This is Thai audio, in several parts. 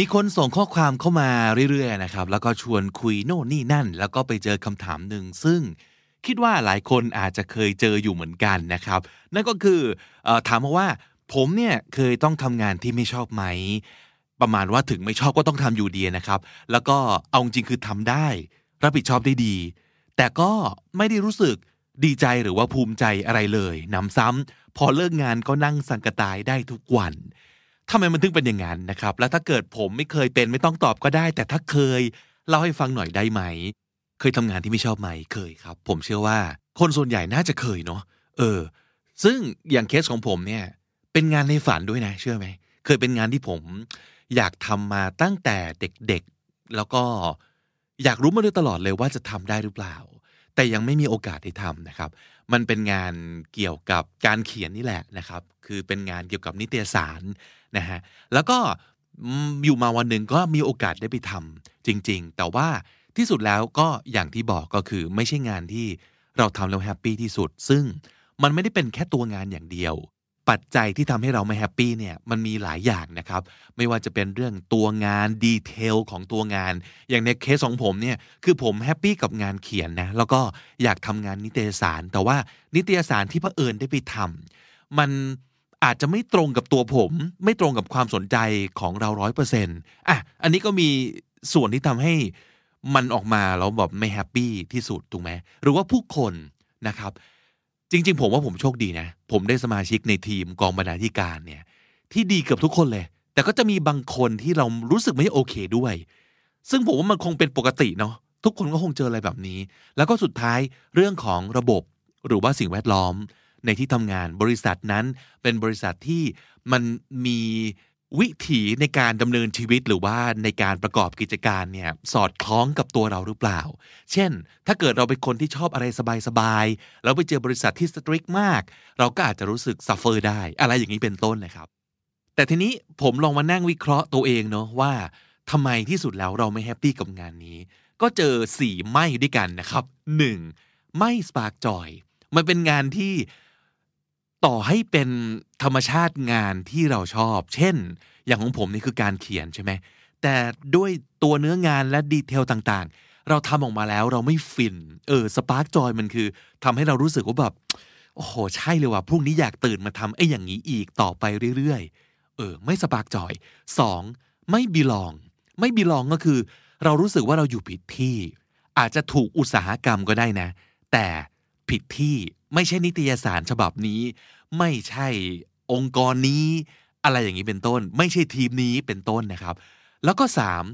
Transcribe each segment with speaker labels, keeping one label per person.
Speaker 1: มีคนส่งข้อความเข้ามาเรื่อยๆนะครับ แล้วก็ชวนคุยโน่นนี่นั่น แล้วก็ไปเจอคำถามหนึ่งซึ่งคิดว่าหลายคนอาจจะเคยเจออยู่เหมือนกันนะครับ นั่นก็คืออถามมาว่าผมเนี่ยเคยต้องทำงานที่ไม่ชอบไหม ประมาณว่าถึงไม่ชอบก็ต้องทำอยู่ดีนะครับ แล้วก็เอาจริงคือทำได้ รับผิดชอบได้ดี แต่ก็ไม่ได้รู้สึกดีใจหรือว่าภูมิใจอะไรเลยนำซ้ำพอเลิกงานก็นั่งสังกตายได้ทุกวัน ทำไมมันถึงเป็นอย่างนั้นนะครับ แล้วถ้าเกิดผมไม่เคยเป็นไม่ต้องตอบก็ได้ แต่ถ้าเคยเล่าให้ฟังหน่อยได้ไหม เคยทำงานที่ไม่ชอบไหมเคยครับ ผมเชื่อว่า คนส่วนใหญ่น่าจะเคยเนาะเออ ซึ่งอย่างเคสของผมเนี่ย เป็นงานในฝันด้วยนะ เชื่อไหมเคยเป็นงานที่ผม อยากทำมาตั้งแต่เด็กๆ แล้วก็อยากรู้มาโดยตลอดเลยว่าจะทำได้หรือเปล่า แต่ยังไม่มีโอกาสได้ทำนะครับ มันเป็นงานเกี่ยวกับการเขียนนี่แหละนะครับ คือเป็นงานเกี่ยวกับนิตยสารนะฮะแล้วก็อยู่มาวันหนึ่งก็มีโอกาสได้ไปทำจริง ๆ แต่ว่าที่สุดแล้วก็อย่างที่บอกก็คือไม่ใช่งานที่เราทำแล้ว happy ที่สุด ซึ่งมันไม่ได้เป็นแค่ตัวงานอย่างเดียว ปัจจัยที่ทำให้เราไม่ happy เนี่ยมันมีหลายอย่างนะครับ ไม่ว่าจะเป็นเรื่องตัวงาน detail ของตัวงาน อย่างในเคสของผมเนี่ยคือผม happy กับงานเขียนนะแล้วก็อยากทำงานนิตยสาร แต่ว่านิตยสารที่พระเอิญได้ไปทำมันอาจจะไม่ตรงกับตัวผม ไม่ตรงกับความสนใจของเราร้อยเปอร์เซ็นต์อะอันนี้ก็มีส่วนที่ทำให้มันออกมาแล้วแบบไม่แฮปปี้ที่สุดถูกไหมหรือว่าผู้คนนะครับ จริง ๆ ผมว่าผมโชคดีนะ ผมได้สมาชิกในทีมกองบรรณาธิการเนี่ยที่ดีเกือบทุกคนเลย แต่ก็จะมีบางคนที่เรารู้สึกไม่โอเคด้วย ซึ่งผมว่ามันคงเป็นปกติเนาะทุกคนก็คงเจออะไรแบบนี้ แล้วก็สุดท้ายเรื่องของระบบหรือว่าสิ่งแวดล้อมในที่ทำงานบริษัทนั้นเป็นบริษัทที่มันมี วิถีในการดำเนินชีวิตหรือว่าในการประกอบกิจการเนี่ยสอดคล้องกับตัวเราหรือเปล่า เช่น ถ้าเกิดเราเป็นคนที่ชอบอะไรสบายๆแล้วไปเจอบริษัทที่ strict มาก เราก็อาจจะรู้สึก suffer ได้ อะไรอย่างนี้เป็นต้นนะครับ แต่ทีนี้ผมลองมานั่งวิเคราะห์ตัวเองเนาะว่าทำไมที่สุดแล้วเราไม่ happy กับงานนี้ ก็เจอสี่ไม่ด้วยกันนะครับหนึ่งไม่ spark joy มันเป็นงานที่ ต่อให้เป็นธรรมชาติงานที่เราชอบ เช่น อย่างของผมนี่คือการเขียนใช่ไหมแต่ด้วยตัวเนื้องานและ detail ต่างๆ เราทำออกมาแล้วเราไม่ฟิน เออ spark joy มันคือทำให้เรารู้สึกว่าแบบโอ้โหใช่เลยว่ะพรุ่งนี้อยากตื่นมาทำไอ้อย่างนี้อีกต่อไปเรื่อยๆ เออ ไม่สปาร์กจอยสองไม่บีลอง ไม่บีลองก็คือ เรารู้สึกว่าเราอยู่ผิดที่ อาจจะถูกอุตสาหกรรมก็ได้นะ แต่ผิดที่ไม่ใช่นิตยสารฉบับนี้ ไม่ใช่องค์กรนี้ อะไรอย่างนี้เป็นต้น ไม่ใช่ทีมนี้เป็นต้นนะครับ แล้วก็สาม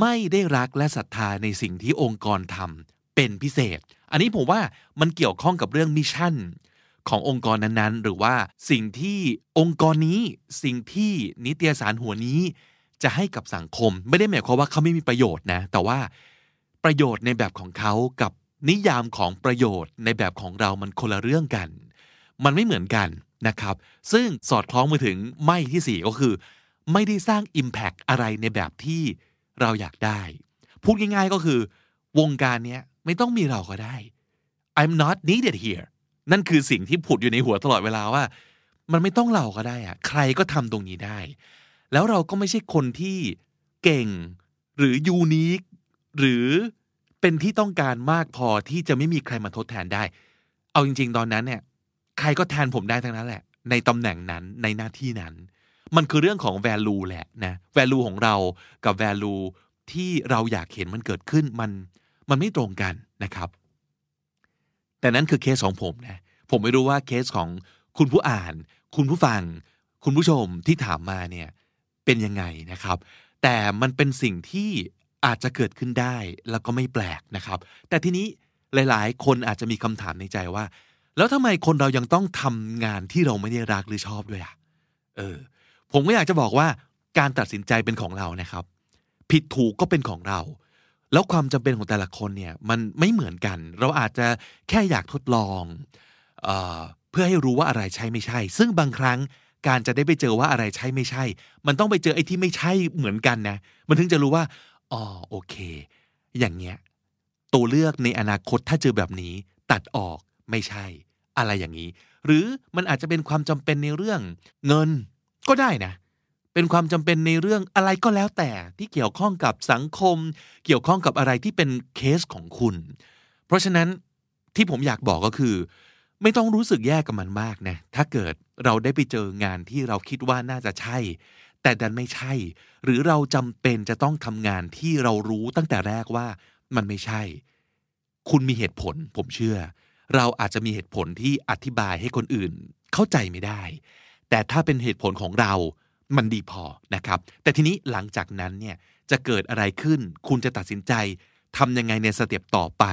Speaker 1: ไม่ได้รักและศรัทธาในสิ่งที่องค์กรทำเป็นพิเศษ อันนี้ผมว่ามันเกี่ยวข้องกับเรื่องมิชชั่นขององค์กรนั้นๆ หรือว่าสิ่งที่องค์กรนี้สิ่งที่นิตยสารหัวนี้จะให้กับสังคม ไม่ได้หมายความว่าเขาไม่มีประโยชน์นะ แต่ว่าประโยชน์ในแบบของเขากับนิยามของประโยชน์ในแบบของเรามันคนละเรื่องกัน มันไม่เหมือนกันนะครับ ซึ่งสอดคล้องมาถึงไม่ที่สี่ก็คือ ไม่ได้สร้าง Impact อะไรในแบบที่เราอยากได้ พูดง่ายๆก็คือ วงการเนี้ยไม่ต้องมีเราก็ได้ I'm not needed here นั่นคือสิ่งที่ผุดอยู่ในหัวตลอดเวลาว่า มันไม่ต้องเราก็ได้อะใครก็ทำตรงนี้ได้ แล้วเราก็ไม่ใช่คนที่เก่ง หรือยูนิคหรือเป็นที่ต้องการมากพอที่จะไม่มีใครมาทดแทนได้ เอาจริง ๆ ตอนนั้นเนี่ย ใครก็แทนผมได้ทั้งนั้นแหละ ในตำแหน่งนั้นในหน้าที่นั้น มันคือเรื่องของ value แหละนะ value ของเรากับ value ที่เราอยากเห็นมันเกิดขึ้นมันมันไม่ตรงกันนะครับ แต่นั้นคือเคสของผมนะผมไม่รู้ว่าเคสของคุณผู้อ่าน คุณผู้ฟัง คุณผู้ชมที่ถามมาเนี่ยเป็นยังไงนะครับ แต่มันเป็นสิ่งที่อาจจะเกิดขึ้นได้แล้วก็ไม่แปลกนะครับ แต่ทีนี้หลาย ๆ คนอาจจะมีคำถามในใจว่า แล้วทำไมคนเรายังต้องทำงานที่เราไม่ได้รักหรือชอบด้วยอะเออ ผมก็อยากจะบอกว่าการตัดสินใจเป็นของเรานะครับ ผิดถูกก็เป็นของเรา แล้วความจำเป็นของแต่ละคนเนี่ยมันไม่เหมือนกัน เราอาจจะแค่อยากทดลองเออเพื่อให้รู้ว่าอะไรใช่ไม่ใช่ ซึ่งบางครั้งการจะได้ไปเจอว่าอะไรใช่ไม่ใช่ มันต้องไปเจอไอ้ที่ไม่ใช่เหมือนกันนะ มันถึงจะรู้ว่า อ๋อโอเค อย่างเงี้ย ตัวเลือกในอนาคตถ้าเจอแบบนี้ตัดออก ไม่ใช่ อะไรอย่างนี้ หรือมันอาจจะเป็นความจำเป็นในเรื่องเงินก็ได้นะ เป็นความจำเป็นในเรื่องอะไรก็แล้วแต่ที่เกี่ยวข้องกับสังคม เกี่ยวข้องกับอะไรที่เป็นเคสของคุณ เพราะฉะนั้นที่ผมอยากบอกก็คือ ไม่ต้องรู้สึกแย่กับมันมากนะถ้าเกิดเราได้ไปเจองานที่เราคิดว่าน่าจะใช่ แต่ดันไม่ใช่ หรือเราจำเป็นจะต้องทำงานที่เรารู้ตั้งแต่แรกว่ามันไม่ใช่ คุณมีเหตุผลผมเชื่อ เราอาจจะมีเหตุผลที่อธิบายให้คนอื่นเข้าใจไม่ได้ แต่ถ้าเป็นเหตุผลของเรา มันดีพอนะครับ แต่ทีนี้หลังจากนั้นเนี่ยจะเกิดอะไรขึ้น คุณจะตัดสินใจทำยังไงในสเต็ปต่อไป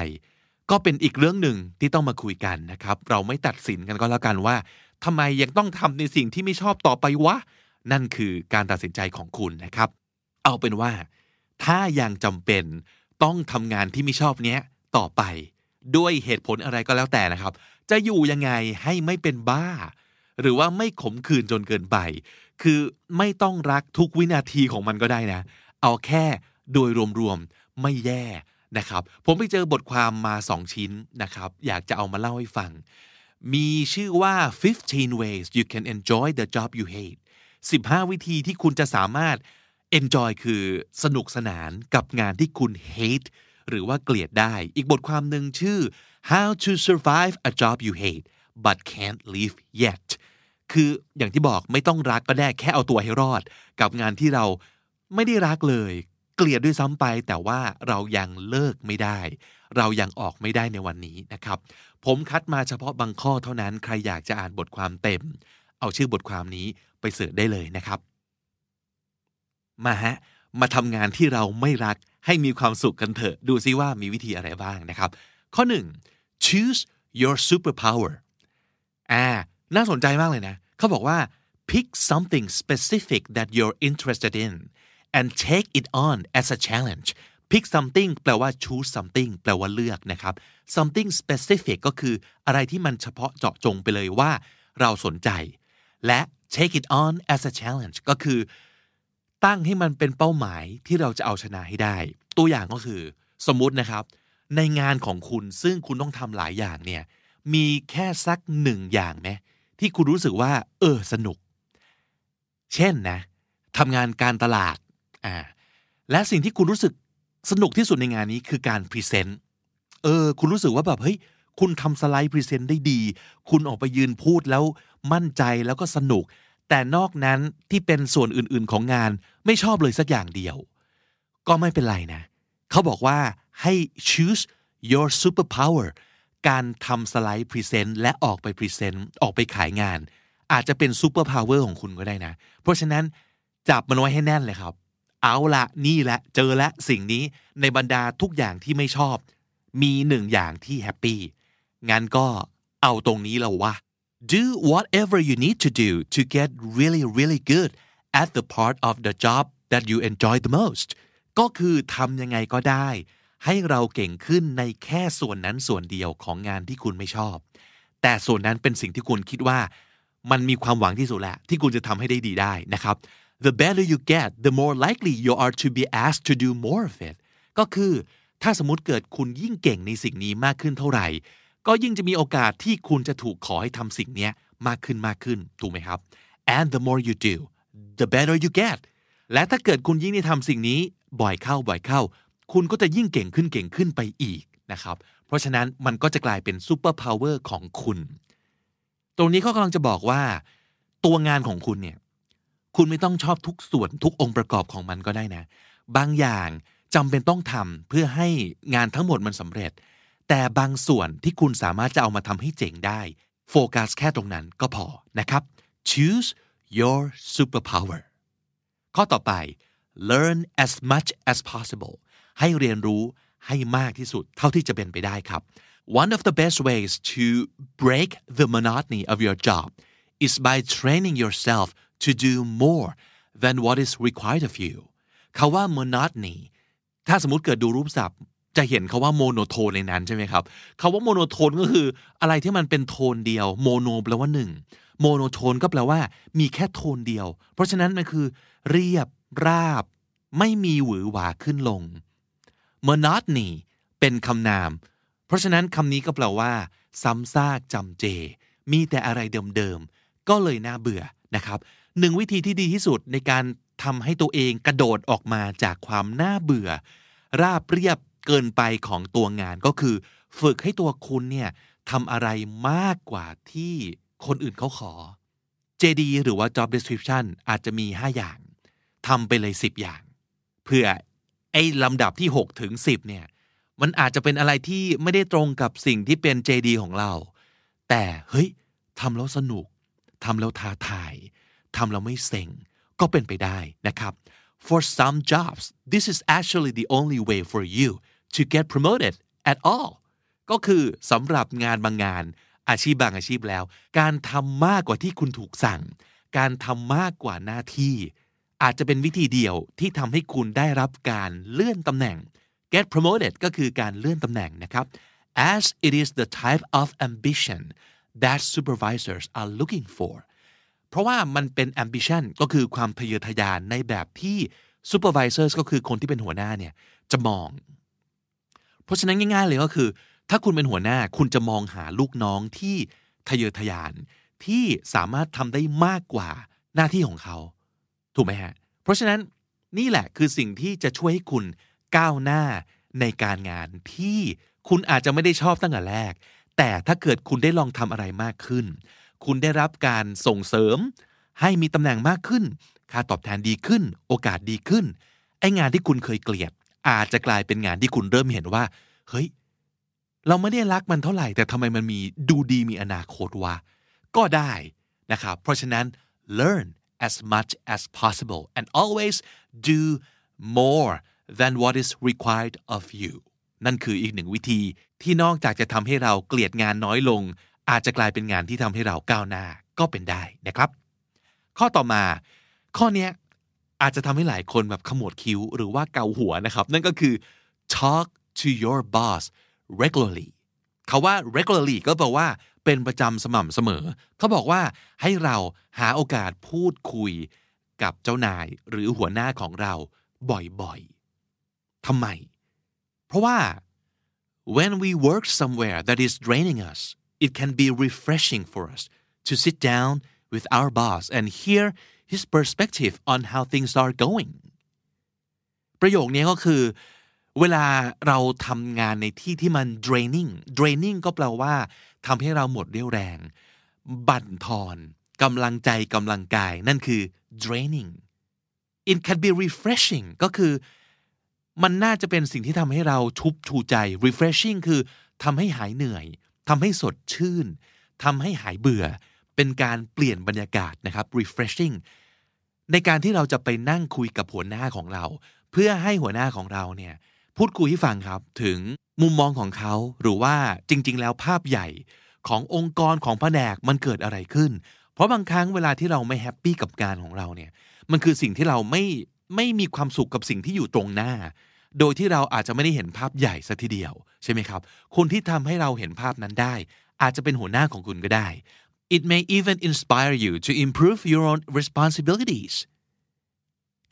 Speaker 1: ก็เป็นอีกเรื่องหนึ่งที่ต้องมาคุยกันนะครับ เราไม่ตัดสินกันก็แล้วกันว่าทำไมยังต้องทำในสิ่งที่ไม่ชอบต่อไปวะ นั่นคือการตัดสินใจของคุณนะครับ เอาเป็นว่า ถ้ายังจำเป็นต้องทำงานที่ไม่ชอบเนี้ยต่อไป ด้วยเหตุผลอะไรก็แล้วแต่นะครับ จะอยู่ยังไงให้ไม่เป็นบ้า หรือว่าไม่ขมขื่นจนเกินไป คือไม่ต้องรักทุกวินาทีของมันก็ได้นะ เอาแค่โดยรวมๆไม่แย่นะครับ ผมไปเจอบทความมา2ชิ้นนะครับ อยากจะเอามาเล่าให้ฟัง มีชื่อว่า 15 ways you can enjoy the job you hate 15 วิธีที่คุณจะสามารถ enjoy คือสนุกสนานกับงานที่คุณ hate หรือว่าเกลียดได้ อีกบทความหนึ่งชื่อ how to survive a job you hate but can't leave yet คืออย่างที่บอกไม่ต้องรักก็ได้แค่เอาตัวให้รอด กับงานที่เราไม่ได้รักเลย เกลียดด้วยซ้ำไป แต่ว่าเรายังเลิกไม่ได้ เรายังออกไม่ได้ในวันนี้นะครับ ผมคัดมาเฉพาะบางข้อเท่านั้นใครอยากจะอ่านบทความเต็ม เอาชื่อบทความนี้ไปเสิร์ชได้เลยนะครับ มาฮะมาทำงานที่เราไม่รัก ให้มีความสุขกันเถอะ ดูซิว่ามีวิธีอะไรบ้างนะครับ ข้อ 1 choose your superpower อ่าน่าสนใจมากเลยนะ เขาบอกว่า pick something specific that you're interested in and take it on as a challenge pick something แปลว่า choose something แปลว่าเลือกนะครับ something specific ก็คืออะไรที่มันเฉพาะเจาะจงไปเลยว่าเราสนใจ และ take it on as a challenge ก็คือ ตั้งให้มันเป็นเป้าหมายที่เราจะเอาชนะให้ได้ ตัวอย่างก็คือ สมมุตินะครับ ในงานของคุณซึ่งคุณต้องทำหลายอย่างเนี่ยมีแค่สักหนึ่งอย่างไหมที่คุณรู้สึกว่า เออสนุก เช่นนะทำงานการตลาดอ่าและสิ่งที่คุณรู้สึกสนุกที่สุดในงานนี้คือการ present เออ คุณรู้สึกว่าแบบเฮ้ยคุณทำสไลด์ present ได้ดี คุณออกไปยืนพูดแล้วมั่นใจแล้วก็สนุก แต่นอกนั้นที่เป็นส่วนอื่นๆของงานไม่ชอบเลยสักอย่างเดียว ก็ไม่เป็นไรนะ เขาบอกว่าให้ choose your superpower การทำสไลด์ present และออกไป present ออกไปขายงาน อาจจะเป็น superpower ของคุณก็ได้นะ เพราะฉะนั้นจับมันไว้ให้แน่นเลยครับ เอาละนี่และเจอละสิ่งนี้ในบรรดาทุกอย่างที่ไม่ชอบ มีหนึ่งอย่างที่ happy งั้นก็เอาตรงนี้แล้ววะ do whatever you need to do to get really really good at the part of the job that you enjoy the most ก็คือทำยังไงก็ได้ ให้เราเก่งขึ้นในแค่ส่วนนั้นส่วนเดียวของงานที่คุณไม่ชอบ แต่ส่วนนั้นเป็นสิ่งที่คุณคิดว่า มันมีความหวังที่สุดแหละ ที่คุณจะทำให้ได้ดีได้นะครับ the better you get the more likely you are to be asked to do more of it ก็คือถ้าสมมติเกิดคุณยิ่งเก่งในสิ่งนี้มากขึ้นเท่าไหร่ ก็ยิ่งจะมีโอกาสที่คุณจะถูกขอให้ทำสิ่งนี้มากขึ้นมากขึ้นถูกไหมครับ and the more you do the better you get และถ้าเกิดคุณยิ่งได้ทำสิ่งนี้บ่อยเข้าบ่อยเข้า คุณก็จะยิ่งเก่งขึ้นเก่งขึ้นไปอีกนะครับ เพราะฉะนั้นมันก็จะกลายเป็น superpower ของคุณ ตรงนี้เขากำลังจะบอกว่า ตัวงานของคุณเนี่ย คุณไม่ต้องชอบทุกส่วนทุกองค์ประกอบของมันก็ได้นะ บางอย่างจำเป็นต้องทำเพื่อให้งานทั้งหมดมันสำเร็จ แต่บางส่วนที่คุณสามารถจะเอามาทำให้เจ๋งได้ โฟกัสแค่ตรงนั้นก็พอนะครับ choose your superpower ข้อต่อไป learn as much as possible ให้เรียนรู้ให้มากที่สุดเท่าที่จะเป็นไปได้ครับ one of the best ways to break the monotony of your job is by training yourself to do more than what is required of you คาว่า monotony ถ้าสมมติเกิดดูรูปศัพท์ จะเห็นคาว่า monotone ในนั้นใช่ไหมครับคาว่า monotone ก็คืออะไรที่มันเป็นโทนเดียว mono แปลว่าหนึ่ง monotone ก็แปลว่ามีแค่โทนเดียว เพราะฉะนั้นมันคือ เรียบราบ ไม่มีหวือหวาขึ้นลง monotony เป็นคำนาม เพราะฉะนั้นคำนี้ก็แปลว่าซ้ำซากจำเจ มีแต่อะไรเดิมๆ ก็เลยน่าเบื่อนะครับหนึ่งวิธีที่ดีที่สุดในการทำให้ตัวเองกระโดดออกมาจากความน่าเบื่อ ราบเรียบ เกินไปของตัวงานก็คือ ฝึกให้ตัวคุณเนี่ยทำอะไรมากกว่าที่คนอื่นเขาขอ JD หรือว่า job description อาจจะมี 5 อย่างทำไปเลย 10 อย่าง เพื่อไอ้ลำดับที่ 6 ถึง 10 เนี่ย มันอาจจะเป็นอะไรที่ไม่ได้ตรงกับสิ่งที่เป็น JD ของเรา แต่เฮ้ยทำแล้วสนุกทำแล้วท้าทายทำแล้วไม่เซ็งก็เป็นไปได้นะครับ for some jobs this is actually the only way for you to get promoted at all ก็คือสำหรับงานบางงานอาชีพบางอาชีพแล้ว การทำมากกว่าที่คุณถูกสั่ง การทำมากกว่าหน้าที่ อาจจะเป็นวิธีเดียวที่ทำให้คุณได้รับการเลื่อนตำแหน่ง get promoted ก็คือการเลื่อนตำแหน่งนะครับ as it is the type of ambition that supervisors are looking for เพราะว่ามันเป็น ambition ก็คือความทะเยอทะยานในแบบที่ supervisors ก็คือคนที่เป็นหัวหน้าเนี่ยจะมอง เพราะฉะนั้นง่าย ๆ เลยก็คือ ถ้าคุณเป็นหัวหน้าคุณจะมองหาลูกน้องที่ทะเยอทะยาน ที่สามารถทำได้มากกว่าหน้าที่ของเขา ถูกไหมฮะ เพราะฉะนั้นนี่แหละคือสิ่งที่จะช่วยให้คุณก้าวหน้าในการงานที่คุณอาจจะไม่ได้ชอบตั้งแต่แรก แต่ถ้าเกิดคุณได้ลองทำอะไรมากขึ้น คุณได้รับการส่งเสริม ให้มีตำแหน่งมากขึ้น ค่าตอบแทนดีขึ้น โอกาสดีขึ้น ไอ้งานที่คุณเคยเกลียด อาจจะกลายเป็นงานที่คุณเริ่มเห็นว่า เฮ้ย เราไม่ได้รักมันเท่าไหร่ แต่ทำไมมันมีดูดีมีอนาคตวะก็ได้นะครับเพราะฉะนั้น learn as much as possible and always do more than what is required of you นั่นคืออีกหนึ่งวิธีที่นอกจากจะทำให้เราเกลียดงานน้อยลง อาจจะกลายเป็นงานที่ทำให้เราก้าวหน้าก็เป็นได้นะครับ ข้อต่อมา ข้อเนี้ย อาจจะทำให้หลายคนแบบขมวดคิ้วหรือว่าเกาหัวนะครับ นั่นก็คือ talk to your boss regularly เขาว่า regularly ก็แปลว่าเป็นประจำสม่ำเสมอ เขาบอกว่าให้เราหาโอกาสพูดคุยกับเจ้านายหรือหัวหน้าของเราบ่อยๆทำไม เพราะว่า when we work somewhere that is draining us it can be refreshing for us to sit down with our boss and hear his perspective on how things are going ประโยคนี้ก็คือ เวลาเราทำงานในที่ที่มัน draining draining ก็แปลว่าทำให้เราหมดเรี่ยวแรง บั่นทอนกำลังใจกำลังกาย นั่นคือ draining it can be refreshing ก็คือ มันน่าจะเป็นสิ่งที่ทำให้เราชุบชูใจ refreshing คือทำให้หายเหนื่อยทำให้สดชื่นทำให้หายเบื่อ เป็นการเปลี่ยนบรรยากาศนะครับ refreshing ในการที่เราจะไปนั่งคุยกับหัวหน้าของเรา เพื่อให้หัวหน้าของเราเนี่ยพูดคุยให้ฟังครับ ถึงมุมมองของเขาหรือว่าจริง ๆ แล้วภาพใหญ่ขององค์กรของแผนกมันเกิดอะไรขึ้น เพราะบางครั้งเวลาที่เราไม่แฮปปี้กับการของเราเนี่ยมันคือสิ่งที่เราไม่ไม่มีความสุขกับสิ่งที่อยู่ตรงหน้า โดยที่เราอาจจะไม่ได้เห็นภาพใหญ่สัทีเดียวใช่ไหมครับ คนที่ทำให้เราเห็นภาพนั้นได้ อาจจะเป็นหัวหน้าของคุณก็ได้ it may even inspire you to improve your own responsibilities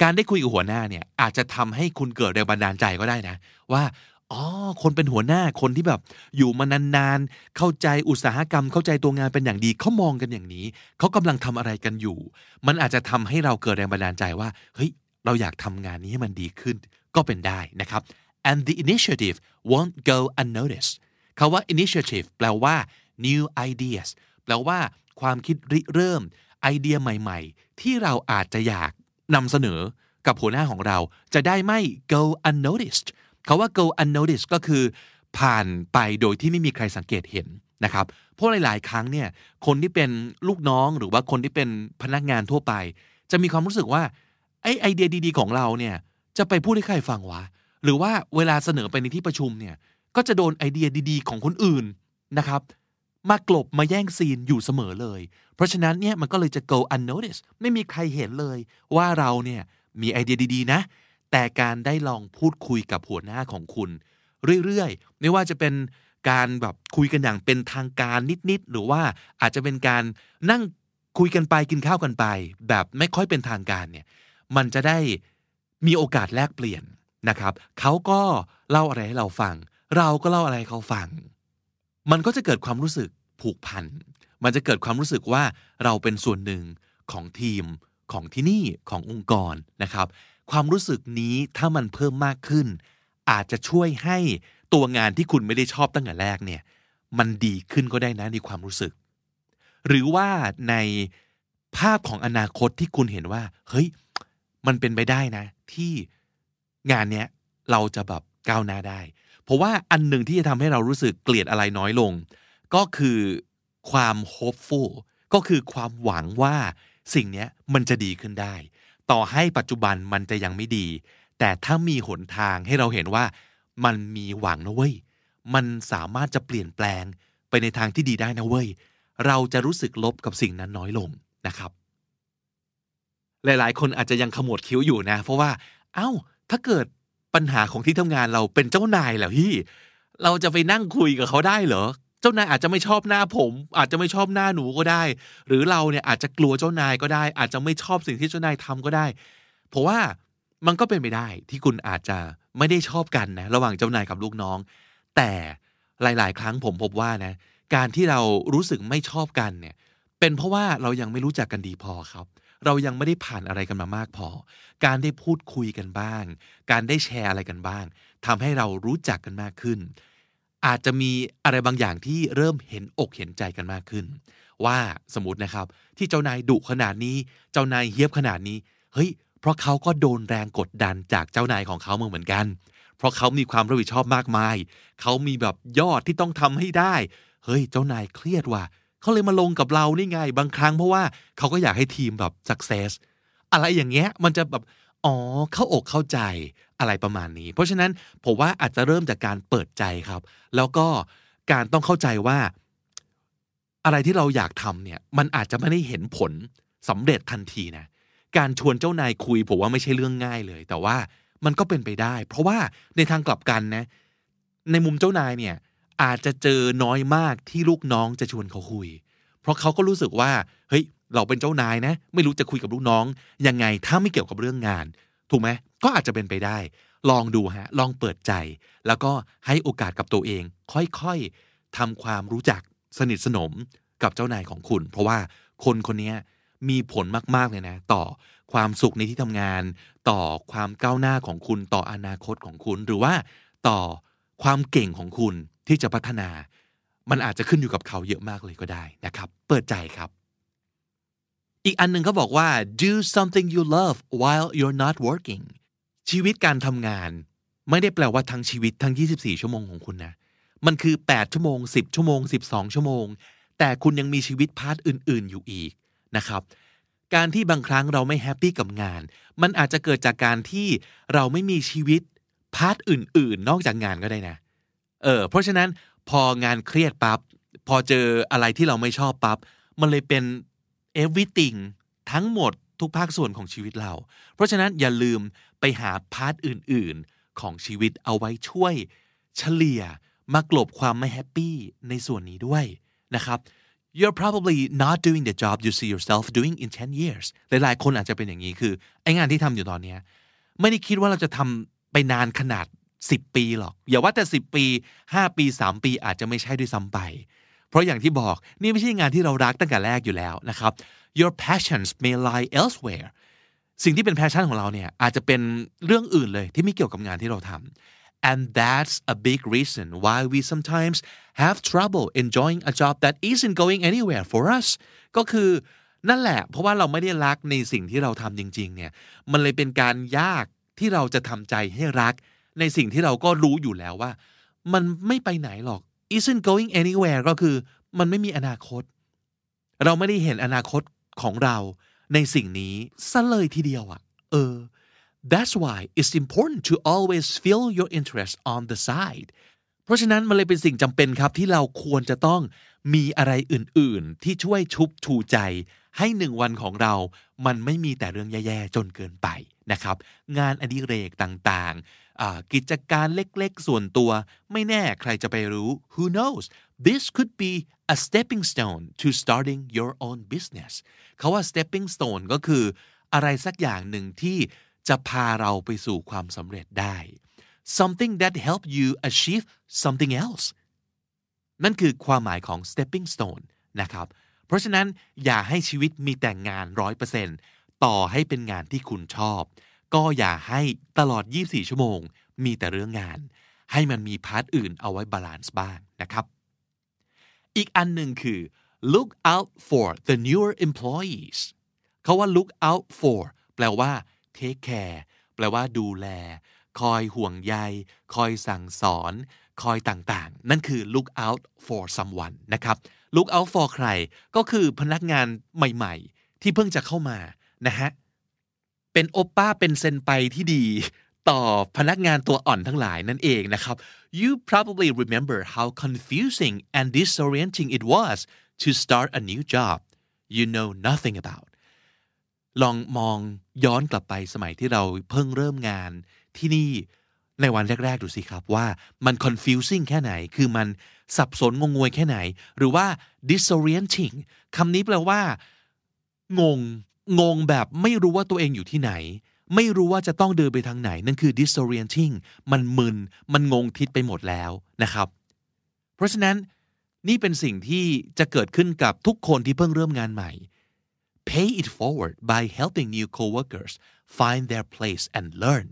Speaker 1: การได้คุยกับหัวหน้าเนี่ยอาจจะทำให้คุณเกิดแรงบันดาลใจก็ได้นะ ว่าอ๋อคนเป็นหัวหน้าคนที่แบบ อยู่มานานๆ เข้าใจอุตสาหกรรม เข้าใจตัวงานเป็นอย่างดีเขามองกันอย่างนี้ เขากำลังทำอะไรกันอยู่ มันอาจจะทำให้เราเกิดแรงบันดาลใจว่าเฮ้ยเราอยากทำงานนี้ให้มันดีขึ้นก็เป็นได้นะครับ and the initiative won't go unnoticed คาว่า initiative แปลว่า new ideas แปลว่าความคิดริเริ่ม ไอเดียใหม่ ๆ ที่เราอาจจะอยากนำเสนอกับหัวหน้าของเรา จะได้ไม่ go unnoticed เขาว่า go unnoticed ก็คือ ผ่านไปโดยที่ไม่มีใครสังเกตเห็นนะครับ เพราะหลาย ๆ ครั้งเนี่ย คนที่เป็นลูกน้องหรือว่าคนที่เป็นพนักงานทั่วไป จะมีความรู้สึกว่าไอไอเดียดี ๆ ของเราเนี่ย จะไปพูดให้ใครฟังวะ หรือว่าเวลาเสนอไปในที่ประชุมเนี่ย ก็จะโดนไอเดียดี ๆ ของคนอื่นนะครับ มากลบมาแย่งซีนอยู่เสมอเลย เพราะฉะนั้นเนี่ยมันก็เลยจะ go unnoticed ไม่มีใครเห็นเลยว่าเราเนี่ยมีไอเดียดีๆนะ แต่การได้ลองพูดคุยกับหัวหน้าของคุณ เรื่อยๆ ไม่ว่าจะเป็นการแบบคุยกันอย่างเป็นทางการนิดๆ หรือว่าอาจจะเป็นการนั่งคุยกันไปกินข้าวกันไป แบบไม่ค่อยเป็นทางการเนี่ยมันจะได้มีโอกาสแลกเปลี่ยนนะครับเขาก็เล่าอะไรให้เราฟัง เราก็เล่าอะไรให้เขาฟัง มันก็จะเกิดความรู้สึกผูกพัน มันจะเกิดความรู้สึกว่าเราเป็นส่วนหนึ่งของทีมของที่นี่ขององค์กรนะครับ ความรู้สึกนี้ถ้ามันเพิ่มมากขึ้น อาจจะช่วยให้ตัวงานที่คุณไม่ได้ชอบตั้งแต่แรกเนี่ยมันดีขึ้นก็ได้นะในความรู้สึก หรือว่าในภาพของอนาคตที่คุณเห็นว่า เฮ้ย มันเป็นไปได้นะ ที่งานเนี้ยเราจะแบบก้าวหน้าได้ เพราะว่าอันหนึ่งที่จะทำให้เรารู้สึกเกลียดอะไรน้อยลง ก็คือความ hopeful ก็คือความหวังว่าสิ่งนี้มันจะดีขึ้นได้ ต่อให้ปัจจุบันมันจะยังไม่ดี แต่ถ้ามีหนทางให้เราเห็นว่ามันมีหวังนะเว้ย มันสามารถจะเปลี่ยนแปลงไปในทางที่ดีได้นะเว้ย เราจะรู้สึกลบกับสิ่งนั้นน้อยลงนะครับ หลายๆ คนอาจจะยังขมวดคิ้วอยู่นะ เพราะว่า เอ้า ถ้าเกิด ปัญหาของที่ทำงานเราเป็นเจ้านายแล้วพี่ เราจะไปนั่งคุยกับเขาได้เหรอ เจ้านายอาจจะไม่ชอบหน้าผม อาจจะไม่ชอบหน้าหนูก็ได้ หรือเราเนี่ยอาจจะกลัวเจ้านายก็ได้ อาจจะไม่ชอบสิ่งที่เจ้านายทำก็ได้ เพราะว่ามันก็เป็นไปได้ที่คุณอาจจะไม่ได้ชอบกันนะระหว่างเจ้านายกับลูกน้อง แต่หลาย ๆ ครั้งผมพบว่านะการที่เรารู้สึกไม่ชอบกันเนี่ย เป็นเพราะว่าเรายังไม่รู้จักกันดีพอครับ เรายังไม่ได้ผ่านอะไรกันมามากพอ การได้พูดคุยกันบ้าง การได้แชร์อะไรกันบ้างทำให้เรารู้จักกันมากขึ้น อาจจะมีอะไรบางอย่างที่เริ่มเห็นอกเห็นใจกันมากขึ้น ว่าสมมตินะครับ ที่เจ้านายดุขนาดนี้ เจ้านายเฮี้ยบขนาดนี้ เฮ้ย เพราะเขาก็โดนแรงกดดันจากเจ้านายของเขาเหมือนกัน เพราะเขามีความรับผิดชอบมากมาย เขามีแบบยอดที่ต้องทำให้ได้ เฮ้ย เจ้านายเครียดว่ะเขาเลยมาลงกับเรานี่ไง บางครั้งเพราะว่าเขาก็อยากให้ทีมแบบ success อะไรอย่างเงี้ยมันจะแบบอ๋อเข้าอกเข้าใจอะไรประมาณนี้ เพราะฉะนั้นผมว่าอาจจะเริ่มจากการเปิดใจครับ แล้วก็การต้องเข้าใจว่า อะไรที่เราอยากทำเนี่ย มันอาจจะไม่ได้เห็นผลสำเร็จทันทีนะ การชวนเจ้านายคุยผมว่าไม่ใช่เรื่องง่ายเลย แต่ว่ามันก็เป็นไปได้ เพราะว่าในทางกลับกันนะ ในมุมเจ้านายเนี่ย อาจจะเจอน้อยมากที่ลูกน้องจะชวนเขาคุย เพราะเขาก็รู้สึกว่าเฮ้ยเราเป็นเจ้านายนะ ไม่รู้จะคุยกับลูกน้อง ยังไงถ้าไม่เกี่ยวกับเรื่องงาน ถูกไหมก็อาจจะเป็นไปได้ ลองดูฮะลองเปิดใจ แล้วก็ให้โอกาสกับตัวเอง ค่อยๆทำความรู้จักสนิทสนมกับเจ้านายของคุณ เพราะว่าคนคนนี้มีผลมากๆเลยนะ ต่อความสุขในที่ทำงาน ต่อความก้าวหน้าของคุณต่ออนาคตของคุณหรือว่าต่อ ความเก่งของคุณที่จะพัฒนา มันอาจจะขึ้นอยู่กับเขาเยอะมากเลยก็ได้นะครับ เปิดใจครับ อีกอันหนึ่งเขาบอกว่า do something you love while you're not working ชีวิตการทำงาน ไม่ได้แปลว่าทั้งชีวิตทั้ง 24 ชั่วโมงของคุณนะ มันคือ 8 ชั่วโมง 10 ชั่วโมง 12 ชั่วโมง แต่คุณยังมีชีวิต part อื่น ๆ อยู่อีกนะครับการที่บางครั้งเราไม่ happy กับงาน มันอาจจะเกิดจากการที่เราไม่มีชีวิต part อื่น ๆ นอกจากงานก็ได้นะ เออ เพราะฉะนั้นพองานเครียดปุ๊บพอเจออะไรที่เราไม่ชอบปุ๊บมันเลยเป็น everything ทั้งหมดทุกภาคส่วนของชีวิตเรา เพราะฉะนั้นอย่าลืมไปหา part อื่น ๆ ของชีวิตเอาไว้ช่วย เฉลี่ยมากลบความไม่แฮปปี้ในส่วนนี้ด้วยนะครับ you're probably not doing the job you see yourself doing in 10 years หลายๆ คนอาจจะเป็นอย่างนี้คือ ไอ้งานที่ทำอยู่ตอนนี้ ไม่ได้คิดว่าเราจะทำ ไปนานขนาด 10 ปีหรอก อย่าว่าแต่ 10 ปี 5 ปี 3 ปีอาจจะไม่ใช่ด้วยซ้ำไป เพราะอย่างที่บอกนี่ไม่ใช่งานที่เรารักตั้งแต่แรกอยู่แล้วนะครับ your passions may lie elsewhere สิ่งที่เป็น passion ของเราเนี่ยอาจจะเป็นเรื่องอื่นเลยที่ไม่เกี่ยวกับงานที่เราทำ and that's a big reason why we sometimes have trouble enjoying a job that isn't going anywhere for us ก็คือนั่นแหละ เพราะว่าเราไม่ได้รักในสิ่งที่เราทำจริง ๆ เนี่ย มันเลยเป็นการยาก ที่เราจะทำใจให้รัก ในสิ่งที่เราก็รู้อยู่แล้วว่า มันไม่ไปไหนหรอก isn't going anywhere ก็คือมันไม่มีอนาคต เราไม่ได้เห็นอนาคตของเราในสิ่งนี้ซะเลยทีเดียวอะเออ that's why it's important to always feel your interest on the side เพราะฉะนั้นมันเลยเป็นสิ่งจำเป็นครับที่เราควรจะต้องมีอะไรอื่นๆ ที่ช่วยชุบชูใจ ให้หนึ่งวันของเรา มันไม่มีแต่เรื่องแย่ๆ จนเกินไป นะครับ งานอดิเรกต่างๆ กิจการเล็กๆ ส่วนตัว ไม่แน่ใครจะไปรู้ who knows this could be a stepping stone to starting your own business เขาว่า stepping stone ก็คืออะไรสักอย่างหนึ่งที่จะพาเราไปสู่ความสำเร็จได้ something that help you achieve something else นั่นคือความหมายของ stepping stone นะครับ เพราะฉะนั้นอย่าให้ชีวิตมีแต่งงานร้อยเปอร์เซ็นต์ ต่อให้เป็นงานที่คุณชอบ ก็อย่าให้ตลอด 24 ชั่วโมง มีแต่เรื่องงาน ให้มันมี part อื่นเอาไว้ balance บ้างนะครับ อีกอันหนึ่งคือ look out for the newer employees เขาว่า look out for แปลว่า take care แปลว่าดูแล คอยห่วงใย คอยสั่งสอน คอยต่างๆ นั่นคือ look out for someone นะครับ look out for ใคร ก็คือพนักงานใหม่ๆ ที่เพิ่งจะเข้ามา นะฮะเป็นโอป้าเป็นเซนไปที่ดีต่อพนักงานตัวอ่อนทั้งหลายนั่นเองนะครับ you probably remember how confusing and disorienting it was to start a new job you know nothing about ลองมองย้อนกลับไปสมัยที่เราเพิ่งเริ่มงานที่นี่ในวันแรก ๆ ดูสิครับว่ามัน confusing แค่ไหน คือมันสับสนงงงวยแค่ไหน หรือว่า disorienting คำนี้แปลว่า งง งงแบบไม่รู้ว่าตัวเองอยู่ที่ไหน ไม่รู้ว่าจะต้องเดินไปทางไหน นั่นคือ disorienting มันมึน มันงงทิศไปหมดแล้วนะครับ เพราะฉะนั้นนี่เป็นสิ่งที่จะเกิดขึ้นกับทุกคนที่เพิ่งเริ่มงานใหม่ pay it forward by helping new coworkers find their place and learn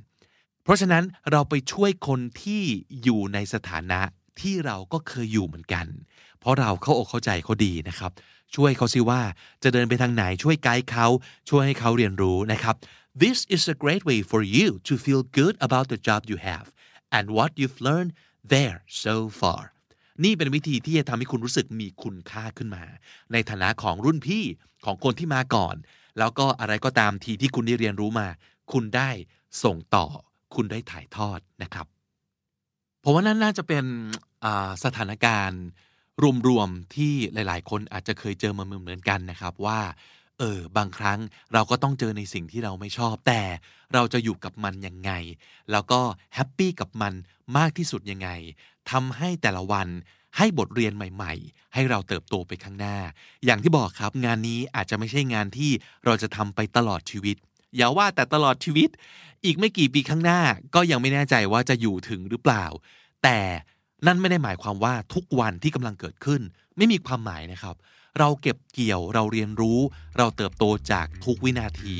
Speaker 1: เพราะฉะนั้นเราไปช่วยคนที่อยู่ในสถานะที่เราก็เคยอยู่เหมือนกัน เพราะเราเข้าอกเข้าใจเขาดีนะครับ ช่วยเขาสิว่าจะเดินไปทางไหนช่วยไกด์เขาช่วยให้เขาเรียนรู้นะครับ This is a great way for you to feel good about the job you have and what you've learned there so far นี่เป็นวิธีที่จะทำให้คุณรู้สึกมีคุณค่าขึ้นมา ในฐานะของรุ่นพี่ของคนที่มาก่อน แล้วก็อะไรก็ตามทีที่คุณได้เรียนรู้มา คุณได้ส่งต่อ คุณได้ถ่ายทอดนะครับผมว่านั่นน่าจะเป็นสถานการณ์ รวมๆที่หลายๆ คนอาจจะเคยเจอมาเหมือนกันนะครับว่าเออบางครั้งเราก็ต้องเจอในสิ่งที่เราไม่ชอบ แต่เราจะอยู่กับมันยังไง แล้วก็แฮปปี้กับมันมากที่สุดยังไงทำให้แต่ละวันให้บทเรียนใหม่ๆ ให้เราเติบโตไปข้างหน้า อย่างที่บอกครับงานนี้อาจจะไม่ใช่งานที่เราจะทำไปตลอดชีวิต อย่าว่าแต่ตลอดชีวิต อีกไม่กี่ปีข้างหน้าก็ยังไม่แน่ใจว่าจะอยู่ถึงหรือเปล่า แต่ นั่นไม่ได้หมายความว่าทุกวันที่กำลังเกิดขึ้น ไม่มีความหมายนะครับ เราเก็บเกี่ยวเราเรียนรู้ เราเติบโตจากทุกวินาที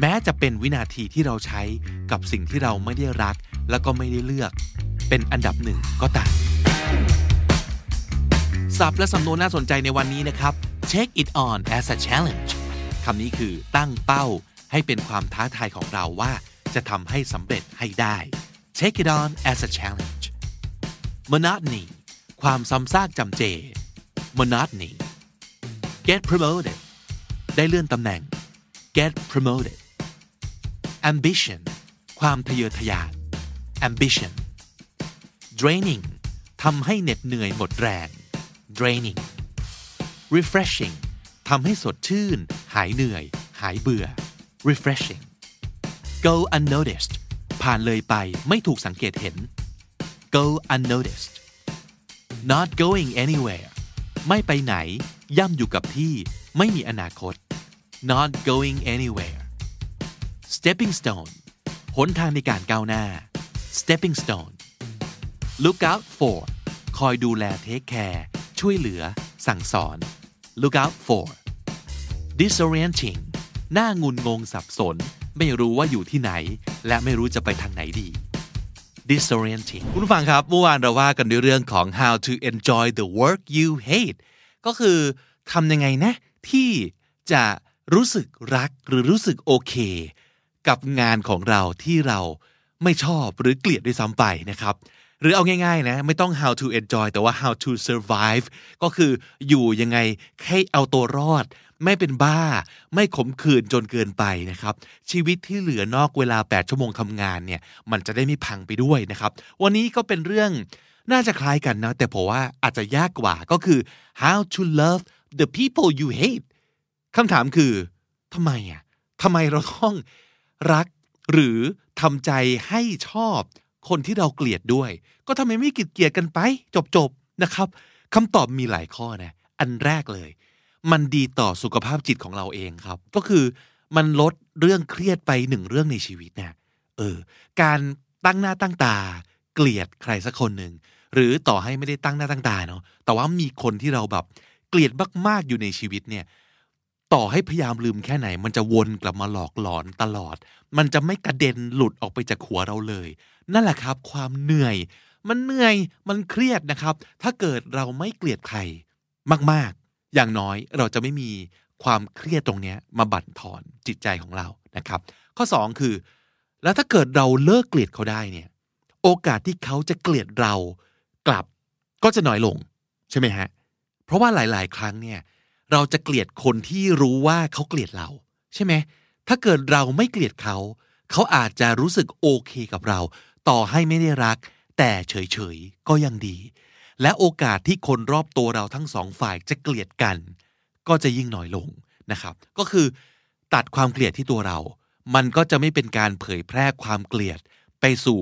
Speaker 1: แม้จะเป็นวินาทีที่เราใช้กับสิ่งที่เราไม่ได้รัก แล้วก็ไม่ได้เลือก เป็นอันดับหนึ่งก็ตามศัพท์และสำนวนน่าสนใจในวันนี้นะครับ take it on as a challenge คำนี้คือตั้งเป้าให้เป็นความท้าทายของเราว่า จะทำให้สำเร็จให้ได้ take it on as a challenge monotony ความซ้ำซากจำเจ monotony get promoted ได้เลื่อนตำแหน่ง get promoted ambition ความทะเยอทะยาน ambition draining ทำให้เหน็ดเหนื่อยหมดแรง draining refreshing ทำให้สดชื่น หายเหนื่อย หายเบื่อ refreshing go unnoticed ผ่านเลยไปไม่ถูกสังเกตเห็น go unnoticed not going anywhere ไม่ไปไหน ย่ำอยู่กับที่ ไม่มีอนาคต not going anywhere stepping stone หนทางในการก้าวหน้า stepping stone look out for คอยดูแลเทคแคร์ช่วยเหลือ สั่งสอน look out for disorienting หน้างุนงงสับสน ไม่รู้ว่าอยู่ที่ไหน และไม่รู้จะไปทางไหนดี disorienting คุณฟังครับเมื่อวานเราว่ากันด้วยเรื่องของ how to enjoy the work you hate ก็คือทำยังไงนะ ที่จะรู้สึกรักหรือรู้สึกโอเค กับงานของเราที่เราไม่ชอบหรือเกลียดด้วยซ้ำไปนะครับ หรือเอาง่ายๆนะไม่ต้อง how to enjoy แต่ว่า how to survive ก็คืออยู่ยังไงให้เอาตัวรอด ไม่เป็นบ้า ไม่ขมขื่นจนเกินไปนะครับ ชีวิตที่เหลือนอกเวลา 8 ชั่วโมงทำงานเนี่ย มันจะได้ไม่พังไปด้วยนะครับ วันนี้ก็เป็นเรื่องน่าจะคล้ายกันนะ แต่ผมว่าอาจจะยากกว่าก็คือ how to love the people you hate คำถามคือทำไมอะทำไมเราต้องรักหรือทำใจให้ชอบคนที่เราเกลียดด้วย ก็ทำไมไม่เกลียดเกลียดกันไป จบๆนะครับคำตอบมีหลายข้อนะ อันแรกเลย มันดีต่อสุขภาพจิตของเราเองครับ ก็คือมันลดเรื่องเครียดไปหนึ่งเรื่องในชีวิตเนะเออ การตั้งหน้าตั้งตา เกลียดใครสักคนหนึ่งหรือต่อให้ไม่ได้ตั้งหน้าตั้งตาเนาะแต่ว่ามีคนที่เราแบบเกลียดมากๆอยู่ในชีวิตเนี่ยต่อให้พยายามลืมแค่ไหน มันจะวนกลับมาหลอกหลอนตลอด มันจะไม่กระเด็นหลุดออกไปจากหัวเราเลย นั่นแหละครับ ความเหนื่อย มันเหนื่อยมันเครียดนะครับ ถ้าเกิดเราไม่เกลียดใครมากๆ อย่างน้อยเราจะไม่มีความเครียดตรงนี้มาบั่นทอนจิตใจของเรานะครับ ข้อ 2 คือ แล้วถ้าเกิดเราเลิกเกลียดเขาได้เนี่ยโอกาสที่เขาจะเกลียดเรากลับก็จะน้อยลงใช่ไหมฮะเพราะว่าหลาย ๆ ครั้งเนี่ยเราจะเกลียดคนที่รู้ว่าเขาเกลียดเรา ใช่ไหมถ้าเกิดเราไม่เกลียดเขา เขาอาจจะรู้สึกโอเคกับเรา ต่อให้ไม่ได้รัก แต่เฉย ๆ ก็ยังดี และโอกาสที่คนรอบตัวเราทั้งสองฝ่ายจะเกลียดกัน ก็จะยิ่งน้อยลงนะครับ ก็คือตัดความเกลียดที่ตัวเรา มันก็จะไม่เป็นการเผยแพร่ความเกลียดไปสู่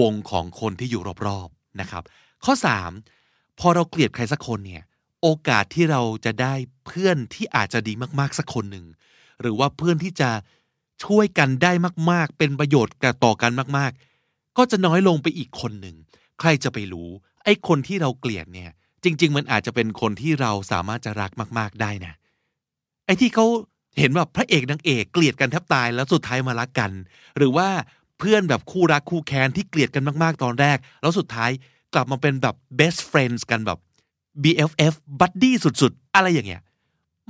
Speaker 1: วงของคนที่อยู่รอบๆนะครับ ข้อ 3 พอเราเกลียดใครสักคนเนี่ยโอกาสที่เราจะได้เพื่อนที่อาจจะดีมากๆสักคนหนึ่งหรือว่าเพื่อนที่จะช่วยกันได้มาก ๆ เป็นประโยชน์กับต่อกันมาก ๆ ก็จะน้อยลงไปอีกคนหนึ่ง ใครจะไปรู้ อ้คนที่เราเกลียดเนี่ย จริง ๆ มันอาจจะเป็นคนที่เราสามารถจะรักมาก ๆ ได้นะ ไอ้ที่เขาเห็นว่าพระเอกนางเอกเกลียดกันแทบตายแล้วสุดท้ายมารักกัน หรือว่าเพื่อนแบบคู่รักคู่แค้นที่เกลียดกันมาก ๆ ตอนแรก แล้วสุดท้ายกลับมาเป็นแบบ best friends กันแบบ BFF buddy สุด ๆ อะไรอย่างเงี้ย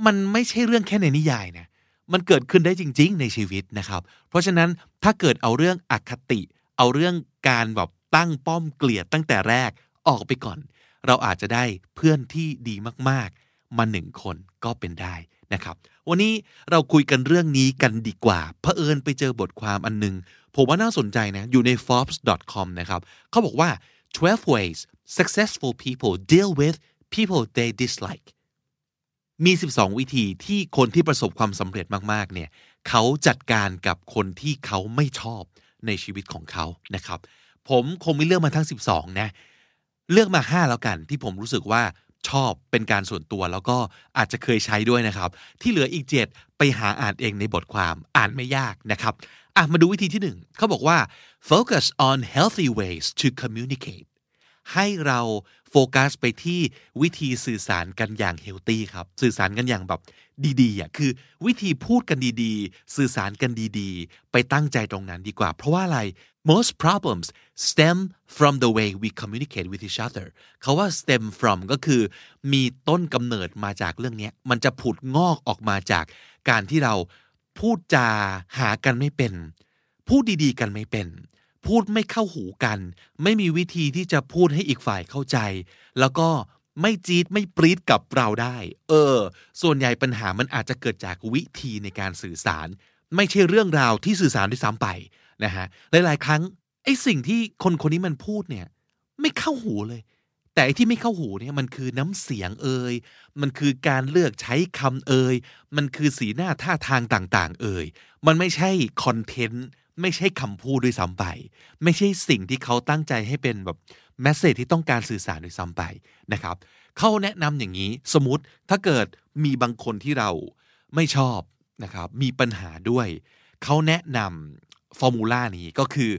Speaker 1: มันไม่ใช่เรื่องแค่ในนิยายนะ มันเกิดขึ้นได้จริง ๆ ในชีวิตนะครับ เพราะฉะนั้นถ้าเกิดเอาเรื่องอคติ เอาเรื่องการแบบตั้งป้อมเกลียดตั้งแต่แรก ออกไปก่อน เราอาจจะได้เพื่อนที่ดีมากๆ มาหนึ่งคนก็เป็นได้นะครับ วันนี้เราคุยกันเรื่องนี้กันดีกว่าเผอิญไปเจอบทความอันหนึง ผมว่าน่าสนใจนะ อยู่ใน forbes.com นะครับเขาบอกว่า 12 ways successful people deal with people they dislike มี 12 วิธีที่คนที่ประสบความสำเร็จมากๆ เนี่ยเขาจัดการกับคนที่เขาไม่ชอบในชีวิตของเขานะครับ ผมคงไม่เลือกมาทั้ง 12 นะ เลือกมา5แล้วกันที่ผมรู้สึกว่าชอบเป็นการส่วนตัวแล้วก็อาจจะเคยใช้ด้วยนะครับ ที่เหลืออีก 7 ไปหาอ่านเองในบทความอ่านไม่ยากนะครับอะมาดูวิธีที่ 1 เขาบอกว่า focus on healthy ways to communicate ให้เรา โฟกัสไปที่วิธีสื่อสารกันอย่างเฮลตี้ครับ สื่อสารกันอย่างแบบดีๆอะคือวิธีพูดกันดีๆ สื่อสารกันดีๆ ไปตั้งใจตรงนั้นดีกว่า เพราะว่าอะไร most problems stem from the way we communicate with each other เขาว่า stem from ก็คือ มีต้นกำเนิดมาจากเรื่องนี้มันจะผุดงอกออกมาจากการที่เราพูดจาหากันไม่เป็น พูดดีๆ กันไม่เป็น พูดไม่เข้าหูกัน ไม่มีวิธีที่จะพูดให้อีกฝ่ายเข้าใจ แล้วก็ไม่จี๊ดไม่ปรี๊ดกับเราได้ เออ ส่วนใหญ่ปัญหามันอาจจะเกิดจากวิธีในการสื่อสาร ไม่ใช่เรื่องราวที่สื่อสารด้วยซ้ำไปนะฮะหลายๆ ครั้งไอ้สิ่งที่คนคนนี้มันพูดเนี่ย ไม่เข้าหูเลย แต่ที่ไม่เข้าหูเนี่ยมันคือน้ำเสียงเอ่ยมันคือการเลือกใช้คำเอ่ยมันคือสีหน้าท่าทางต่าง ๆ เอ่ยมันไม่ใช่คอนเทนต์ไม่ใช่คำพูดด้วยซ้ำไป ไม่ใช่สิ่งที่เขาตั้งใจให้เป็นแบบแมสเซจที่ต้องการสื่อสารด้วยซ้ำไปนะครับเขาแนะนำอย่างนี้สมมติถ้าเกิดมีบางคนที่เราไม่ชอบนะครับมีปัญหาด้วย เขาแนะนำฟอร์มูลานี้ก็คือ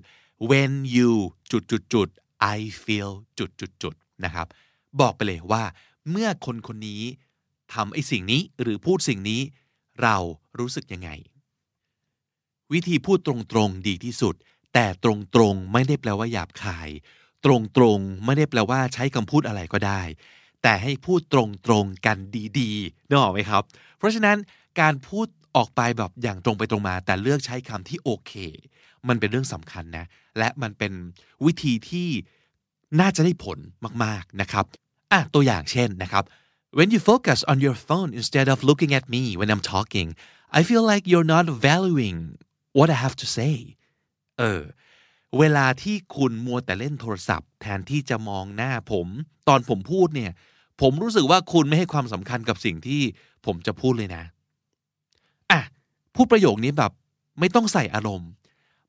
Speaker 1: when you จุดจุดจุด I feel จุดจุดจุดนะครับบอกไปเลยว่า เมื่อคนคนนี้ทำไอ้สิ่งนี้หรือพูดสิ่งนี้ เรารู้สึกยังไง วิธีพูดตรงๆดีที่สุด แต่ตรงๆไม่ได้แปลว่าหยาบคาย ตรงๆไม่ได้แปลว่าใช้คำพูดอะไรก็ได้ แต่ให้พูดตรงๆกันดีๆนึกออกไหมครับ เพราะฉะนั้นการพูดออกไปแบบอย่างตรงไปตรงมา แต่เลือกใช้คำที่โอเค มันเป็นเรื่องสำคัญนะ และมันเป็นวิธีที่น่าจะได้ผลมากๆนะครับอะตัวอย่างเช่นนะครับ when you focus on your phone instead of looking at me when I'm talking I feel like you're not valuing what I have to say เออ เวลาที่คุณมัวแต่เล่นโทรศัพท์ แทนที่จะมองหน้าผม ตอนผมพูดเนี่ย ผมรู้สึกว่าคุณไม่ให้ความสำคัญกับสิ่งที่ผมจะพูดเลยนะอะพูดประโยคนี้แบบไม่ต้องใส่อารมณ์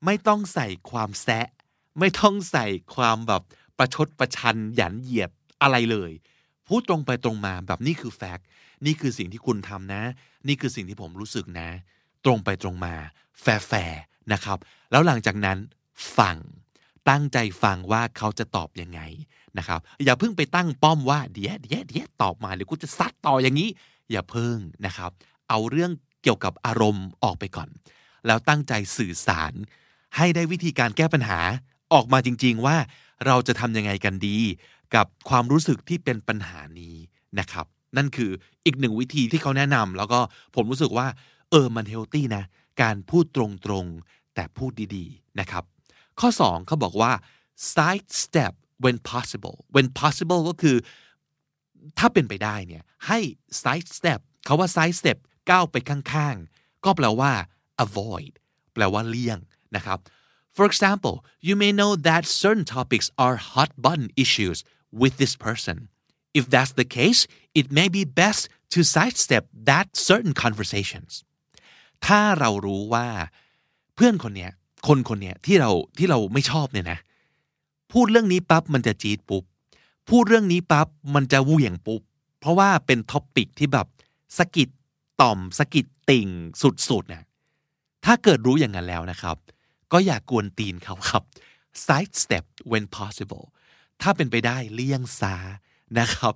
Speaker 1: ไม่ต้องใส่ความแซะ ไม่ต้องใส่ความแบบประชดประชันหยันเหยียดอะไรเลย พูดตรงไปตรงมาแบบนี่คือแฟกต์นี่คือสิ่งที่คุณทำนะ นี่คือสิ่งที่ผมรู้สึกนะ ตรงไปตรงมา แฟร์ๆนะครับ แล้วหลังจากนั้นฟังตั้งใจฟังว่าเขาจะตอบยังไงนะครับ อย่าเพิ่งไปตั้งป้อมว่าเดี๋ยวเดี๋ยวเดี๋ยวตอบมาเดี๋ยวกูจะซัดต่ออย่างนี้ อย่าเพิ่งนะครับ เอาเรื่องเกี่ยวกับอารมณ์ออกไปก่อน แล้วตั้งใจสื่อสาร ให้ได้วิธีการแก้ปัญหาออกมาจริง ๆ ว่าเราจะทำยังไงกันดี กับความรู้สึกที่เป็นปัญหานี้นะครับ นั่นคืออีกหนึ่งวิธีที่เขาแนะนำแล้วก็ผมรู้สึกว่า เออมันเฮลตี้นะ การพูดตรงๆ แต่พูดดีๆนะครับ ข้อ 2เขาบอกว่า side step when possible when possible ก็คือ ถ้าเป็นไปได้เนี่ย ให้ side step เขาว่า side step ก้าวไปข้างๆ ก็แปลว่า avoid แปลว่าเลี่ยงนะครับ For example you may know that certain topics are hot button issues with this person if that's the case it may be best to sidestep that certain conversations ถ้าเรารู้ว่าเพื่อนคนเนี้ยคนคนเนี้ยที่เราที่เราไม่ชอบเนี่ยนะ พูดเรื่องนี้ปั๊บมันจะจี๊ดปุ๊บพูดเรื่องนี้ปั๊บมันจะวี่ยงปุ๊บเพราะว่าเป็นท็อปปิกที่แบบสะกิดต่อมสะกิดติ่งสุดๆนะถ้าเกิดรู้อย่างนั้นแล้วนะครับ ก็อย่ากกวนตีนเขาครับ side step when possible ถ้าเป็นไปได้เลี่ยงซานะครับ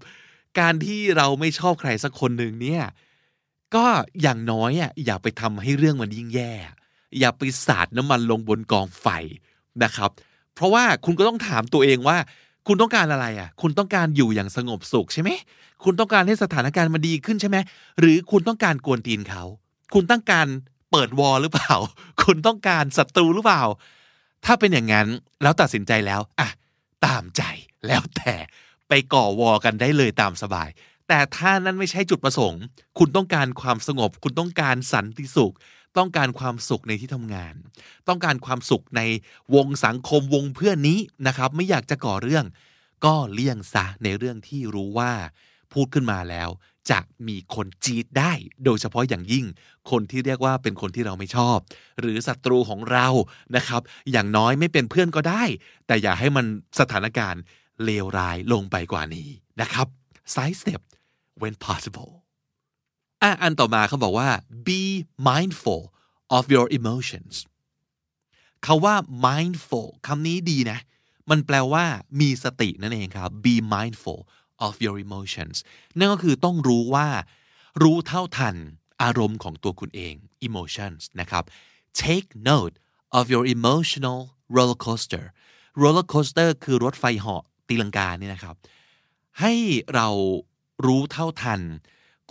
Speaker 1: การที่เราไม่ชอบใครสักคนหนึ่งเนี่ย ก็อย่างน้อยอะอย่าไปทำให้เรื่องมันยิ่งแย่ อย่าไปสาดน้ำมันลงบนกองไฟนะครับ เพราะว่าคุณก็ต้องถามตัวเองว่า คุณต้องการอะไรอะ คุณต้องการอยู่อย่างสงบสุขใช่ไหมคุณต้องการให้สถานการณ์มันดีขึ้นใช่ไหมหรือคุณต้องการกวนตีนเขา คุณต้องการเปิดวอลหรือเปล่า คุณต้องการศัตรูหรือเปล่า ถ้าเป็นอย่างนั้นแล้วตัดสินใจแล้วอะตามใจแล้วแต่ไปก่อวอกันได้เลยตามสบาย แต่ถ้านั้นไม่ใช่จุดประสงค์ คุณต้องการความสงบ คุณต้องการสันติสุข ต้องการความสุขในที่ทำงาน ต้องการความสุขในวงสังคมวงเพื่อนนี้นะครับ ไม่อยากจะก่อเรื่อง ก็เลี่ยงซะในเรื่องที่รู้ว่า พูดขึ้นมาแล้ว จะมีคนจีดได้ โดยเฉพาะอย่างยิ่ง คนที่เรียกว่าเป็นคนที่เราไม่ชอบ หรือศัตรูของเรานะครับ อย่างน้อยไม่เป็นเพื่อนก็ได้ แต่อย่าให้มันสถานการณ์เลวร้ายลงไปกว่านี้นะครับ side step when possible อะอันต่อมาเขาบอกว่า be mindful of your emotions คาว่า mindful คำนี้ดีนะ มันแปลว่ามีสตินั่นเองครับ be mindful of your emotions นั่นก็คือต้องรู้ว่า รู้เท่าทันอารมณ์ของตัวคุณเอง emotions นะครับ take note of your emotional roller coaster roller coaster คือรถไฟเหาะตีลังกาเนี่ยนะครับ ให้เรา รู้เท่าทัน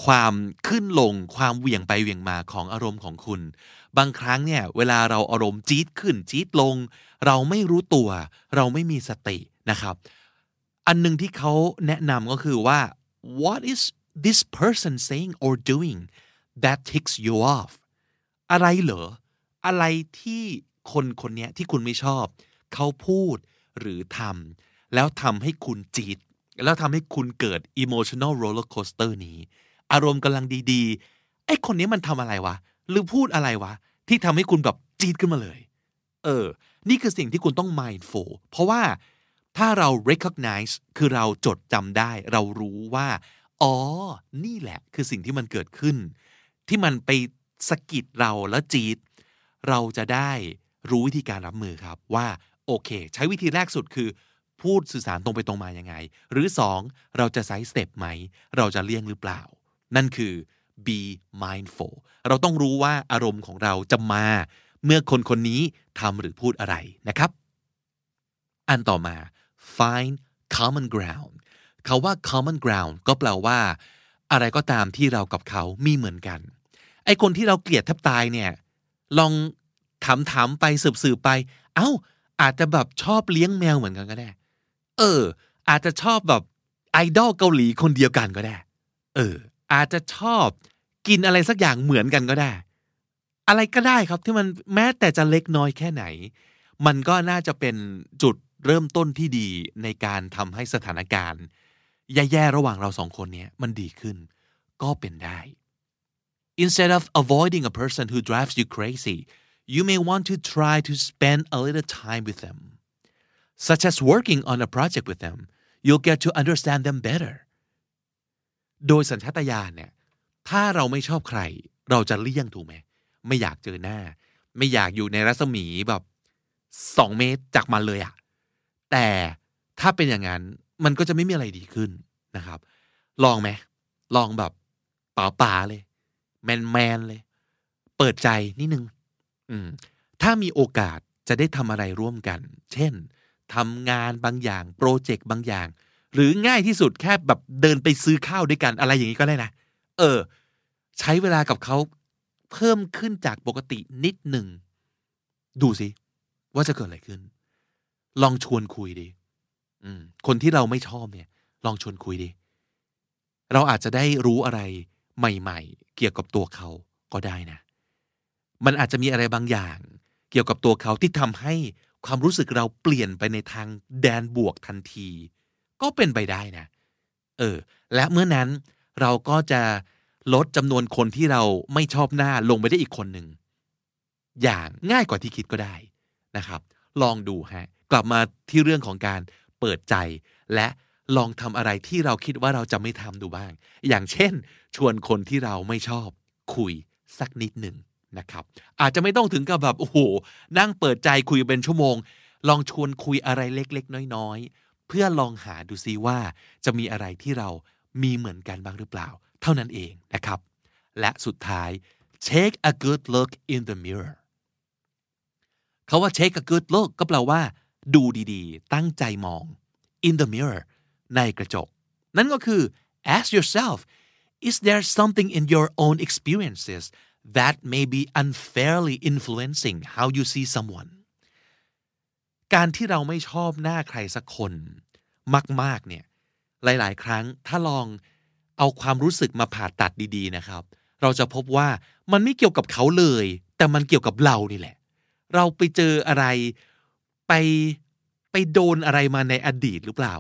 Speaker 1: ความขึ้นลงความเหวี่ยงไปเหวี่ยงมาของอารมณ์ของคุณ บางครั้งเนี่ยเวลาเราอารมณ์จี๊ดขึ้นจี๊ดลง เราไม่รู้ตัว เราไม่มีสตินะครับ อันหนึ่งที่เขาแนะนำก็คือว่า what is this person saying or doing that ticks you off อะไรเหรอ อะไรที่คนคนนี้ที่คุณไม่ชอบ เขาพูดหรือทำแล้วทำให้คุณจีด แล้วทำให้คุณเกิด emotional roller coaster นี้ อารมณ์กำลังดีๆไอ้คนนี้มันทำอะไรวะ หรือพูดอะไรวะ ที่ทำให้คุณแบบจีดขึ้นมาเลย เออ นี่คือสิ่งที่คุณต้อง mindful เพราะว่าถ้าเรา recognize คือเราจดจำได้ เรารู้ว่า อ๋อ นี่แหละ คือสิ่งที่มันเกิดขึ้น ที่มันไปสะกิดเราแล้วจีดเราจะได้รู้วิธีการรับมือครับว่า โอเค ใช้วิธีแรกสุดคือ พูดสื่อสารตรงไปตรงมายังไง หรือสองเราจะ sidestep ไหม เราจะเลี่ยงหรือเปล่า นั่นคือ be mindful เราต้องรู้ว่าอารมณ์ของเราจะมา เมื่อคนคนนี้ทำหรือพูดอะไรนะครับ อันต่อมา find common ground เขาว่า common ground ก็แปลว่า อะไรก็ตามที่เรากับเขามีเหมือนกัน ไอ้คนที่เราเกลียดแทบตายเนี่ย ลองถามถามไปสืบสืบไป เอ้า อาจจะแบบชอบเลี้ยงแมวเหมือนกันก็ได้ เออ อาจจะชอบแบบไอดอลเกาหลีคนเดียวกันก็ได้ เออ อาจจะชอบกินอะไรสักอย่างเหมือนกันก็ได้ อะไรก็ได้ครับที่มันแม้แต่จะเล็กน้อยแค่ไหน มันก็น่าจะเป็นจุดเริ่มต้นที่ดีในการทำให้สถานการณ์ แย่ๆระหว่างเราสองคนเนี้ยมันดีขึ้น ก็เป็นได้ Instead of avoiding a person who drives you crazy you may want to try to spend a little time with them such as working on a project with them you'll get to understand them better โดยสัญชาตญาณเนี่ยถ้าเราไม่ชอบใคร เราจะเลี่ยงถูกไหมไม่อยากเจอหน้า ไม่อยากอยู่ในรัศมีแบบสองเมตรจากมันเลยอะแต่ถ้าเป็นอย่างนั้นมันก็จะไม่มีอะไรดีขึ้นนะครับ ลองไหมลองแบบป่าป่าเลย แมนแมนเลย เปิดใจนิดนึง อืมถ้ามีโอกาสจะได้ทำอะไรร่วมกัน เช่น ทำงานบางอย่าง โปรเจกต์บางอย่าง หรือง่ายที่สุดแค่แบบเดินไปซื้อข้าวด้วยกันอะไรอย่างนี้ก็ได้นะ เออ ใช้เวลากับเขาเพิ่มขึ้นจากปกตินิดหนึ่ง ดูสิ ว่าจะเกิดอะไรขึ้น ลองชวนคุยดิคนที่เราไม่ชอบเนี่ย ลองชวนคุยดิเราอาจจะได้รู้อะไรใหม่ ๆ เกี่ยวกับตัวเขาก็ได้นะ มันอาจจะมีอะไรบางอย่าง เกี่ยวกับตัวเขาที่ทำให้ ความรู้สึกเราเปลี่ยนไปในทางแดนบวกทันที ก็เป็นไปได้นะ เออ และเมื่อนั้นเราก็จะลดจำนวนคนที่เราไม่ชอบหน้าลงไปได้อีกคนหนึ่ง อย่างง่ายกว่าที่คิดก็ได้นะครับ ลองดูฮะ กลับมาที่เรื่องของการเปิดใจ และลองทำอะไรที่เราคิดว่าเราจะไม่ทำดูบ้าง อย่างเช่น ชวนคนที่เราไม่ชอบ คุยสักนิดหนึ่ง นะครับ อาจจะไม่ต้องถึงกับแบบโอ้โหนั่งเปิดใจคุยเป็นชั่วโมง ลองชวนคุยอะไรเล็ก ๆ น้อย ๆ เพื่อลองหาดูซิว่าจะมีอะไรที่เรามีเหมือนกันบ้างหรือเปล่า เท่านั้นเองนะครับ และสุดท้าย take a good look in the mirror เขาว่า take a good look ก็แปลว่า ดูดีๆ ตั้งใจมอง in the mirror ในกระจก นั่นก็คือ ask yourself is there something in your own experiences that may be unfairly influencing how you see someone การที่เราไม่ชอบหน้าใครสักคน มาก ๆ เนี่ย หลาย ๆ ครั้งถ้าลองเอาความรู้สึกมาผ่าตัดดี ๆ นะครับ เราจะพบว่ามันไม่เกี่ยวกับเขาเลย แต่มันเกี่ยวกับเรานี่แหละ เราไปเจออะไรไปไปโดนอะไรมาในอดีตหรือเปล่า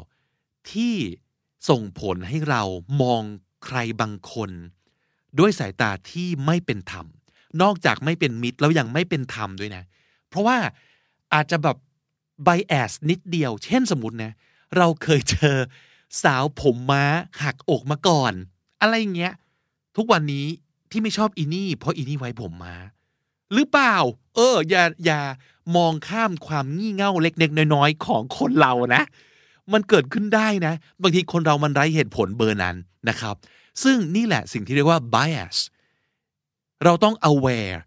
Speaker 1: ที่ส่งผลให้เรามองใครบางคน ด้วยสายตาที่ไม่เป็นธรรม นอกจากไม่เป็นมิตรแล้วยังไม่เป็นธรรมด้วยนะ เพราะว่าอาจจะแบบไบแอสนิดเดียว เช่นสมมตินะ เราเคยเจอสาวผมม้าหักอกมาก่อน อะไรเงี้ย ทุกวันนี้ที่ไม่ชอบอีนี่ เพราะอีนี่ไว้ผมม้า หรือเปล่า เออ อย่าอย่ามองข้ามความงี่เง่าเล็กๆน้อยๆของคนเรานะ มันเกิดขึ้นได้นะ บางทีคนเรามันไร้เหตุผลเบอร์นั้นนะครับ ซึ่งนี่แหละสิ่งที่เรียกว่า bias เราต้อง aware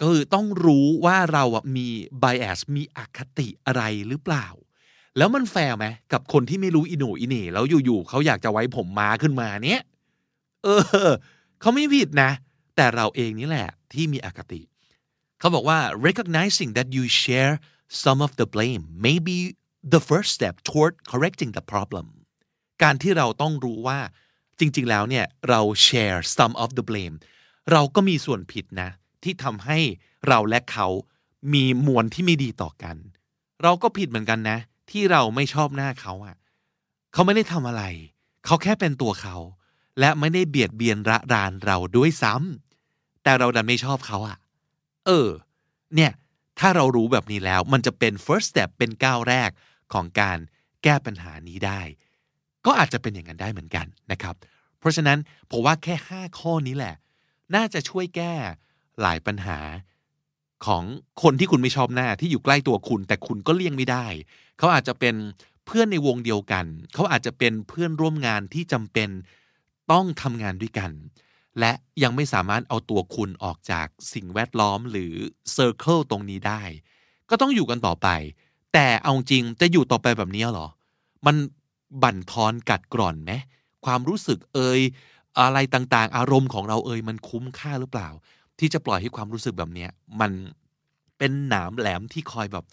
Speaker 1: ก็คือต้องรู้ว่าเราอะมี bias มีอคติอะไรหรือเปล่า แล้วมันแฟร์ไหมกับคนที่ไม่รู้อินูอิเน่แล้วอยู่ๆเขาอยากจะไว้ผมม้าขึ้นมาเนี้ยเออเขาไม่ผิดนะ แต่เราเองนี่แหละที่มีอคติ เขาบอกว่า recognizing that you share some of the blame may be the first step toward correcting the problem การที่เราต้องรู้ว่า จริง ๆ แล้วเนี่ยเรา share some of the blame เราก็มีส่วนผิดนะ ที่ทำให้เราและเขามีมวลที่ไม่ดีต่อกัน เราก็ผิดเหมือนกันนะ ที่เราไม่ชอบหน้าเขาอะ่ะเขาไม่ได้ทำอะไร เขาแค่เป็นตัวเขา และไม่ได้เบียดเบียนระรานเราด้วยซ้ำแต่เราดันไม่ชอบเขาอะ่ะ เออ เนี่ย ถ้าเรารู้แบบนี้แล้วมันจะเป็น first step เป็นก้าวแรกของการแก้ปัญหานี้ได้ ก็อาจจะเป็นอย่างนั้นได้เหมือนกันนะครับ เพราะฉะนั้นผมว่าแค่ 5 ข้อนี้แหละ น่าจะช่วยแก้หลายปัญหาของคนที่คุณไม่ชอบหน้าที่อยู่ใกล้ตัวคุณ แต่คุณก็เลี่ยงไม่ได้ เขาอาจจะเป็นเพื่อนในวงเดียวกัน เขาอาจจะเป็นเพื่อนร่วมงานที่จำเป็นต้องทำงานด้วยกัน และยังไม่สามารถเอาตัวคุณออกจากสิ่งแวดล้อมหรือเซอร์เคิลตรงนี้ได้ ก็ต้องอยู่กันต่อไป แต่เอาจริงจะอยู่ต่อไปแบบนี้หรอ มัน บั่นทอนกัดกร่อนไหมความรู้สึกเอ่ยอะไรต่างๆ อารมณ์ของเราเอ่ยมันคุ้มค่าหรือเปล่า ที่จะปล่อยให้ความรู้สึกแบบเนี้ยมันเป็นหนามแหลมที่คอยแบบ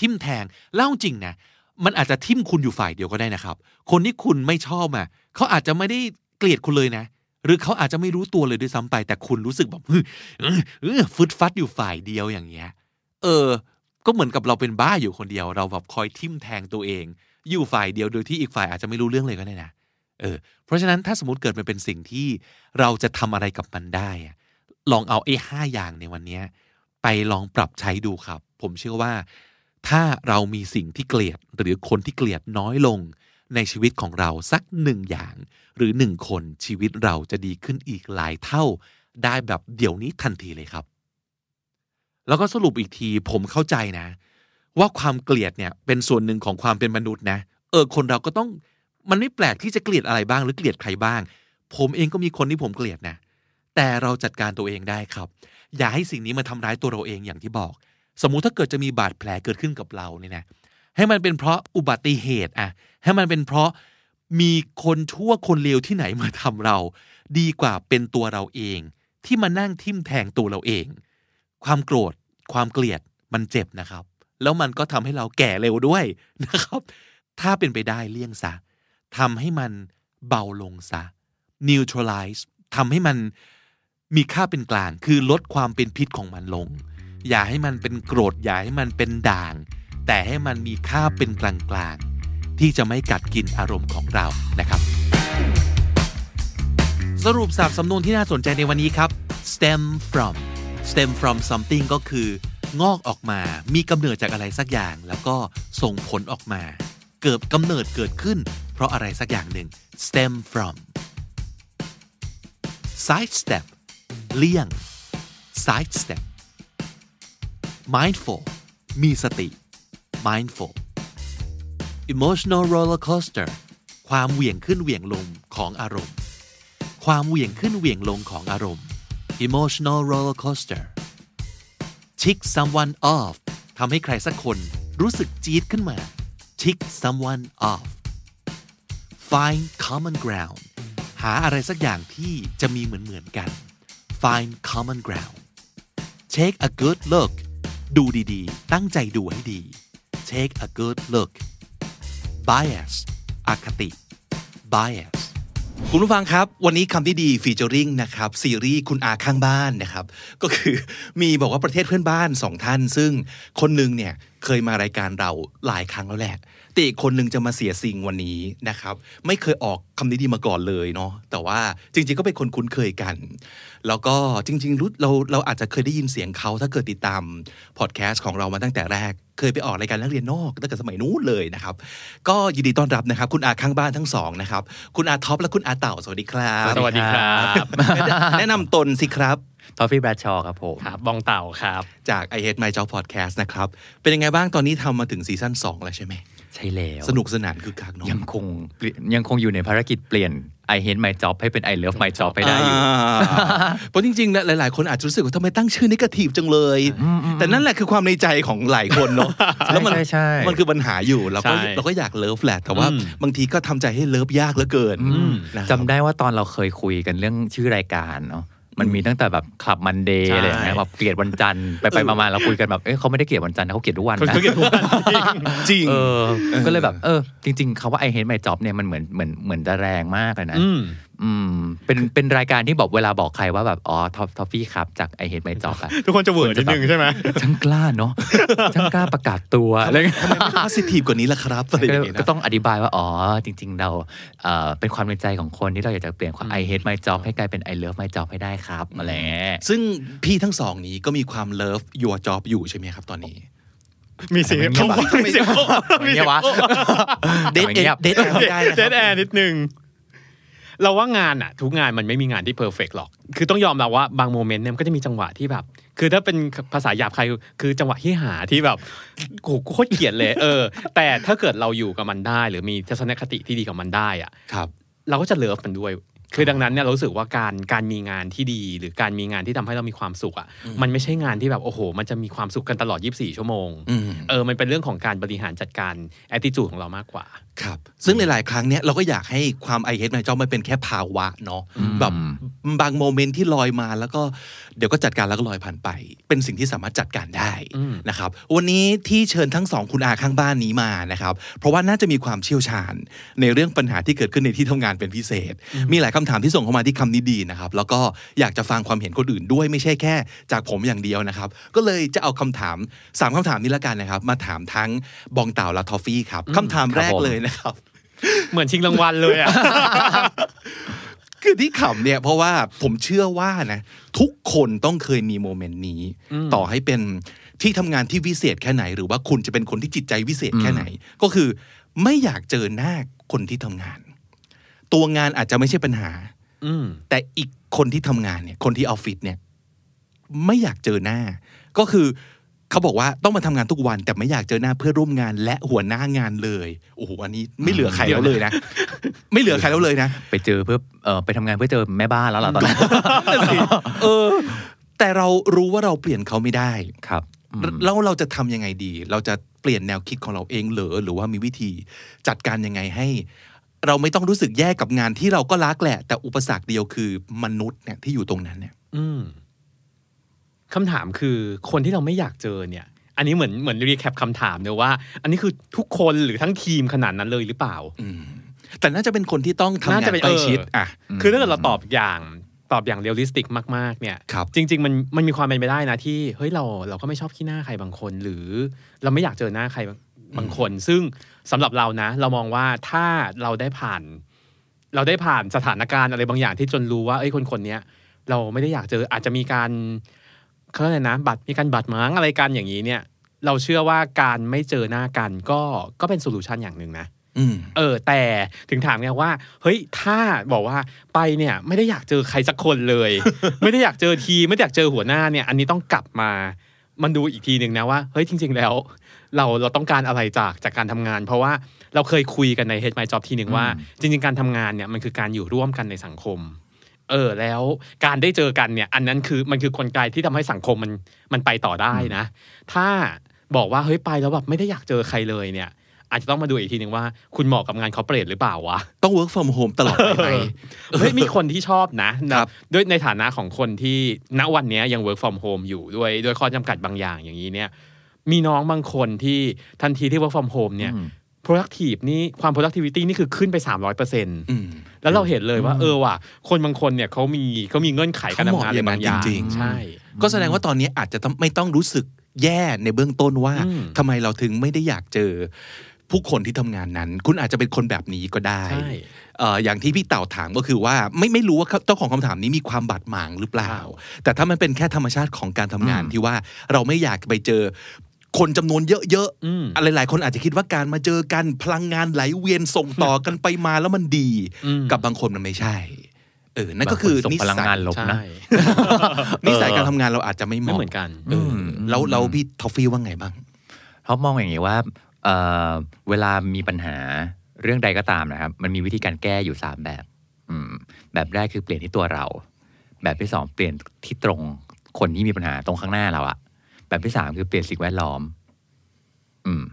Speaker 1: ทิ่มแทงแล้วจริงนะมันอาจจะทิ่มคุณอยู่ฝ่ายเดียวก็ได้นะครับ คนที่คุณไม่ชอบอะเขาอาจจะไม่ได้เกลียดคุณเลยนะ หรือเขาอาจจะไม่รู้ตัวเลยด้วยซ้ำไป แต่คุณรู้สึกแบบฟึดฟัดอยู่ฝ่ายเดียวอย่างเงี้ย เออ ก็เหมือนกับเราเป็นบ้าอยู่คนเดียว เราแบบคอยทิ่มแทงตัวเอง อยู่ฝ่ายเดียวโดยที่อีกฝ่ายอาจจะไม่รู้เรื่องเลยก็ได้นะเออเพราะฉะนั้นถ้าสมมติเกิดมันเป็นสิ่งที่เราจะทำอะไรกับมันได้ ลองเอาไอ้ห้าอย่างในวันนี้ไปลองปรับใช้ดูครับ ผมเชื่อว่า ถ้าเรามีสิ่งที่เกลียดหรือคนที่เกลียดน้อยลงในชีวิตของเราสักหนึ่งอย่าง หรือหนึ่งคนชีวิตเราจะดีขึ้นอีกหลายเท่า ได้แบบเดี๋ยวนี้ทันทีเลยครับ แล้วก็สรุปอีกทีผมเข้าใจนะ ว่าความเกลียดเนี่ยเป็นส่วนหนึ่งของความเป็นมนุษย์นะเออคนเราก็ต้องมันไม่แปลกที่จะเกลียดอะไรบ้าง หรือเกลียดใครบ้าง ผมเองก็มีคนที่ผมเกลียดนะ แต่เราจัดการตัวเองได้ครับ อย่าให้สิ่งนี้มาทำร้ายตัวเราเองอย่างที่บอก สมมุติถ้าเกิดจะมีบาดแผลเกิดขึ้นกับเราเนี่ยนะให้มันเป็นเพราะอุบัติเหตุอะให้มันเป็นเพราะมีคนชั่วคนเลวที่ไหนมาทำเรา ดีกว่าเป็นตัวเราเอง ที่มานั่งทิ่มแทงตัวเราเอง ความโกรธ ความเกลียดมันเจ็บนะครับ แล้วมันก็ทำให้เราแก่เร็วด้วยนะครับ ถ้าเป็นไปได้เลี่ยงซะทำให้มันเบาลงซะ neutralize ทำให้มันมีค่าเป็นกลาง คือลดความเป็นพิษของมันลง อย่าให้มันเป็นโกรธ อย่าให้มันเป็นด่าง แต่ให้มันมีค่าเป็นกลางๆ ที่จะไม่กัดกินอารมณ์ของเรานะครับ สรุปสามสำนวนที่น่าสนใจในวันนี้ครับ stem from stem from something ก็คือ งอกออกมา มีกำเนิดจากอะไรสักอย่าง แล้วก็ส่งผลออกมา เกิดกำเนิดเกิดขึ้น เพราะอะไรสักอย่างหนึ่ง stem from side step เลี่ยง side step mindful มีสติ mindful emotional roller coaster ความเหวี่ยงขึ้นเหวี่ยงลงของอารมณ์ ความเหวี่ยงขึ้นเหวี่ยงลงของอารมณ์ emotional roller coaster tick someone off ทำให้ใครสักคนรู้สึกจี๊ดขึ้นมา tick someone off find common ground หาอะไรสักอย่างที่จะมีเหมือนเหมือนกัน find common ground take a good look ดูดีๆ ตั้งใจดูให้ดี take a good look bias อคติ bias คุณผู้ฟังครับ วันนี้คำที่ดีฟีเจอริงนะครับซีรีส์คุณอาข้างบ้านนะครับ ก็คือมีบอกว่าประเทศเพื่อนบ้านสองท่าน ซึ่งคนหนึ่งเนี่ยเคยมารายการเราหลายครั้งแล้วแหละแต่อีกคนหนึ่งจะมาเสียสิ่งวันนี้นะครับ ไม่เคยออกคำนี้ดีมาก่อนเลยเนาะแต่ว่าจริงๆก็เป็นคนคุ้นเคยกัน แล้วก็จริงๆรู้เราเราอาจจะเคยได้ยินเสียงเขาถ้าเกิดติดตามพอดแคสต์ของเรามาตั้งแต่แรก เคยไปออกรายการนักเรียนนอกตั้งแต่สมัยนู้นเลยนะครับ ก็ยินดีต้อนรับนะครับ คุณอาข้างบ้านทั้งสองนะครับ คุณอาท็อปและคุณอาเต่าสวัสดีครับ
Speaker 2: สวัสดีครับ
Speaker 1: แนะนำตนสิครับ
Speaker 3: ท้อฟฟี่แบรดชอว์ครับผม
Speaker 2: ครับบองเต่าครับ
Speaker 1: จาก I Hate My Job Podcast นะครับ เป็นยังไงบ้างตอนนี้ทำมาถึง season 2แล้วใช่ไหม
Speaker 3: ใช่แล้ว
Speaker 1: สนุกสนานคึกคักเนาะ
Speaker 3: ยังคงเปลี่ยนยังคงอยู่ในภารกิจเปลี่ยน I hate my job ให้เป็น I love my job ให้ได้อยู่า
Speaker 1: เพราะจริงๆแล้วหลาย ๆ คนอาจจะรู้สึกว่าทำไมตั้งชื่อ negative จังเลย แต่นั่นแหละคือความในใจของหลายคนเนาะแล้วมัน
Speaker 3: ใช่ใช่
Speaker 1: มันคือปัญหาอยู่เราก็
Speaker 2: ใช่
Speaker 1: เราก็อยาก love แหละแต่ว่า
Speaker 2: อืม
Speaker 1: บางทีก็ทำใจให้ love ยากเหลือเกิน
Speaker 3: อืม
Speaker 1: นะครับ
Speaker 3: จำได้ว่าตอนเราเคยคุยกันเรื่องชื่อรายการเนาะ มันมีตั้งแต่แบบ club Monday
Speaker 2: ใช่
Speaker 3: อะไรอย่างเงี้ยแบบเกลียดวันจันทร์ไปไปมาๆเราคุยกันแบบเอ้ยเขาไม่ได้เกลียดวันจันทร์นะเขาเกลียดทุกวัน
Speaker 2: คน
Speaker 3: นะ
Speaker 2: เขาเรียกว่าจริง
Speaker 1: จริง
Speaker 3: เออก็เลยแบบเออจริงๆคำว่า I hate my job เนี่ยมันเหมือนเหมือนเหมือนจะแรงมากเลยนะ
Speaker 2: อืม
Speaker 3: อืมเป็นเป็นรายการที่บอกเวลาบอกใครว่าแบบอ๋อท้อฟท้อฟฟี่ครับจาก I hate my job อะ
Speaker 2: ทุกคนจะ weird นิดนึงใช่ไหม
Speaker 3: ช่างกล้าเนาะช่างกล้าประกาศตัวอะไรเงี้ย
Speaker 1: ทำไมไม่ positive กว่านี้ล่ะครับอะไรอ
Speaker 3: ก็
Speaker 1: ย่างเงี้ย
Speaker 3: ก็
Speaker 1: นะ
Speaker 3: ต้องอธิบายว่าอ๋อจริง ๆ เราเอ่อเป็นความในใจของคนที่เราอยากจะเปลี่ยนความ I hate my job ให้กลายเป็น I love my job ให้ได้ครับอะไรเงี้ย
Speaker 1: ซึ่งพี่ทั้งสองนี้ก็มีความ love your job อยู่ใช่ไหมครับตอนนี้
Speaker 2: มีเสียง
Speaker 3: ทำไมเงียบวะ
Speaker 2: มีเสียงโอ้
Speaker 3: อย่างเงี้ยวะ
Speaker 1: เดท
Speaker 3: ทำไมเงียบ
Speaker 1: dead airไม่ได้นะ
Speaker 2: dead air
Speaker 1: ค
Speaker 2: ดแอ
Speaker 1: รับ
Speaker 2: นิดนึง เราว่างานอะทุกงานมันไม่มีงานที่ perfect หรอก คือต้องยอมรับว่าบาง moment เนี่ยมันก็จะมีจังหวะที่แบบ คือถ้าเป็นภาษาหยาบใครคือจังหวะที่หาที่แบบโอ้โหโคตรเกลียดเลยเออ แต่ถ้าเกิดเราอยู่กับมันได้ หรือมีทัศนคติที่ดีกับมันได้อะ
Speaker 1: ครับ
Speaker 2: เราก็จะเลิฟมันด้วย คือดังนั้นเนี่ยเรารู้สึกว่าการการมีงานที่ดี หรือการมีงานที่ทำให้เรามีความสุขอะมันไม่ใช่งานที่แบบโอ้โห มันจะมีความสุขกันตลอด 24 ชั่วโมง
Speaker 1: อืม
Speaker 2: เออมันเป็นเรื่องของการบริหารจัดการ attitude ของเรามากกว่า
Speaker 1: ครับซึ่งหลาย ๆ ครั้งเนี้ยเราก็อยากให้ความ I hate my job มันเป็นแค่ภาวะเนาะแบบบางโมเมนต์ที่ลอยมาแล้วก็เดี๋ยวก็จัดการแล้วก็ลอยผ่านไป เป็นสิ่งที่สามารถจัดการได้
Speaker 2: อืม
Speaker 1: นะครับวันนี้ที่เชิญทั้งสองคุณอาข้างบ้านนี้มานะครับเพราะว่าน่าจะมีความเชี่ยวชาญ ในเรื่องปัญหาที่เกิดขึ้นในที่ทำงานเป็นพิเศษ มีหลายคำถามที่ส่งเข้ามาที่คำนี้ดีนะครับ แล้วก็อยากจะฟังความเห็นคนอื่นด้วยไม่ใช่แค่ จากผมอย่างเดียวนะครับ ก็เลยจะเอาคำถามสามคำถามนี้แล้วกันนะครับ มาถามทั้งบองเต่าและทอฟฟี่ครับคำถามแรกเลยนะครับ
Speaker 2: เหมือนชิงรางวัลเลยอะ
Speaker 1: คือที่ขำเนี่ยเพราะว่าผมเชื่อว่านะทุกคนต้องเคยมีโมเมนต์นี้ ต่อให้เป็นที่ทำงานที่วิเศษแค่ไหน หรือว่าคุณจะเป็นคนที่จิตใจวิเศษแค่ไหน ก็คือไม่อยากเจอหน้าคนที่ทำงาน ตัวงานอาจจะไม่ใช่ปัญหา
Speaker 2: อืม
Speaker 1: แต่อีกคนที่ทำงานเนี่ย คนที่ออฟฟิศเนี่ย ไม่อยากเจอหน้า ก็คือเขาบอกว่าต้องมาทำงานทุกวัน แต่ไม่อยากเจอหน้าเพื่อนร่วมงาน และหัวหน้างานเลยโอ้โหอันนี้ไม่เหลือใครแล้วเลยนะ ไม่เหลือใครแล้วเลยนะ
Speaker 3: ไปเจอเพื่อเออไปทำงานเพื่อเจอแม่บ้านแล้วล่ะตอนนั้น
Speaker 1: นั่นสิเออ แต่เรารู้ว่าเราเปลี่ยนเขาไม่ได้
Speaker 3: ครับอืม
Speaker 1: แล้วเราจะทำยังไงดี เราจะเปลี่ยนแนวคิดของเราเองเหรอหรือว่ามีวิธีจัดการยังไงให้ เราไม่ต้องรู้สึกแย่กับงานที่เราก็รักแหละ แต่อุปสรรคเดียวคือมนุษย์เนี่ยที่อยู่ตรงนั้นเนี่ย
Speaker 2: อืมคำถามคือคนที่เราไม่อยากเจอเนี่ย อันนี้เหมือนเหมือน recap คำถามเนอะว่า อันนี้คือทุกคนหรือทั้งทีมขนาดนั้นเลยหรือเปล่า
Speaker 1: อืมแต่น่าจะเป็นคนที่ต้องทำงา
Speaker 2: นน่าจะเป็น
Speaker 1: ใกล้ชิด
Speaker 2: เอออ่
Speaker 1: อะ
Speaker 2: คือถ้าเกิดเราตอบอย่างตอบอย่าง realistic มากๆเนี่ย
Speaker 1: ครับ
Speaker 2: จริง ๆ มันมันมีความเป็นไปได้นะที่เฮ้ยเราเราก็ไม่ชอบขี้หน้าใครบางคน หรือเราไม่อยากเจอหน้าใครบางบางคน ซึ่ง สำหรับเรานะ เรามองว่าถ้าเราได้ผ่าน เราได้ผ่านสถานการณ์อะไรบางอย่างที่จนรู้ว่าเอ้ยคนคนๆเนี้ยเราไม่ได้อยากเจออาจจะมีการเขาเรียกอะไรนะบัตรมีการบัตรหมางอะไรกันอย่างนี้เนี่ย เราเชื่อว่าการไม่เจอหน้ากันก็ก็เป็นโซลูชันอย่างหนึ่งนะ
Speaker 1: อืม
Speaker 2: เออ แต่ถึงถามไงว่า เฮ้ยถ้าบอกว่าไปเนี่ย ไม่ได้อยากเจอใครสักคนเลย ไม่ได้อยากเจอทีมไม่ได้อยากเจอหัวหน้าเนี่ย อันนี้ต้องกลับมา มันดูอีกทีหนึ่งนะว่าเฮ้ยจริง ๆ แล้ว เราเราต้องการอะไรจากจากการทำงาน เพราะว่าเราเคยคุยกันใน Head My Job ทีหนึ่งว่า จริง ๆ การทำงานเนี่ยมันคือการอยู่ร่วมกันในสังคม เออแล้วการได้เจอกันเนี่ย อันนั้นคือมันคือกลไกที่ทำให้สังคมมันมันไปต่อได้นะ ถ้าบอกว่าเฮ้ยไปแล้วแบบไม่ได้อยากเจอใครเลยเนี่ยอาจจะต้องมาดูอีกทีหนึ่งว่าคุณเหมาะกับงานคอร์เปรสหรือเปล่าวะ
Speaker 1: ต้อง work from home ตลอดไปไหม
Speaker 2: เฮ้ยมีคนที่ชอบนะครับด้วยในฐานะของคนที่ณวันเนี้ยยัง work from home อยู่ด้วยด้วยข้อจำกัดบางอย่างอย่างนี้เนี่ย มีน้องบางคนที่ทันทีที่ work from home เนี่ย
Speaker 3: อืม
Speaker 2: productive นี่ความ productivity นี่คือขึ้นไป 300%เปอร์เซ็นต์
Speaker 1: อืม
Speaker 2: แล้วเราเห็นเลยว่า เออว่ะคนบางคนเนี่ยเขามีเขามีเงื่อนไขการทำงานอะไรบางอย่าง
Speaker 1: เขาเหมาะอย่างนั้นจริงๆ
Speaker 2: ใช่
Speaker 1: ก็แสดงว่าตอนนี้อาจจะต้องไม่ต้องรู้สึกแย่ในเบื้องต้นว่า
Speaker 2: อืม
Speaker 1: ทำไมเราถึงไม่ได้อยากเจอผู้คนที่ทำงานนั้น คุณอาจจะเป็นคนแบบนี้ก็ได้
Speaker 2: ใช่
Speaker 1: เอ่ออย่างที่พี่เต่าถามก็คือว่าไม่ไม่รู้ว่าเจ้าของคำถามนี้มีความบาดหมางหรือเปล่า แต่ถ้ามันเป็นแค่ธรรมชาติของการทำงาน
Speaker 3: อืม
Speaker 1: ที่ว่าเราไม่อยากไปเจอ คนจำนวนเยอะ
Speaker 2: อืม
Speaker 1: ๆอะไรหลายคนอาจจะคิดว่าการมาเจอกันพลังงานไหลเวียนส่งต่อกันไปมาแล้วมันดี
Speaker 2: อืม
Speaker 1: กับบางคนมันไม่ใช่เออนั่นก็คือ
Speaker 3: ส่ง
Speaker 1: นิ
Speaker 3: พลัง
Speaker 1: สัย
Speaker 3: งานลบนะ
Speaker 2: ใช่
Speaker 1: นิสัยการทำงานเราอาจจะไม่เห
Speaker 2: ไม่
Speaker 1: มาะ
Speaker 2: เหมือนกัน
Speaker 1: เอออแล้วแล้วพี่ทอฟฟี่ว่าไงบ้าง
Speaker 3: เขามองอย่างนี้ว่าเอ่อเวลามีปัญหาเรื่องใดก็ตามนะครับ มันมีวิธีการแก้อยู่สามแบบอืมแบบแรกคือเปลี่ยนที่ตัวเรา แบบที่สองเปลี่ยนที่ตรงคนที่มีปัญหาตรงข้างหน้าเราอะ แบบที่สามคือเปลี่ยนสิ่งแวดล้อม อืม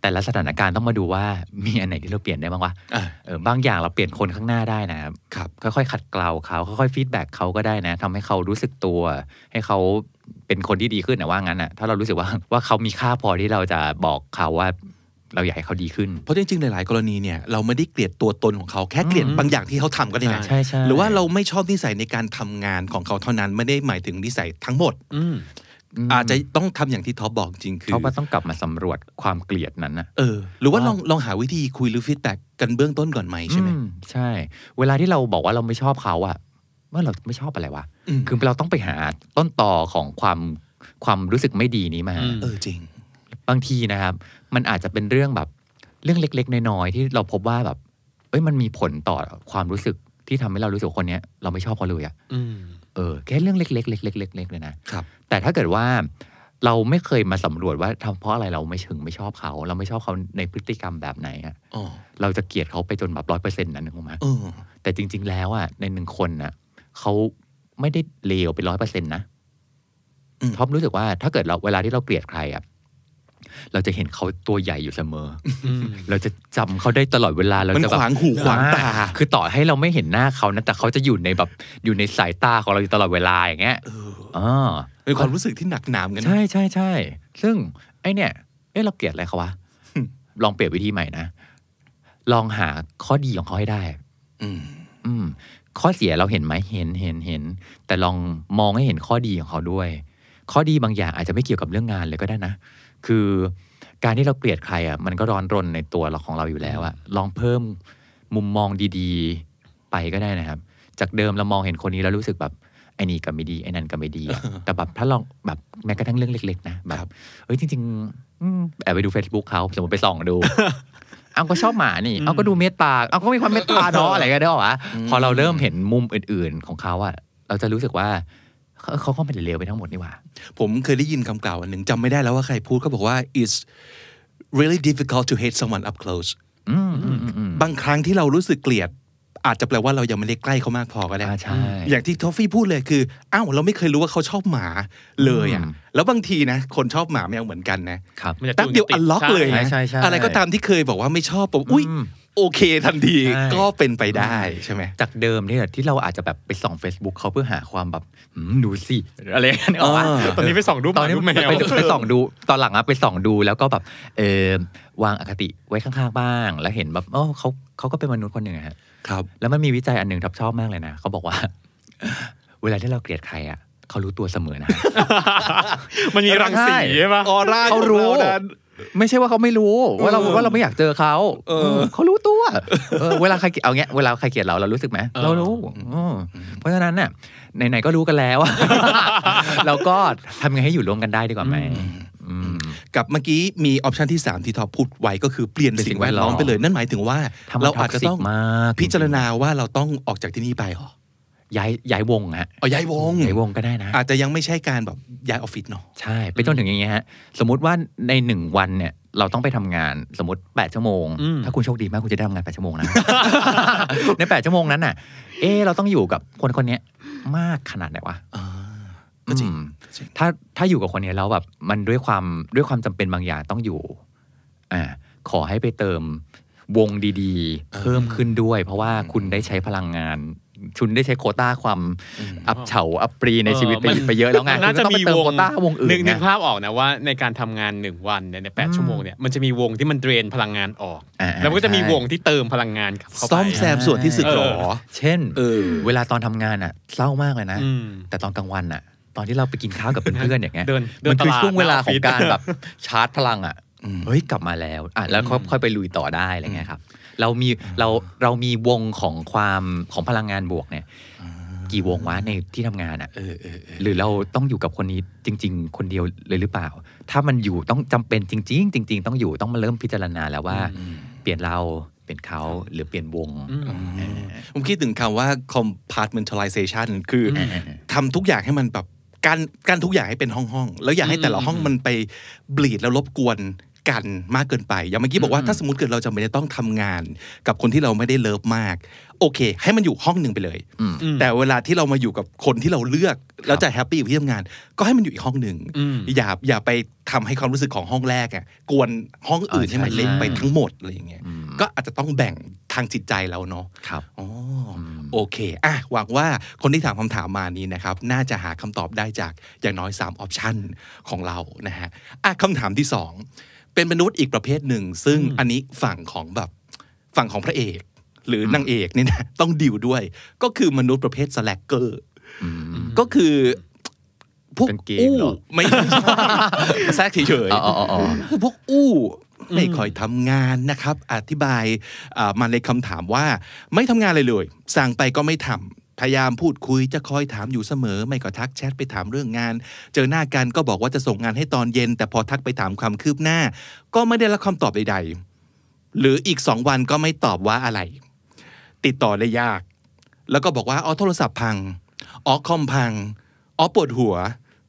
Speaker 3: แต่ละสถานการณ์ต้องมาดูว่ามีอันไหนที่เราเปลี่ยนได้บ้างวะ
Speaker 1: อ่า
Speaker 3: เออบางอย่างเราเปลี่ยนคนข้างหน้าได้นะครับ
Speaker 1: ครับ
Speaker 3: ค่อยๆขัดเกลาเขาค่อยๆ feedback เขาก็ได้นะทำให้เขารู้สึกตัว ให้เขาเป็นคนที่ดีขึ้นนะว่างั้นนะถ้าเรารู้สึกว่าว่าเขามีค่าพอที่เราจะบอกเขาว่าเราอยากให้เขาดีขึ้น
Speaker 1: เพราะจริงๆ หลายๆ กรณีเนี่ยเราไม่ได้เกลียดตัวตนของเขาแค่เกลียด
Speaker 2: อืม
Speaker 1: บางอย่างที่เขาทำก็ได้นะ
Speaker 3: ใช่ใช่
Speaker 1: หรือว่าเราไม่ชอบนิสัยในการทำงานของเขาเท่านั้นไม่ได้หมายถึงนิสัยทั้งหมด
Speaker 2: อืม
Speaker 3: ม
Speaker 1: อาจจะต้องทำอย่างที่ท้อฟบอกจริงคือ
Speaker 3: เขาก็ต้องกลับมาสำรวจความเกลียดนั้นนะ
Speaker 1: เออหรือว่า
Speaker 3: ว่า
Speaker 1: ลองลองหาวิธีคุยหรือ feedbackกันเบื้องต้นก่อนไหมใช่ไหม
Speaker 3: อืใช่ เวลาที่เราบอกว่าเราไม่ชอบเขาอะว่าเราไม่ชอบอะไรวะ
Speaker 1: อืม
Speaker 3: คือเราต้องไปหาต้นต่อของความความรู้สึกไม่ดีนี้มา
Speaker 2: อืม
Speaker 1: เออจริง
Speaker 3: บางทีนะครับ มันอาจจะเป็นเรื่องแบบเรื่องเล็ก ๆ น้อยๆที่เราพบว่าแบบ เอ้ยมันมีผลต่อความรู้สึกที่ทำให้เรารู้สึกว่าคนเนี้ย เราไม่ชอบเขาเลยอะ
Speaker 2: อืม
Speaker 3: เออแค่เรื่องเล็กๆเล็กๆเล็กๆเลยนะครับ แต่ถ้าเกิดว่าเราไม่เคยมาสำรวจว่าทำเพราะอะไรเราไม่ถึงไม่ชอบเขา เราไม่ชอบเขาในพฤติกรรมแบบไหนอะ
Speaker 1: อ๋อ
Speaker 3: เราจะเกลียดเขาไปจนแบบร้อยเปอร์เซ็นต์นั้นนึกออกไหม
Speaker 1: เออ
Speaker 3: แต่จริง ๆ แล้วอะในหนึ่งคนน่ะเขาไม่ได้เลวเป็นร้อยเปอร์เซ็นต์นะ
Speaker 1: อืม
Speaker 3: ท็อปรู้สึกว่าถ้าเกิดเราเวลาที่เราเกลียดใครอะ เราจะเห็นเขาตัวใหญ่อยู่เสมออ
Speaker 2: ม
Speaker 3: เราจะจำเขาได้ตลอดเวลาเรา
Speaker 1: มัน
Speaker 3: จะแบบ
Speaker 1: ขวางหูขวางตา
Speaker 3: อ่คือต่อให้เราไม่เห็นหน้าเขานะแต่เขาจะอยู่ในแบบอยู่ในสายตาของเราอยู่ตลอดเวลาอย่างเงี้ย
Speaker 1: เออ
Speaker 3: อ๋อ
Speaker 1: เป็นความรู้สึกที่หนักหนามกันนะ
Speaker 3: ใช่ใช่ใช่ซึ่งไอเนี่ย เอ๊ะเราเกลียดอะไรเขาวะลองเปลี่ยนวิธีใหม่นะ ลองหาข้อดีของเขาให้ได้
Speaker 1: อืม
Speaker 3: อืม ข้อเสียเราเห็นไหมเห็นเห็นเห็น แต่ลองมองให้เห็นข้อดีของเขาด้วย ข้อดีบางอย่างอาจจะไม่เกี่ยวกับเรื่องงานเลยก็ได้นะ คือการที่เราเกลียดใครอะมันก็ร้อนรนในตัวเราของเราอยู่แล้วอะลองเพิ่มมุมมองดีๆ ไปก็ได้นะครับ จากเดิมเรามองเห็นคนนี้แล้วรู้สึกแบบไอ้นี่ก็ไม่ดีไอ้นั่นก็ไม่ดีอะแต่แบบถ้าลองแบบแม้กระทั่งเรื่องเล็ก ๆ นะแบ
Speaker 1: ครับบ
Speaker 3: เฮ้ยจริงๆอืมแอบไปดู Facebook เขาสมมติไปส่องดู เอาก็ชอบหมานี่ เอาก็ดูเมตตา เอาก็มีความเมตตาเนาะอะไรก็ได้หรอวะพอเราเริ่มเห็นมุมอื่นๆของเขาอะเราจะรู้สึกว่า เขาเขาก็ไม่ได้เลวไปทั้งหมดนี่หว่า
Speaker 1: ผมเคยได้ยินคำกล่าวอันหนึ่งจำไม่ได้แล้วว่าใครพูดเขาบอกว่า it's really difficult to hate someone up close
Speaker 3: อืมอืมอืมอืม
Speaker 1: บางครั้งที่เรารู้สึกเกลียด อาจจะแปลว่าเรายังไม่ได้ใกล้เขามากพอก็ได้
Speaker 3: อ่าใช่
Speaker 1: อย่างที่ทอฟฟี่พูดเลยคืออ้าวเราไม่เคยรู้ว่าเขาชอบหมาเลยอะ
Speaker 3: อืม
Speaker 1: แล้วบางทีนะ คนชอบหมาแมวเหมือนกันนะครับ
Speaker 2: มันจะ
Speaker 1: แป๊บเดียว
Speaker 2: ติด
Speaker 1: อันล็อก
Speaker 2: ใช่
Speaker 1: เลยนะ
Speaker 3: ใช่ใช่
Speaker 1: อะไรก็ตามที่เคยบอกว่าไม่ชอบผมอุ้ย
Speaker 3: อืม
Speaker 1: โอเคทันที
Speaker 3: ใช่
Speaker 1: ก็เป็นไปได้ใช่ไหม
Speaker 3: จากเดิมที่ที่เราอาจจะแบบไปส่อง Facebook เขาเพื่อหาความแบบหืมดูสิอะไรอย่างเงี้ยนึกออกปะ
Speaker 1: อ่า
Speaker 2: ตอนนี้ไปส่องรูปห
Speaker 3: ตอ
Speaker 2: มาน
Speaker 3: นี้
Speaker 2: รูปแมว
Speaker 3: ไปไปส่องดูตอนหลังอะไปส่องดูแล้วก็แบบเออวางอคติไว้ข้างๆบ้าง แล้วเห็นแบบโอ้เขาเขาก็เป็นมนุษย์คนหนึ่งอะฮะ
Speaker 1: ครับ
Speaker 3: แล้วมันมีวิจัยอันหนึ่งทับชอบมากเลยนะเขาบอกว่า เวลาที่เราเกลียดใครอะเขารู้ตัวเสมอนะ
Speaker 2: มันมีรังสีใช่ปะ
Speaker 1: ออร่า
Speaker 3: เขารู้
Speaker 1: ของนั้น
Speaker 3: ไม่ใช่ว่าเขาไม่รู้ ว่าเรา
Speaker 1: เออ
Speaker 3: ว่าเราไม่อยากเจอเขา
Speaker 1: เออ
Speaker 3: เออเขารู้ตัวเออเวลาใครเกลียดเอาเงี้ยเวลาใครเกลียดเราเรารู้สึกไหมเรารู้เออเพราะฉะนั้นเนี่ยไหนๆก็รู้กันแล้วเราก็ทำไงให้อยู่ร่วมกันได้ดีกว่าไหมอืม
Speaker 1: กับเมื่อกี้มีออปชันที่ 3 ที่ท็อปพูดไว้ก็คือเปลี่ยน
Speaker 3: เป็นสิ่
Speaker 1: สิ่ง
Speaker 3: ง
Speaker 1: แวดล้อม
Speaker 3: แวดล้อม
Speaker 1: ไปเลย นั่นหมายถึงว่า
Speaker 3: ทำมัน
Speaker 1: เราอาจจะต้อง
Speaker 3: toxic มาก
Speaker 1: พิจารณาว่าเราต้องออกจากที่นี่ไปเหรอ
Speaker 3: ย้ายย้ายวงฮะ
Speaker 1: เอาย้ายวง
Speaker 3: ย้ายวงก็ได้นะ
Speaker 1: อาจจะยังไม่ใช่การแบบย้ายออฟฟิศเนาะ
Speaker 3: ใช่ไปจนถึงอย่างเงี้ยฮะสมมุติว่าในหนึ่งวันเนี่ยเราต้องไปทำงานสมมติ8ชั่วโมง
Speaker 2: อืม
Speaker 3: ถ้าคุณโชคดีมากคุณจะได้ทำงาน8ชั่วโมงนะใน8ชั่วโมงนั้นน่ะ เอะเราต้องอยู่กับคนคนเนี้ยมากขนาดไหนวะ
Speaker 1: อ่าก็จริง
Speaker 3: อืม
Speaker 1: จริง
Speaker 3: ถ้าถ้าอยู่กับคนเนี้ยแล้วแบบมันด้วยความด้วยความจำเป็นบางอย่างต้องอยู่อ่าขอให้ไปเติมวงดีๆ เพิ่มขึ้นด้วย เพราะว่าคุณได้ใช้พลังงาน คุณได้ใช้โควต้าความอับเฉาอับปรีในชีวิตไป
Speaker 2: เออมัน
Speaker 3: ไปเยอะแล้วไง
Speaker 2: มันน่าจะ
Speaker 3: คุณก็ต้อง
Speaker 2: มี
Speaker 3: ไปเติม
Speaker 2: วง
Speaker 3: โควต้าวงอื่น
Speaker 2: นึกนึ
Speaker 3: ไง
Speaker 2: กภาพออกนะว่าในการทำงานหนึ่งวันเนี่ยในแปด
Speaker 3: อืม
Speaker 2: ชั่วโมงเนี่ยมันจะมีวงที่มันเดรนพลังงานออก
Speaker 3: อ่า
Speaker 2: แล้วมันก็จะมี
Speaker 3: ใช่
Speaker 2: วงที่เติมพลังงานเข้าไป
Speaker 1: ซ่อมแซมส่วนที่สึกหรอ
Speaker 2: เออ
Speaker 3: เช่น
Speaker 1: เออ
Speaker 3: เวลาตอนทำงานอะเศร้ามากเลยนะ
Speaker 2: อืม
Speaker 3: แต่ตอนกลางวันอะ ตอนที่เราไปกินข้าวกับเพื่อนๆอย่างเงี้ย
Speaker 2: เดินเดิน
Speaker 3: มันคือ
Speaker 2: ตลาด
Speaker 3: ช่วงเวลา
Speaker 2: หน้าออฟ
Speaker 3: ขอ
Speaker 2: ฟิ
Speaker 3: ง
Speaker 2: ศ
Speaker 3: การแบบชาร์จพลังอะ
Speaker 1: อืม
Speaker 3: เฮ้ยกลับมาแล้วอะแล้วค่อยค่อยไปลุยต่อได้อะไรเงี้ยครับ เรามีเราเรามีวงของความของพลังงานบวกเนี่ยกี่วงวะในที่ทำงานอะ
Speaker 1: เออเออเออ
Speaker 3: หรือเราต้องอยู่กับคนนี้จริง ๆ คนเดียวเลยหรือเปล่า ถ้ามันอยู่ต้องจำเป็นจริง ๆ จริง ๆ ต้องอยู่ต้องมาเริ่มพิจารณาแล้วว่า เปลี่ยนเราเปลี่ยนเขาหรือเปลี่ยนวง
Speaker 2: อืม
Speaker 3: เออ
Speaker 1: ผมคิดถึงคำว่า compartmentalization คืออ
Speaker 3: ม
Speaker 1: ทำทุกอย่างให้มันแบบการการทุกอย่างให้เป็นห้องห้องๆแล้วอย่าให้แต่ละห้องมันไป bleed แล้วรบกวน กันมากเกินไป อย่างเมื่อกี้บอกว่าถ้าสมมติเกิดเราจะไม่ได้ต้องทำงาน กับคนที่เราไม่ได้ love มาก โอเค ให้มันอยู่ห้องหนึ่งไปเลย
Speaker 3: อืม
Speaker 1: แต่เวลาที่เรามาอยู่กับคนที่เราเลือกแล้วจะ happy อยู่ที่ทำงาน ก็ให้มันอยู่อีกห้องหนึ่ง
Speaker 2: อืม
Speaker 1: อย่าอย่าไปทำให้ความรู้สึกของห้องแรกอะกวนห้องอื่น
Speaker 3: อ่า
Speaker 1: ให้มัน
Speaker 3: ใช่
Speaker 1: เล็กไป
Speaker 3: ใช่
Speaker 1: ทั้งหมดอะไรอย่างเงี้ย
Speaker 3: อืม
Speaker 1: ก็อาจจะต้องแบ่งทางจิตใจเราเนาะ
Speaker 3: ครับ
Speaker 1: อ๋ออ
Speaker 3: ม
Speaker 1: โอเคอะหวังว่าคนที่ถามคำถามมานี้นะครับ น่าจะหาคำตอบได้จากอย่างน้อย 3 ออปชันของเรานะฮะอะคำถามที่ 2 เป็นมนุษย์อีกประเภทหนึ่ง ซึ่งอันนี้ฝั่งของแบบฝั่งของพระเอก หรือนางเอกเนี่ยนะต้องดิวด้วย ก็คือมนุษย์ประเภทสแลกเกอร์
Speaker 3: อืม
Speaker 1: ก็คือพวก
Speaker 3: กางเกง
Speaker 1: อู้
Speaker 3: เหรอ
Speaker 1: ไม่ใช่แทรกเฉย
Speaker 3: อ๋ออ๋ออ๋อ
Speaker 1: ๆคือพวกอู้ไม่ค่อยทำงานนะครับ อธิบายอ่ามาในคำถามว่าไม่ทำงานเลยเลย สั่งไปก็ไม่ทำ พยายามพูดคุยจะคอยถามอยู่เสมอ ไม่ก็ทักแชทไปถามเรื่องงาน เจอหน้ากันก็บอกว่าจะส่งงานให้ตอนเย็น แต่พอทักไปถามความคืบหน้า ก็ไม่ได้รับคำตอบใด ๆ หรืออีกสองวันก็ไม่ตอบว่าอะไร ติดต่อได้ยาก แล้วก็บอกว่าอ๋อโทรศัพท์พังอ๋อคอมพังอ๋อปวดหัว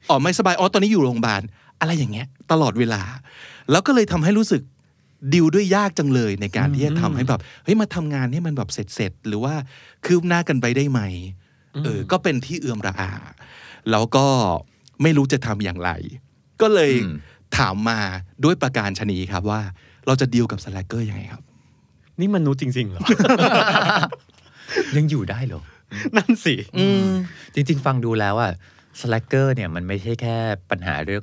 Speaker 1: อ๋อไม่สบายอ๋อตอนนี้อยู่โรงพยาบาลอะไรอย่างเงี้ย ตลอดเวลา แล้วก็เลยทำให้รู้สึก ดิวด้วยยากจังเลยในการที่จะทำให้แบบเฮ้ยมาทำงานให้มันแบบเสร็จเสร็จๆหรือว่าคืบหน้ากันไปได้ไหมเออก็เป็นที่เอื่อมระอา แล้วก็ไม่รู้จะทำอย่างไร ก็เลย
Speaker 3: อืม
Speaker 1: ถามมาด้วยประการชนีครับว่า เราจะดีลกับสแลกเกอร์ยังไงครับ
Speaker 2: นี่มนุษย์จริงๆเหรอ
Speaker 3: ยังอยู่ได้เหรอ
Speaker 2: นั่นสิ
Speaker 1: อืม
Speaker 3: จริง ๆ ฟังดูแล้วอะ slacker เนี่ยมันไม่ใช่แค่ปัญหาเรื่อง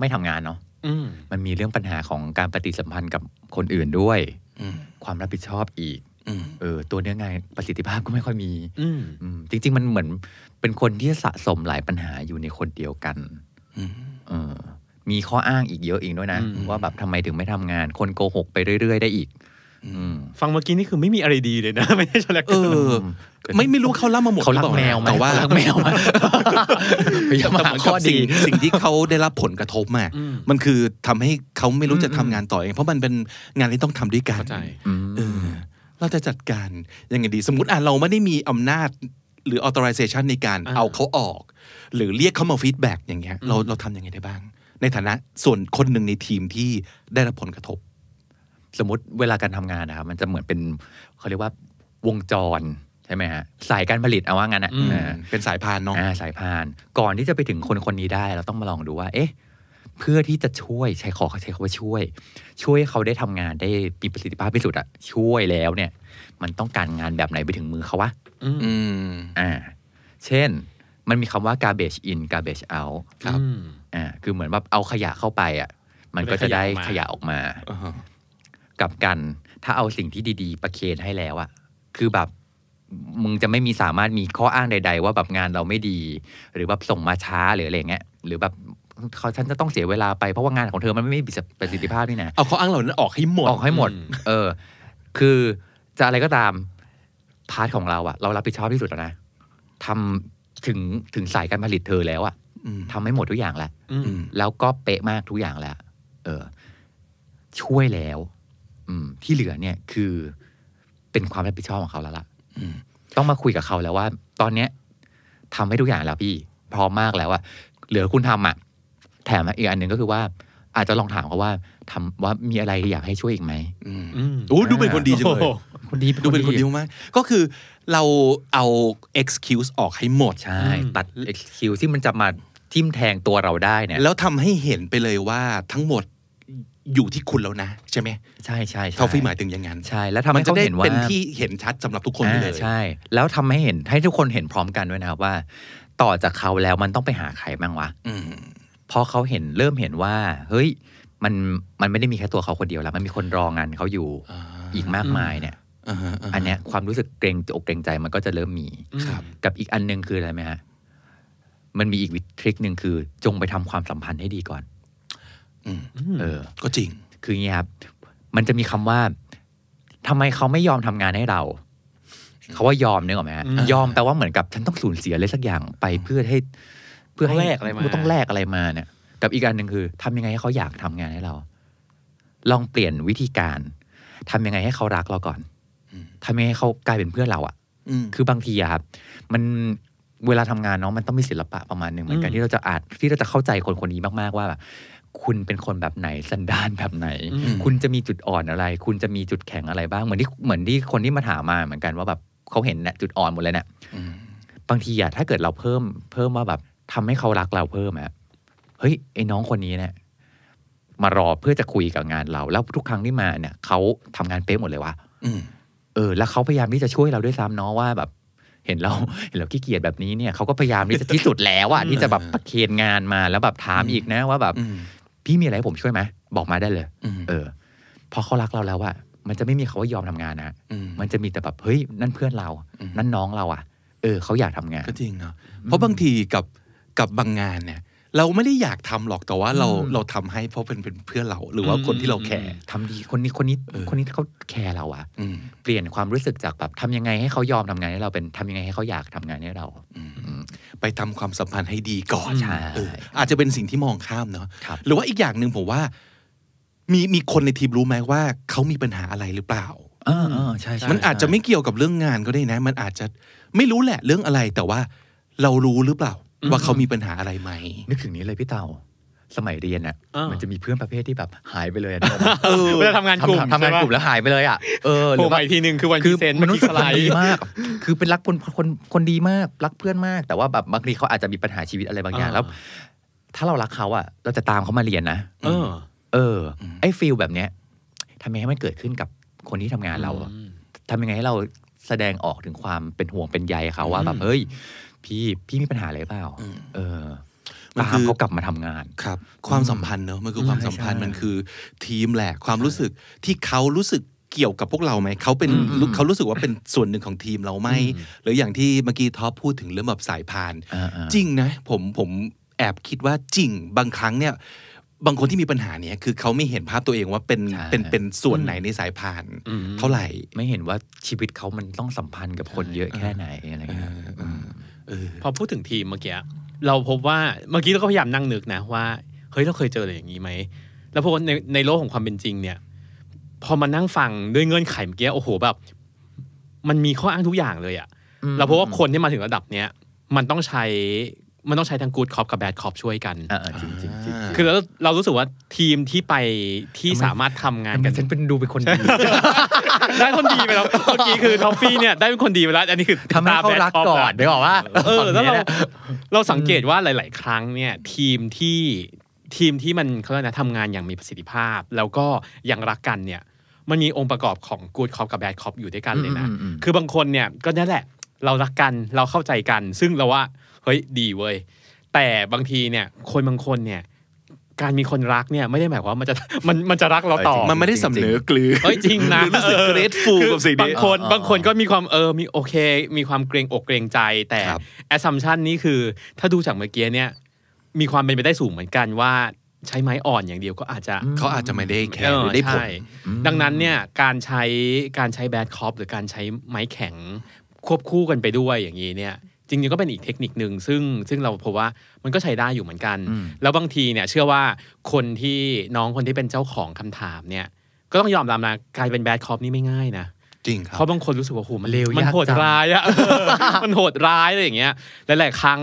Speaker 3: ไม่ทำงานเนาะ
Speaker 2: อื ม
Speaker 3: มันมีเรื่องปัญหาของการปฏิสัมพันธ์กับคนอื่นด้วย
Speaker 1: อืม
Speaker 3: ความรับผิดชอบอีก
Speaker 1: อืม
Speaker 3: เออตัวเนื้องานประสิทธิภาพก็ไม่ค่อยมี
Speaker 2: อืม
Speaker 3: อืมจริง ๆ มันเหมือนเป็นคนที่สะสมหลายปัญหาอยู่ในคนเดียวกัน
Speaker 1: อืม
Speaker 3: เออมีข้ออ้างอีกเยอะอีกด้วยนะ
Speaker 2: อืม
Speaker 3: ว่าแบบทำไมถึงไม่ทำงาน คนโกหกไปเรื่อย ๆ ได้อีกอืม
Speaker 2: ฟังเมื่อกี้นี่คือไม่มีอะไรดีเลยนะ ไม่ใช่ชาแรก
Speaker 1: เออ ไม่ไม่รู้เขาเล่ามาหมด
Speaker 3: เขารัก
Speaker 1: หรือป
Speaker 3: แม
Speaker 1: ล่
Speaker 3: วไหม
Speaker 1: แต่ว่า
Speaker 3: เขรักแมวไหมพยายาม
Speaker 1: แต่
Speaker 3: หา
Speaker 1: เหมือน
Speaker 3: ข้
Speaker 1: กั
Speaker 3: อบ
Speaker 1: สิ่
Speaker 3: ดี
Speaker 1: งสิ่งที่เขาได้รับผลกระทบมา
Speaker 2: อืม
Speaker 1: มันคือทำให้เขาไม่รู้จะ
Speaker 2: อืม
Speaker 1: ทำงานต่อเองเพราะมันเป็นงานที่ต้องทำด้วยกัน
Speaker 2: เข้าใจ
Speaker 3: อืม
Speaker 1: เออเราจะจัดการยังไงดีสมมติอะเราไม่ได้มีอำนาจหรือ authorization ในการ
Speaker 2: อ่า
Speaker 1: เอาเขาออก หรือเรียกเขามาฟีดแบ็กอย่างเงี้ยเรา
Speaker 2: อืม
Speaker 1: เราทำยังไงได้บ้าง ในฐานะส่วนคนหนึ่งในทีมที่ได้รับผลกระทบ
Speaker 3: สมมติเวลาการทำงานนะครับ มันจะเหมือนเป็นเขาเรียกว่าวงจรใช่ไหมฮะสายการผลิตเอาว่างั้นอะ
Speaker 2: อืม
Speaker 3: อ่า
Speaker 1: เป็นสายพานเนาะ
Speaker 3: อ่าสายพาน ก่อนที่จะไปถึงคนคนนี้ได้ เราต้องมาลองดูว่า เอ๊ะ เพื่อที่จะช่วยใช้ขอใช้คำว่าช่วย ช่วยให้เขาได้ทำงานได้มีประสิทธิภาพที่สุดอะช่วยแล้วเนี่ย มันต้องการงานแบบไหนไปถึงมือเขาวะ
Speaker 2: อืม
Speaker 1: อืม
Speaker 3: อ่า เช่น มันมีคำว่า garbage in garbage out
Speaker 1: ครับ
Speaker 2: อืม
Speaker 3: อ่าคือเหมือนแบบเอาขยะเข้าไปอะ มันก็จะได้ข
Speaker 2: ข
Speaker 3: ยะ
Speaker 2: ยะ
Speaker 3: อ
Speaker 2: อ
Speaker 3: อ
Speaker 2: อกก
Speaker 3: มา
Speaker 2: มา
Speaker 1: อ่าฮะ
Speaker 3: กลับกัน ถ้าเอาสิ่งที่ดีๆ ประเคนให้แล้วอะคือแบบมึงจะไม่มีสามารถมีข้ออ้างใด ๆ ว่าแบบงานเราไม่ดี หรือแบบส่งมาช้าหรืออะไรเงี้ยหรือแบบเขาฉันจะต้องเสียเวลาไปเพราะว่างานของเธอมันไม่มีประสิทธิภาพนี่นะ
Speaker 1: เอาข้ออ้างเหล่านั้นออกให้หมด
Speaker 3: ออกให้หมด
Speaker 2: อืม
Speaker 3: เออ คือจะอะไรก็ตามพาร์ทของเราอะเรารับผิดชอบที่สุดแล้วนะทำถึงถึงสายการผลิตเธอแล้วอะ
Speaker 1: อืม
Speaker 3: ทำให้หมดทุกอย่างแล้ว
Speaker 2: อืม
Speaker 1: อืม
Speaker 3: แล้วก็เป๊ะมากทุกอย่างแล้ว เออ ช่วยแล้วอืม ที่เหลือเนี่ยคือเป็นความรับผิดชอบของเขาแล้วล่ะ
Speaker 1: อืม
Speaker 3: ต้องมาคุยกับเขาแล้วว่า ตอนเนี้ยทำให้ทุกอย่างแล้วพี่ พร้อมมากแล้วอะเหลือคุณทำอะแถมอีกอันหนึ่งก็คือว่า อาจจะลองถามเขาว่าทำว่ามีอะไรอยากให้ช่วยอีกไหม
Speaker 1: อืม
Speaker 2: อืม
Speaker 1: โอ้ดูเป็นคนดีจังเลย
Speaker 2: โอ้โห
Speaker 3: คนดี
Speaker 1: ดูเป็นคนดีมากๆก็คือเราเอา excuse ออกให้หมด
Speaker 3: ใช่
Speaker 2: อืม
Speaker 3: ตัด excuse ที่มันจะมาทิ่มแทงตัวเราได้เนี่ย
Speaker 1: แล้วทำให้เห็นไปเลยว่าทั้งหมด อยู่ที่คุณแล้วนะ ใช่ไหม
Speaker 3: ใช่ใช่ใช่
Speaker 1: ทอฟฟี่หมายถึงอย่างนั้น
Speaker 3: ใช่ แล้วทำ
Speaker 1: มั
Speaker 3: ให้
Speaker 1: จะ
Speaker 3: เขา
Speaker 1: ได้
Speaker 3: เห็นว่า
Speaker 1: เป็นที่เห็นชัดสำหรับทุกคนไปเลย
Speaker 3: อ่าใช่ แล้วทำให้เห็นให้ทุกคนเห็นพร้อมกันด้วยนะครับว่า ต่อจากเขาแล้วมันต้องไปหาใครบ้างวะ
Speaker 1: อืม
Speaker 3: พอเขาเห็นเริ่มเห็นว่า เฮ้ย มันมันไม่ได้มีแค่ตัวเขาคนเดียวแล้ว มันมีคนรองานเขาอยู่
Speaker 1: อ่า
Speaker 3: อีกมากมายเนี่ย
Speaker 1: อ่าฮะาฮะ
Speaker 3: อันเนี้ยความรู้สึกเกรงอกเกรงใจมันก็จะเริ่มมี
Speaker 1: ครับ
Speaker 3: กับอีกอันหนึ่งคืออะไรไหมฮะมันมีอีกวิทริคหนึ่งคือ จงไปทำความสัมพันธ์ให้ดีก่อน
Speaker 1: อืม
Speaker 3: เออ
Speaker 1: ก็จริง
Speaker 3: คืออย่างนี้ครับ มันจะมีคำว่าทำไมเขาไม่ยอมทำงานให้เราเขาว่ายอมนึกออกไหมฮะ
Speaker 2: อืม
Speaker 3: ยอมแปลว่าเหมือนกับฉันต้องสูญเสียอะไรสักอย่างไปเพื่อให้ เพื่อให้
Speaker 2: ต้องแลกอะไรมา
Speaker 3: ต้องแลกอะไรมาเนี่ย กับอีกอันหนึ่งคือทำยังไงให้เขาอยากทำงานให้เรา ลองเปลี่ยนวิธีการทำยังไงให้เขารักเราก่อน
Speaker 1: อืม
Speaker 3: ทำยังไงให้เขากลายเป็นเพื่อนเราอะ
Speaker 1: อืม
Speaker 3: คือบางทีอะครับมันเวลาทำงานเนาะมันต้องมีศิลปะประมาณหนึ่งเหมือนกัน
Speaker 2: อืม
Speaker 3: ที่เราจะอาจที่เราจะเข้าใจคนคนนี้มากๆว่าแบบ คุณเป็นคนแบบไหนสันดานแบบไหน
Speaker 2: อืม
Speaker 3: คุณจะมีจุดอ่อนอะไร คุณจะมีจุดแข็งอะไรบ้างเหมือนที่เหมือนที่คนที่มาถามมาเหมือนกันว่าแบบเขาเห็นเนี่ยจุดอ่อนหมดเลยเนี่ย
Speaker 1: อืม
Speaker 3: บางทีอะถ้าเกิดเราเพิ่มเพิ่มว่าแบบทำให้เขารักเราเพิ่มอะเฮ้ยไอ้น้องคนนี้เนี่ยมารอเพื่อจะคุยกับงานเรา แล้วทุกครั้งที่มาเนี่ยเขาทำงานเป๊ะหมดเลยวะ
Speaker 1: อืม
Speaker 3: เออ แล้วเขาพยายามที่จะช่วยเราด้วยซ้ำเนาะว่าแบบ เห็นเราเห็นเราขี้เกียจแบบนี้เนี่ยเขาก็พยายามที่จะที่สุดแล้วอะ
Speaker 2: อืม
Speaker 3: ที่จะแบบประเคนงานมาแล้วแบบถามอีกนะว่าแบบ
Speaker 1: อืม
Speaker 3: พี่มีอะไรให้ผมช่วยไหมบอกมาได้เลย
Speaker 1: อืม
Speaker 3: เออพอเขารักเราแล้วอะมันจะไม่มีคาว่ายอมทำงานนะ
Speaker 1: อืม
Speaker 3: มันจะมีแต่แบบเฮ้ยนั่นเพื่อนเรา
Speaker 1: อืม
Speaker 3: นั่นน้องเราอะเออเขาอยากทำงาน
Speaker 1: ก็จริงเนาะเพราะบางทีกับกับบางงานเนี่ย เราไม่ได้อยากทำหรอกแต่ว่าเรา
Speaker 3: อืม
Speaker 1: เราทำให้เพราะเป็นเป็นเพื่อนเรา หรือว่าคนที่เราแคร์
Speaker 3: ทำดีคนนี้คนนี้
Speaker 1: เออ
Speaker 3: คนนี้เขาแคร์เราอะ
Speaker 1: อืม
Speaker 3: เปลี่ยนความรู้สึกจากแบบทำยังไงให้เขายอมทำงานให้เราเป็นทำยังไงให้เขาอยากทำงานให้เรา
Speaker 1: อืม
Speaker 3: อืม
Speaker 1: ไปทำความสัมพันธ์ให้ดีก่อน
Speaker 3: ใช่
Speaker 1: เอออาจจะเป็นสิ่งที่มองข้ามเนาะ
Speaker 3: ครับ
Speaker 1: หรือว่าอีกอย่างหนึ่งผมว่า มีมีคนในทีมรู้ไหมว่าเขามีปัญหาอะไรหรือเปล่า
Speaker 3: เออเออใช่ใช่
Speaker 1: มันอาจจะ
Speaker 3: ใช่
Speaker 1: ไม่เกี่ยวกับเรื่องงานก็ได้นะ มันอาจจะไม่รู้แหละเรื่องอะไรแต่ว่าเรารู้หรือเปล่า ว่าเขามีปัญหาอะไรไหม
Speaker 3: นึกถึงนี้เลยพี่เต่าสมัยเรียนอะ
Speaker 2: อ่ามั
Speaker 3: มันจะมีเพื่อนประเภทที่แบบหายไปเลยอะ
Speaker 1: เออ
Speaker 2: เวลาทำงานกลุ่ม
Speaker 3: ทำทำงาน
Speaker 2: ใช่ปะ
Speaker 3: กลุ่มแล้วหายไปเลยอะเออห
Speaker 2: โผ
Speaker 3: รื
Speaker 2: ล่
Speaker 3: อ
Speaker 2: มา
Speaker 3: ว่า
Speaker 2: อีกทีหนึ่งคือวัน
Speaker 3: คื
Speaker 2: ที่
Speaker 3: อ
Speaker 2: เซน
Speaker 3: มนุษย์
Speaker 2: สไล
Speaker 3: คน
Speaker 2: ด์
Speaker 3: ดีมาก คือเป็นรักคนคนคนดีมากรักเพื่อนมาก แต่ว่าแบบบางทีเขาอาจจะมีปัญหาชีวิตอะไรบางอย่าง
Speaker 2: อ่า
Speaker 3: แล้ว ถ้าเรารักเขาอะ เราจะตามเขามาเรียนนะ
Speaker 2: เออ
Speaker 3: เออ
Speaker 1: อืม
Speaker 3: ไอ้ฟีลแบบเนี้ยทำยังไงให้มันเกิดขึ้นกับคนที่ทำงานเราอะ
Speaker 2: อืม
Speaker 3: ทำยังไงให้เราแสดงออกถึงความเป็นห่วงเป็นใยเขาว่าแบบ
Speaker 2: อืม
Speaker 3: เฮ้ย พี่พี่มีปัญหาอะไรเปล่า
Speaker 1: อืม
Speaker 3: เออ
Speaker 1: มัน
Speaker 3: ตา
Speaker 1: คื
Speaker 3: ม
Speaker 1: อ
Speaker 3: เขากลับมาทำงาน
Speaker 1: ครับ ความสัมพันธ์เนอะมันคือความสัมพันธ์
Speaker 3: ใช่
Speaker 1: มันคือทีมแหละความ
Speaker 3: ใช่
Speaker 1: รู้สึกที่เขารู้สึกเกี่ยวกับพวกเราไหมเขาเป็น
Speaker 3: อืมอืม
Speaker 1: เขารู้สึกว่าเป็นส่วนหนึ่งของทีมเราไหมหรืออย่างที่เมื่อกี้ท็อปพูดถึงเรื่องแบบสายพาน
Speaker 3: อ่าๆ
Speaker 1: จริงนะ ผมผมแอบคิดว่าจริงบางครั้งเนี่ยบางคนที่มีปัญหาเนี้ยคือเขาไม่เห็นภาพตัวเองว่าเป็น
Speaker 3: ใช่
Speaker 1: เป็นเป็นส่วนไหนในสายพาน
Speaker 2: อืม
Speaker 1: เท่าไหร่
Speaker 3: ไม่เห็นว่าชีวิตเขามันต้องสัมพันธ์กับคนเยอะแค่ไหนอะไรเงี้ยม
Speaker 2: พอพูดถึงทีมเมื่อกี้เราพบว่าเมื่อกี้เราก็พยายามนั่งนึกนะว่าเฮ้ยเราเคยเจออะไรอย่างนี้ไหมแล้วพบว่าในในโลกของความเป็นจริงเนี่ย พอมานั่งฟังด้วยเงื่อนไขเมื่อกี้โอ้โหแบบ มันมีข้ออ้างทุกอย่างเลยอะ
Speaker 3: อืม
Speaker 2: เราพบว่าคนที่มาถึงระดับเนี้ยมันต้องใช้มันต้องใช้ทั้ง good cop กับ bad cop ช่วยกัน
Speaker 3: อ่าๆจริงๆจริงๆจริงๆ
Speaker 2: คือเราเรารู้สึกว่าทีมที่ไปที่สามารถทำงาน
Speaker 3: ทำไม
Speaker 2: กัน
Speaker 3: ฉันเป็นดูเป็นคนดี
Speaker 2: ได้คนดีไปแล้วเมื่อกี้คือท้อฟฟี่เนี่ยได้เป็นคนดีไปแล้วอันนี้คือ
Speaker 3: ทำให้เขารักก่อนได้บอกว่า
Speaker 2: เออแล้วเรา
Speaker 3: ฝั่งนี้นี่ย
Speaker 2: เราสังเกตว่าหลาย ๆ ครั้งเนี่ยทีมที่ทีมที่มันเขาเรียกนะทำงานอย่างมีประสิทธิภาพ แล้วก็ยังรักกันเนี่ย มันมีองค์ประกอบของ good cop กับ bad cop อยู่ด้วยกันเลยนะ
Speaker 3: อืมอืมอืม
Speaker 2: คือบางคนเนี่ยก็นั่นแหละ เรารักกันเราเข้าใจกัน ซึ่งเราว่าเฮ้ยดีเว้ยแต่บางทีเนี่ยคนบางคนเนี่ย การมีคนรักเนี่ยไม่ได้หมายความว่ามันจะมันมันจะรักเราต่อ
Speaker 1: มันไม่ได้สำเนึกหรือ
Speaker 2: เฮ้ยจริงนะ
Speaker 1: หรือรู้สึก grateful กับสิ่งนี้
Speaker 2: บางคน
Speaker 3: อ่า
Speaker 2: บางคนก็มีความเออมีโอเค มีความเกรงอกเกรงใจแต่
Speaker 1: ครับ
Speaker 2: assumption นี้คือ ถ้าดูจากเมื่อกี้เนี่ยมีความเป็นไปได้สูงเหมือนกันว่าใช้ไม้อ่อนอย่างเดียวก็อาจจะ
Speaker 1: เขาอาจจะไม่ได้
Speaker 2: care
Speaker 1: หรือได้ผล
Speaker 2: ใช่ดังนั้นเนี่ยการใช้การใช้ bad cop หรือการใช้ไม้แข็งควบคู่กันไปด้วยอย่างนี้เนี่ย จริงๆก็เป็นอีกเทคนิคหนึ่งซึ่งซึ่งเราพบว่ามันก็ใช้ได้อยู่เหมือนกัน
Speaker 3: อืม
Speaker 2: แล้วบางทีเนี่ยเชื่อว่าคนที่น้องคนที่เป็นเจ้าของคำถามเนี่ย ก็ต้องยอมรับนะกลายเป็น bad cop นี่ไม่ง่ายนะ
Speaker 1: จริงครับ
Speaker 2: เพราะบางคนรู้สึกว่าโหมัน
Speaker 3: เลว
Speaker 2: มัน
Speaker 3: ยาก
Speaker 2: โหด
Speaker 3: จัง
Speaker 2: ร้ายอะมันโหดร้ายอะไรอย่างเงี้ยหลายๆครั้ง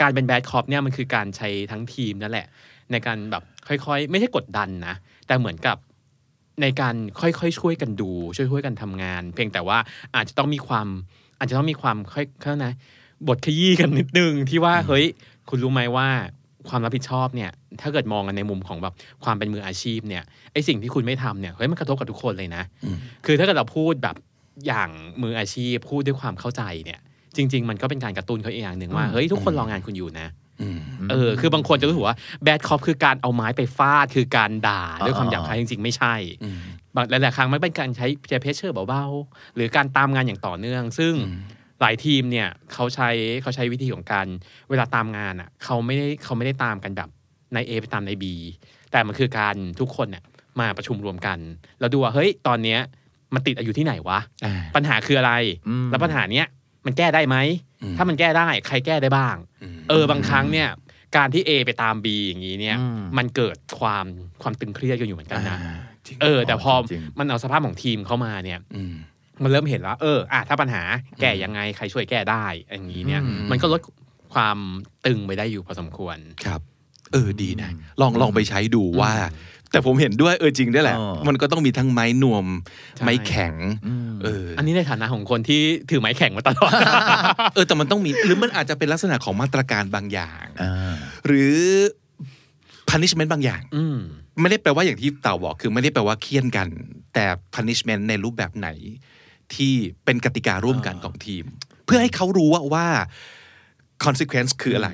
Speaker 2: การเป็นแบดคอปเนี่ยมันคือการใช้ทั้งทีมนั่นแหละ ในการแบบค่อยๆ ไม่ใช่กดดันนะแต่เหมือนกับในการค่อยๆช่วยกันดู ช่วยๆกันทำงาน เพียงแต่ว่าอาจจะต้องมีความ อาจจะต้องมีความค่อยเขานะ บทขยี้กันนิดนึงที่ว่าเฮ้ยคุณรู้ไหมว่าความรับผิดชอบเนี่ยถ้าเกิดมองกันในมุมของแบบความเป็นมืออาชีพเนี่ยไอสิ่งที่คุณไม่ทำเนี่ยเฮ้ยมันกระทบกับทุกคนเลยนะ คือถ้าเกิดเราพูดแบบอย่างมืออาชีพพูดด้วยความเข้าใจเนี่ยจริง ๆ มันก็เป็นการกระตุ้นเขาอีกอย่างหนึ่งว่าเฮ้ยทุกคนรองานคุณอยู่นะ
Speaker 1: อืม
Speaker 2: เออคือบางคนจะรู้สึกว่าแบดคอปคือการเอาไม้ไปฟาดคือการด่าด้วยความหยาบคายจริง ๆ ไม่ใช่
Speaker 1: อืม
Speaker 2: บางหลายๆครั้งมันเป็นการใช้เจเพชเชอร์เบาๆหรือการตามงานอย่างต่อเนื่อง ซึ่ง หลายทีมเนี่ยเขาใช้เขาใช้วิธีของการเวลาตามงานอะเขาไม่ได้เขาไม่ได้ตามกันแบบใน A ไปตามใน B แต่มันคือการทุกคนเนี่ยมาประชุมรวมกัน แล้วดูว่าเฮ้ยตอนเนี้ยมันติดอยู่ที่ไหนวะ
Speaker 1: อ่า
Speaker 2: ปัญหาคืออะไร
Speaker 3: อืม
Speaker 2: แล้วปัญหาเนี้ยมันแก้ได้ไหม
Speaker 1: อืม
Speaker 2: ถ้ามันแก้ได้ใครแก้ได้บ้าง
Speaker 1: ม
Speaker 2: เออบางครั้งเนี่ยการที่ A ไปตาม B อย่างนี้เนี่ย
Speaker 3: อืม
Speaker 2: มันเกิดความความตึงเครียดกันอยู่เหมือนกันนะ
Speaker 1: อ่าจริง
Speaker 2: เออ แต่พอ
Speaker 3: จริง
Speaker 2: มันเอาสภาพของทีมเข้ามาเนี่ย
Speaker 1: อื ม
Speaker 2: มันเริ่มเห็นแล้ว เอออะถ้าปัญหาแก้ยังไงใครช่วยแก้ได้อย่างนี้เนี่ย
Speaker 1: อืม
Speaker 2: มันก็ลดความตึงไปได้อยู่พอสมควร
Speaker 1: ครับ เออดีนะ ลองลองไปใช้ดูว่า แต่ผมเห็นด้วยเออจริงด้วยแหละ
Speaker 3: อ๋อ
Speaker 1: มันก็ต้องมีทั้งไม้นวม
Speaker 2: ใช่
Speaker 1: ไม้แข็ง
Speaker 3: อืม
Speaker 1: เออ
Speaker 2: อันนี้ในฐานะของคนที่ถือไม้แข็งมาตลอด
Speaker 1: เออแต่มันต้องมีหรือมันอาจจะเป็นลักษณะของมาตรการบางอย่าง
Speaker 3: อ่า
Speaker 1: หรือ punishment บางอย่าง
Speaker 2: อืม
Speaker 1: ไม่ได้แปลว่าอย่างที่เต่าบอกคือไม่ได้แปลว่าเคี่ยนกัน แต่ punishment ในรูปแบบไหน ที่เป็นกติการ่วมกันของทีม เพื่อให้เขารู้ว่าว่า consequence คืออะไร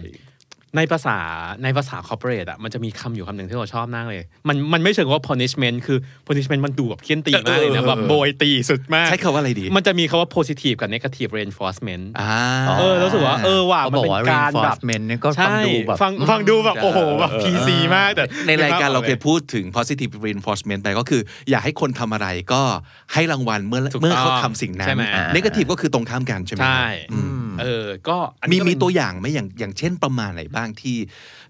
Speaker 2: ในภาษาในภาษา corporate อะมันจะมีคำอยู่คำหนึ่งที่เราชอบมากเลย มันมันไม่เชิงว่า punishment คือ punishment มันดูแบบเคี่ยนตีมากเลยนะ
Speaker 1: เออ
Speaker 2: แบบโบยตีสุดมาก
Speaker 1: ใช้คำว่าอะไรดี
Speaker 2: มันจะมีคำว่า positive กับ negative reinforcement
Speaker 1: อ่า
Speaker 2: เออรู้สึกว่าเออว่ะ
Speaker 3: เขา
Speaker 2: มัน
Speaker 3: บอก
Speaker 2: เป็น
Speaker 3: ว่า
Speaker 2: การแบบ
Speaker 3: reinforcement เนี่ยก็ฟัง
Speaker 2: ใช่
Speaker 3: ดูแบบ
Speaker 2: ฟังฟังดูแบบโอ้โหแบบ PC มากแต่
Speaker 1: ในรายการเราเคยพูดถึง positive reinforcement ไปก็คือ อยากให้คนทำอะไรก็ให้รางวัลเมื่อ
Speaker 2: ถูกต้อง
Speaker 1: เมื่อเขาทำสิ่งนั้
Speaker 2: ใช่
Speaker 1: น
Speaker 2: ไหม
Speaker 1: negative ก็คือตรงข้ามกันใช่ไหม
Speaker 2: ใช่
Speaker 1: อืม
Speaker 2: เออก็อัน
Speaker 1: มี
Speaker 2: นี้ก็
Speaker 1: มี
Speaker 2: เป็น
Speaker 1: ตัวอย่างไหมอย่างอย่างเช่นประมาณไหนบ้างที่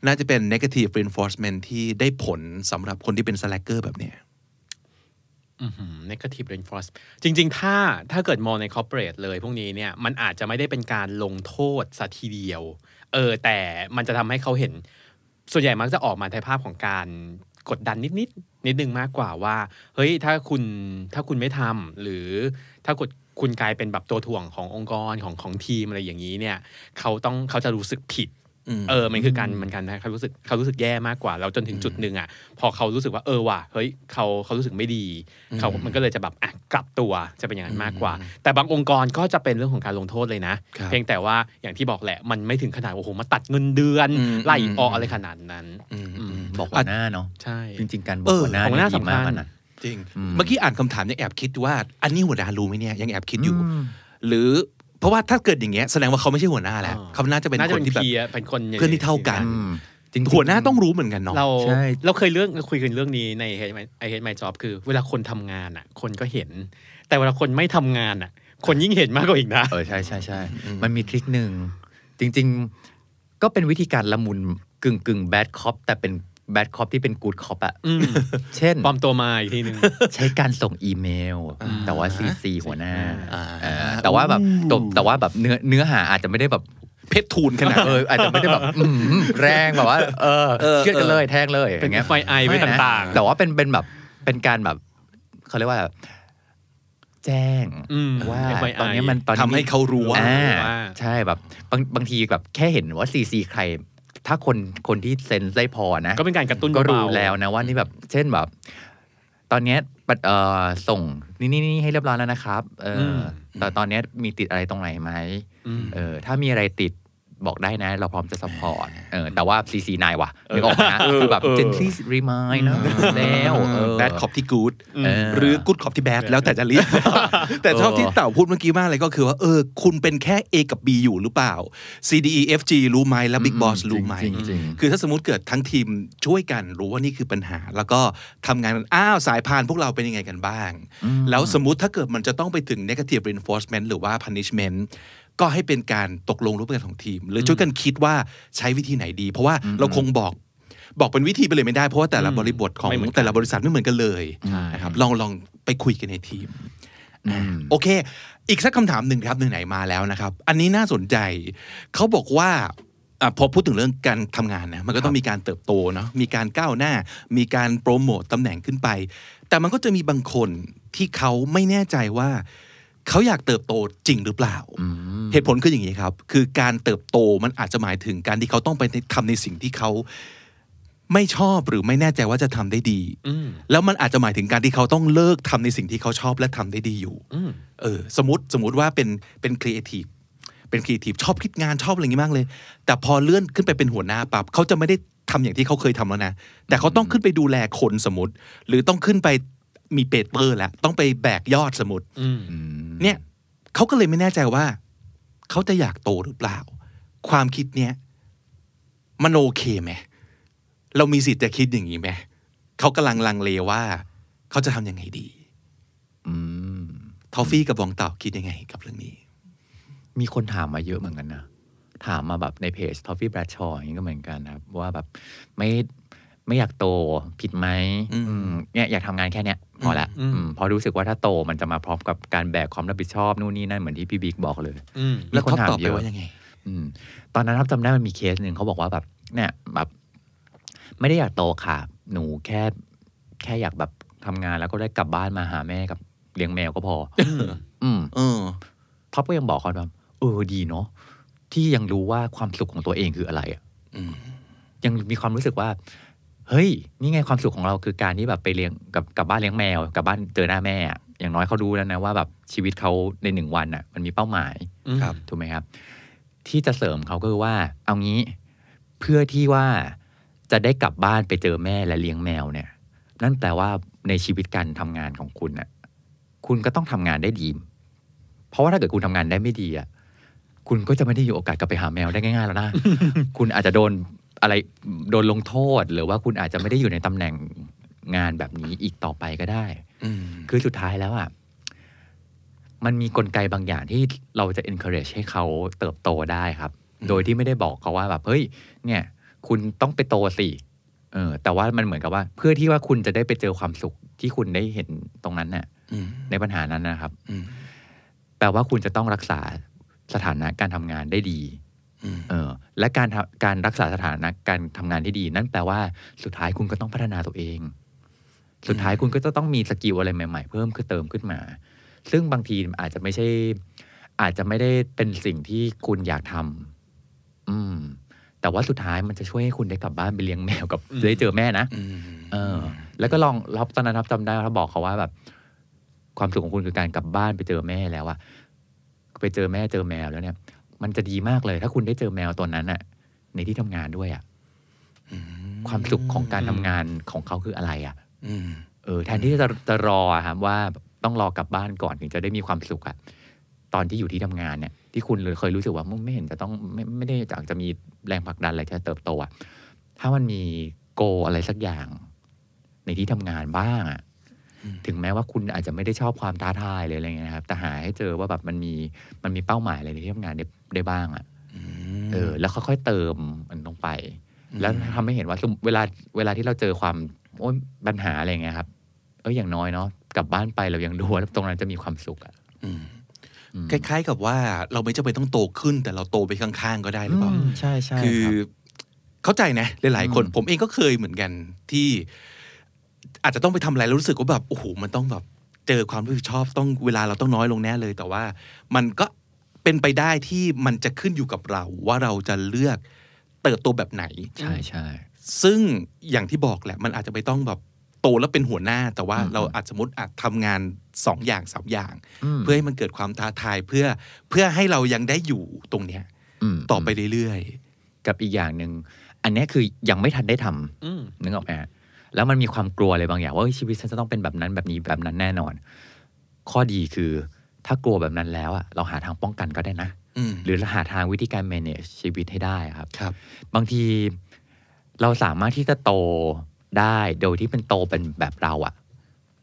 Speaker 1: น่าจะเป็น negative reinforcement ที่ได้ผลสำหรับคนที่เป็น slacker แบบเนี้ย
Speaker 2: อื้อหือ negative reinforcement จริง ๆ ถ้าถ้าเกิดมองใน corporate เลยพวกนี้เนี่ยมันอาจจะไม่ได้เป็นการลงโทษสัทีเดียว เออ แต่มันจะทำให้เขาเห็น ส่วนใหญ่มักจะออกมาในภาพของการกดดันนิดนิดนิดนึงมากกว่าว่า เฮ้ยถ้าคุณถ้าคุณไม่ทำหรือถ้ากดคุณกลายเป็นแบบตัวถ่วงขององค์กรของของทีมอะไรอย่างนี้เนี่ยเขาต้องเขาจะรู้สึกผิด เออมันคือการมันการให้เขารู้สึกเขารู้สึกแย่มากกว่าแล้วจนถึงจุดหนึ่งอะ พอเขารู้สึกว่าเออว่ะเฮ้ยเขาเขารู้สึกไม่ดีเขามันก็เลยจะแบบอะกลับตัวจะเป็นอย่างนั้นมากกว่า แต่บางองค์กรก็จะเป็นเรื่องของการลงโทษเลยนะ
Speaker 1: ครับ
Speaker 2: เพียงแต่ว่าอย่างที่บอกแหละมันไม่ถึงขนาดโอ้โหมาตัดเงินเดือน
Speaker 1: อืม
Speaker 2: ไล่
Speaker 1: อืม
Speaker 2: ออกอะไรขนาดนั้น
Speaker 1: อืม
Speaker 2: อืม
Speaker 3: บอกหัวหน้าเนาะ
Speaker 2: ใช่
Speaker 3: จริง ๆ การบอ
Speaker 1: เอกอ
Speaker 3: หัวหน้า
Speaker 2: หัวหน้า
Speaker 3: นี่ดี
Speaker 2: สำคัญ
Speaker 3: มากนะ
Speaker 1: จริง
Speaker 3: อืม
Speaker 1: เมื่อกี้อ่านคำถามยังแอบคิดว่า อันนี้หัวหน้ารู้ไหมเนี่ยยังแอบคิดอยู่
Speaker 3: อืม
Speaker 1: หรือเพ ราะว่าถ้าเกิดอย่างเงี้ยแสดงว่าเขาไม่ใช่หัวหน้าแล้ว
Speaker 2: อ่า
Speaker 1: เขาน่าจะเป็น
Speaker 2: น่าจะ
Speaker 1: คน
Speaker 2: เป็น
Speaker 1: ที่แบบ
Speaker 2: เพียร์เป็นคนย่ง
Speaker 1: เพื่อนที่เท่ากัน
Speaker 3: อืมจริงๆ
Speaker 1: หัวหน้าต้องรู้เหมือนกันเนาะ
Speaker 2: เรา
Speaker 3: ใช่
Speaker 2: เราเคยเรื่องคุยกันเรื่องนี้ในไอเฮดไมจ็อบคือ เวลาคนทำงานอะ คนก็เห็น แต่เวลาคนไม่ทำงานอะ คนยิ่งเห็นมากกว่าอีกนะ
Speaker 3: เออใช่ใช่ใช่มันมีทริคหนึ่งจริง ๆ ก็เป็นวิธีการละมุนกึ่งกึ่งแบดคอปแต่เป็น แบดคอปที่เป็นกูดคอปอะ
Speaker 2: อืม
Speaker 3: เช่น
Speaker 2: ปลอมตัวมาอีกทีหนึ่ง
Speaker 3: ใช้การส่งอีเมล แต่ว่าซีซีหัวหน้า
Speaker 1: อ่า
Speaker 3: เออแต่ว่าแบบแต่แต่ว่าแบบเนื้อเนื้อหาอาจจะไม่ได้แบบ
Speaker 1: เพชรทูลขนาด
Speaker 3: เอออาจจะไม่ได้แบบอื้อหือแรงแบบว่า เออ
Speaker 1: เออ
Speaker 3: เชื่อดกันเลยแทงเลย
Speaker 2: เป็น
Speaker 3: อย่างเงี้ย
Speaker 2: ไฟไอไว้
Speaker 3: ม่นะ
Speaker 2: ต่างๆ
Speaker 3: แต่ว่าเป็นเป็นแบบเป็นการแบบเขาเรียกว่า แจ้ง
Speaker 2: อืม
Speaker 3: ว่า
Speaker 2: FYI
Speaker 3: ตอนนี้มันตอนนี้
Speaker 1: ทำให้เขารู้ว่า
Speaker 3: อ่า
Speaker 2: ว่า
Speaker 3: ใช่แบบบางบางทีแบบแค่เห็นว่าซีซีใคร ถ้าคนคนที่ sense ได้พอนะ
Speaker 2: ก็เป็นการกระตุ้น
Speaker 3: ก็รู้
Speaker 2: เบาๆ
Speaker 3: แล้วนะว่านี่แบบ เช่นแบบ ตอนเนี้ยปัทเอ่อส่งนี่นี่นี่ให้เรียบร้อยแล้วนะครับ เอออ
Speaker 2: ม
Speaker 3: แต่ตอนเนี้ยมีติดอะไรตรงไหนไหม
Speaker 2: อืม
Speaker 3: เออ ถ้ามีอะไรติด บอกได้นะ เราพร้อมจะ support เออแต่ว่า CC นายว่ะนึกออกไหมนะคือแบบ
Speaker 1: เออ
Speaker 3: gently remind นะแล้วเออ
Speaker 1: แบดคอปที่กู๊ด
Speaker 3: เออ
Speaker 1: หรือกู๊ดคอปที่แบดแล้วแต่จะเรียกแต่ชอบที่เต่าพูดเมื่อกี้มากเลยก็คือว่าเออคุณเป็นแค่ A กับ B อยู่หรือเปล่า C D E F G รู้ไหมแล้ว Big
Speaker 3: อืม
Speaker 1: Boss รู้ไหม
Speaker 3: จริงๆจริงๆ
Speaker 1: คือถ้าสมมติเกิดทั้งทีมช่วยกันรู้ว่านี่คือปัญหา แล้วก็ทำงานกันอ้าวสายพานพวกเราเป็นยังไงกันบ้าง แล้วสมมติถ้าเกิดมันจะต้องไปถึง negative reinforcement หรือว่า punishment ก็ให้เป็นการตกลงร่วมกันของทีม หรือช่วยกันคิดว่าใช้วิธีไหนดี เพราะว่าเราคงบอกบอกเป็นวิธีไปเลยไม่ได้เพราะว่าแต่ละบริบทของ
Speaker 2: ไม่เหมือนกัน
Speaker 1: แต่ละบริษัทไม่เหมือนกันเลย
Speaker 2: ใช่
Speaker 1: นะครับลองลองไปคุยกันในทีม
Speaker 3: อืม
Speaker 1: โอเค อีกสักคำถามหนึ่งครับไหนๆมาแล้วนะครับ อันนี้น่าสนใจเขาบอกว่าอะพอพูดถึงเรื่องการทำงานนะมันก็ต้องมีการเติบโตเนาะมีการก้าวหน้า มีการโปรโมตตำแหน่งขึ้นไป แต่มันก็จะมีบางคนที่เขาไม่แน่ใจว่า เขาอยากเติบโตจริงหรือเปล่า เหตุผลคืออย่างนี้ครับ คือการเติบโตมันอาจจะหมายถึงการที่เขาต้องไปทำในสิ่งที่เขาไม่ชอบหรือไม่แน่ใจว่าจะทำได้ดี
Speaker 2: อืม
Speaker 1: แล้วมันอาจจะหมายถึงการที่เขาต้องเลิกทำในสิ่งที่เขาชอบและทำได้ดีอยู่
Speaker 2: อืม
Speaker 1: เออ สมมติสมมติว่าเป็นเป็นครีเอทีฟเป็นครีเอทีฟชอบคิดงานชอบอะไรอย่างนี้มากเลย แต่พอเลื่อนขึ้นไปเป็นหัวหน้าปั๊บเขาจะไม่ได้ทำอย่างที่เขาเคยทำแล้วนะ แต่เขาต้องขึ้นไปดูแลคนสมมติ หรือต้องขึ้นไป มี paper แล้วต้องไปแบกยอดสมมติ
Speaker 2: อืม
Speaker 1: เนี่ยเขาก็เลยไม่แน่ใจว่า เขาจะอยากโตหรือเปล่า ความคิดเนี้ยมันโอเคไหมเรามีสิทธิ์จะคิดอย่างนี้ไหมเขากำลังลังเลว่า เขาจะทำยังไงดี
Speaker 3: อืม
Speaker 1: ทอฟฟี่กับบองเต่าคิดยังไงกับเรื่องนี้
Speaker 3: มีคนถามมาเยอะเหมือนกันนะถามมาแบบในเพจ Toffee b r a d s h a w อย่างนี้ก็เหมือนกันนะครับ ว่าแบบไม่ ไม่อยากโตผิดไหม
Speaker 1: อืม
Speaker 3: อืมเนี่ยอยากทำงานแค่เนี้ยพอละ
Speaker 2: อืม
Speaker 3: อืมพอรู้สึกว่าถ้าโตมันจะมาพร้อมกับการแบกความรับผิดชอบนู่นนี่นั่นเหมือนที่พี่บิ๊กบอกเลย
Speaker 2: อืม
Speaker 1: แล้ว
Speaker 3: มีคน
Speaker 1: ท็อป
Speaker 3: ถาม
Speaker 1: ตอบไป
Speaker 3: เยอะ
Speaker 1: ว่ายังไง
Speaker 3: อืมตอนนั้นครับจำได้มันมีเคสหนึ่งเขาบอกว่าแบบ เนี่ยแบบไม่ได้อยากโตค่ะ หนูแค่แค่อยากแบบทำงานแล้วก็ได้กลับบ้านมาหาแม่กับเลี้ยงแมวก็พอ อืม
Speaker 1: เออ
Speaker 3: ท็อปก็ยังบอกเขาว่าเออดีเนาะที่ยังรู้ว่าความสุขของตัวเองคืออะไรอะ
Speaker 1: อืม
Speaker 3: ยังมีความรู้สึกว่า เฮ้ย นี่ไงความสุขของเราคือการที่แบบไปเลี้ยงกับกลับบ้านเลี้ยงแมวกลับบ้านเจอหน้าแม่อะอย่างน้อยเขารู้แล้วนะว่าแบบชีวิตเขาในหนึ่งวันอะ มันมีเป้าหมาย
Speaker 1: ครับ
Speaker 3: ถูกไหมครับ ที่จะเสริมเขาก็คือว่า เอางี้เพื่อที่ว่าจะได้กลับบ้านไปเจอแม่และเลี้ยงแมวเนี่ย นั่นแปลว่าในชีวิตการทำงานของคุณน่ะ คุณก็ต้องทำงานได้ดี เพราะว่าถ้าเกิดคุณทำงานได้ไม่ดีอะคุณก็จะไม่ได้มีโอกาสกลับไปหาแมวได้ง่ายๆแล้วนะ คุณอาจจะโดน อะไรโดนลงโทษ หรือว่าคุณอาจจะไม่ได้อยู่ในตำแหน่งงานแบบนี้อีกต่อไปก็ได้
Speaker 1: อืม
Speaker 3: คือสุดท้ายแล้วอะมันมีกลไกบางอย่างที่เราจะ encourage ให้เขาเติบโตได้ครับ โดยที่ไม่ได้บอกเขาว่าแบบเฮ้ย เนี่ย คุณต้องไปโตสิเออ แต่ว่ามันเหมือนกับว่า เพื่อที่ว่าคุณจะได้ไปเจอความสุขที่คุณได้เห็นตรงนั้นน่ะ
Speaker 1: อืม
Speaker 3: ในปัญหานั้นนะครับ
Speaker 1: อืม
Speaker 3: แปลว่าคุณจะต้องรักษาสถานะการทำงานได้ดี
Speaker 1: อืม
Speaker 3: เออและการทำการรักษาสถานะการทำงานที่ดี นั่นแปลว่าสุดท้ายคุณก็ต้องพัฒนาตัวเอง สุดท้ายคุณก็จะต้องมีสกิลอะไรใหม่ ๆ เพิ่มขึ้นเติมขึ้นมา ซึ่งบางทีอาจจะไม่ใช่ อาจจะไม่ได้เป็นสิ่งที่คุณอยากทำอืม แต่ว่าสุดท้ายมันจะช่วยให้คุณได้กลับบ้านไปเลี้ยงแมวกับได้เจอแม่นะ
Speaker 1: อืม
Speaker 3: เออ แล้วก็ลองรับตอนนั้นรับจำได้ว่าบอกเขาว่าแบบ ความสุขของคุณคือการกลับบ้านไปเจอแม่แล้วอะไปเจอแม่เจอแมวแล้วเนี่ย มันจะดีมากเลย ถ้าคุณได้เจอแมวตัวนั้นอะในที่ทำงานด้วยอะความสุขของการทำงานของเขาคืออะไรอะ
Speaker 1: อืม
Speaker 3: เออแทนที่จะจะรออะครับว่าต้องรอกลับบ้านก่อนถึงจะได้มีความสุขอะตอนที่อยู่ที่ทำงานเนี่ย ที่คุณเลยเคยรู้สึกว่ามึงไม่เห็นจะต้องไม่ไม่ได้อยากจะมีแรงผลักดันอะไรจะเติบโตอะถ้ามันมีโกอะไรสักอย่าง ในที่ทำงานบ้างอะถึงแม้ว่าคุณอาจจะไม่ได้ชอบความท้าทายเลยอะไรเงี้ยนะครับ แต่หาให้เจอว่าแบบมันมีมันมีเป้าหมายอะไรในที่ทำงานได้ ได้บ้างอะเออ แล้วค่อยๆเติมมันลงไป แล้วทำให้เห็นว่าสมเวลาเวลาที่เราเจอความโอ้ยปัญหาอะไรเงี้ยครับ เอออย่างน้อยเนาะกลับบ้านไปเรายังดูว่าตรงนั้นจะมีความสุขอะ
Speaker 1: อืม
Speaker 3: อืม
Speaker 1: คล้าย ๆ กับว่าเราไม่จำเป็นต้องโตขึ้น แต่เราโตไปข้างๆก็ได้หรือเปล่า
Speaker 3: มใช่ใช่
Speaker 1: คือ
Speaker 3: รับ
Speaker 1: เข้าใจนะหลายๆคน
Speaker 3: อืม
Speaker 1: ผมเองก็เคยเหมือนกันที่อาจจะต้องไปทำอะไรแล้วรู้สึกว่าแบบโอ้โหมันต้องแบบเจอความรับผิดชอบต้องเวลาเราต้องน้อยลงแน่เลย แต่ว่ามันก็ เป็นไปได้ที่มันจะขึ้นอยู่กับเรา ว่าเราจะเลือกเติบโตแบบไหน
Speaker 3: ใช่ใช่
Speaker 1: ซึ่งอย่างที่บอกแหละมันอาจจะไม่ต้องแบบโตแล้วเป็นหัวหน้า แต่ว่า
Speaker 3: อืม
Speaker 1: เราอาจสมมติอาจทำงานสองอย่างสามอย่าง
Speaker 3: ม
Speaker 1: เพื่อให้มันเกิดความท้าทายเพื่อเพื่อให้เรายังได้อยู่ตรงเนี้ย
Speaker 3: ม
Speaker 1: ต่อไปเรื่อย
Speaker 3: กับอีกอย่างหนึ่งอันเนี้ยคือยังไม่ทันได้ทำ
Speaker 2: อืม
Speaker 3: นึกออกไหมฮะแล้วมันมีความกลัวอะไรบางอย่างว่าเฮ้ยชีวิตฉันจะต้องเป็นแบบนั้นแบบนี้แบบนั้นแน่นอน ข้อดีคือ ถ้ากลัวแบบนั้นแล้วอะเราหาทางป้องกันก็ได้นะ
Speaker 1: ๆอืม
Speaker 3: หรือหาทางวิธีการ manage ชีวิตให้ได้ครับ
Speaker 1: ครับ
Speaker 3: บางทีเราสามารถที่จะโตได้โดยที่เป็นโตเป็นแบบเราอะ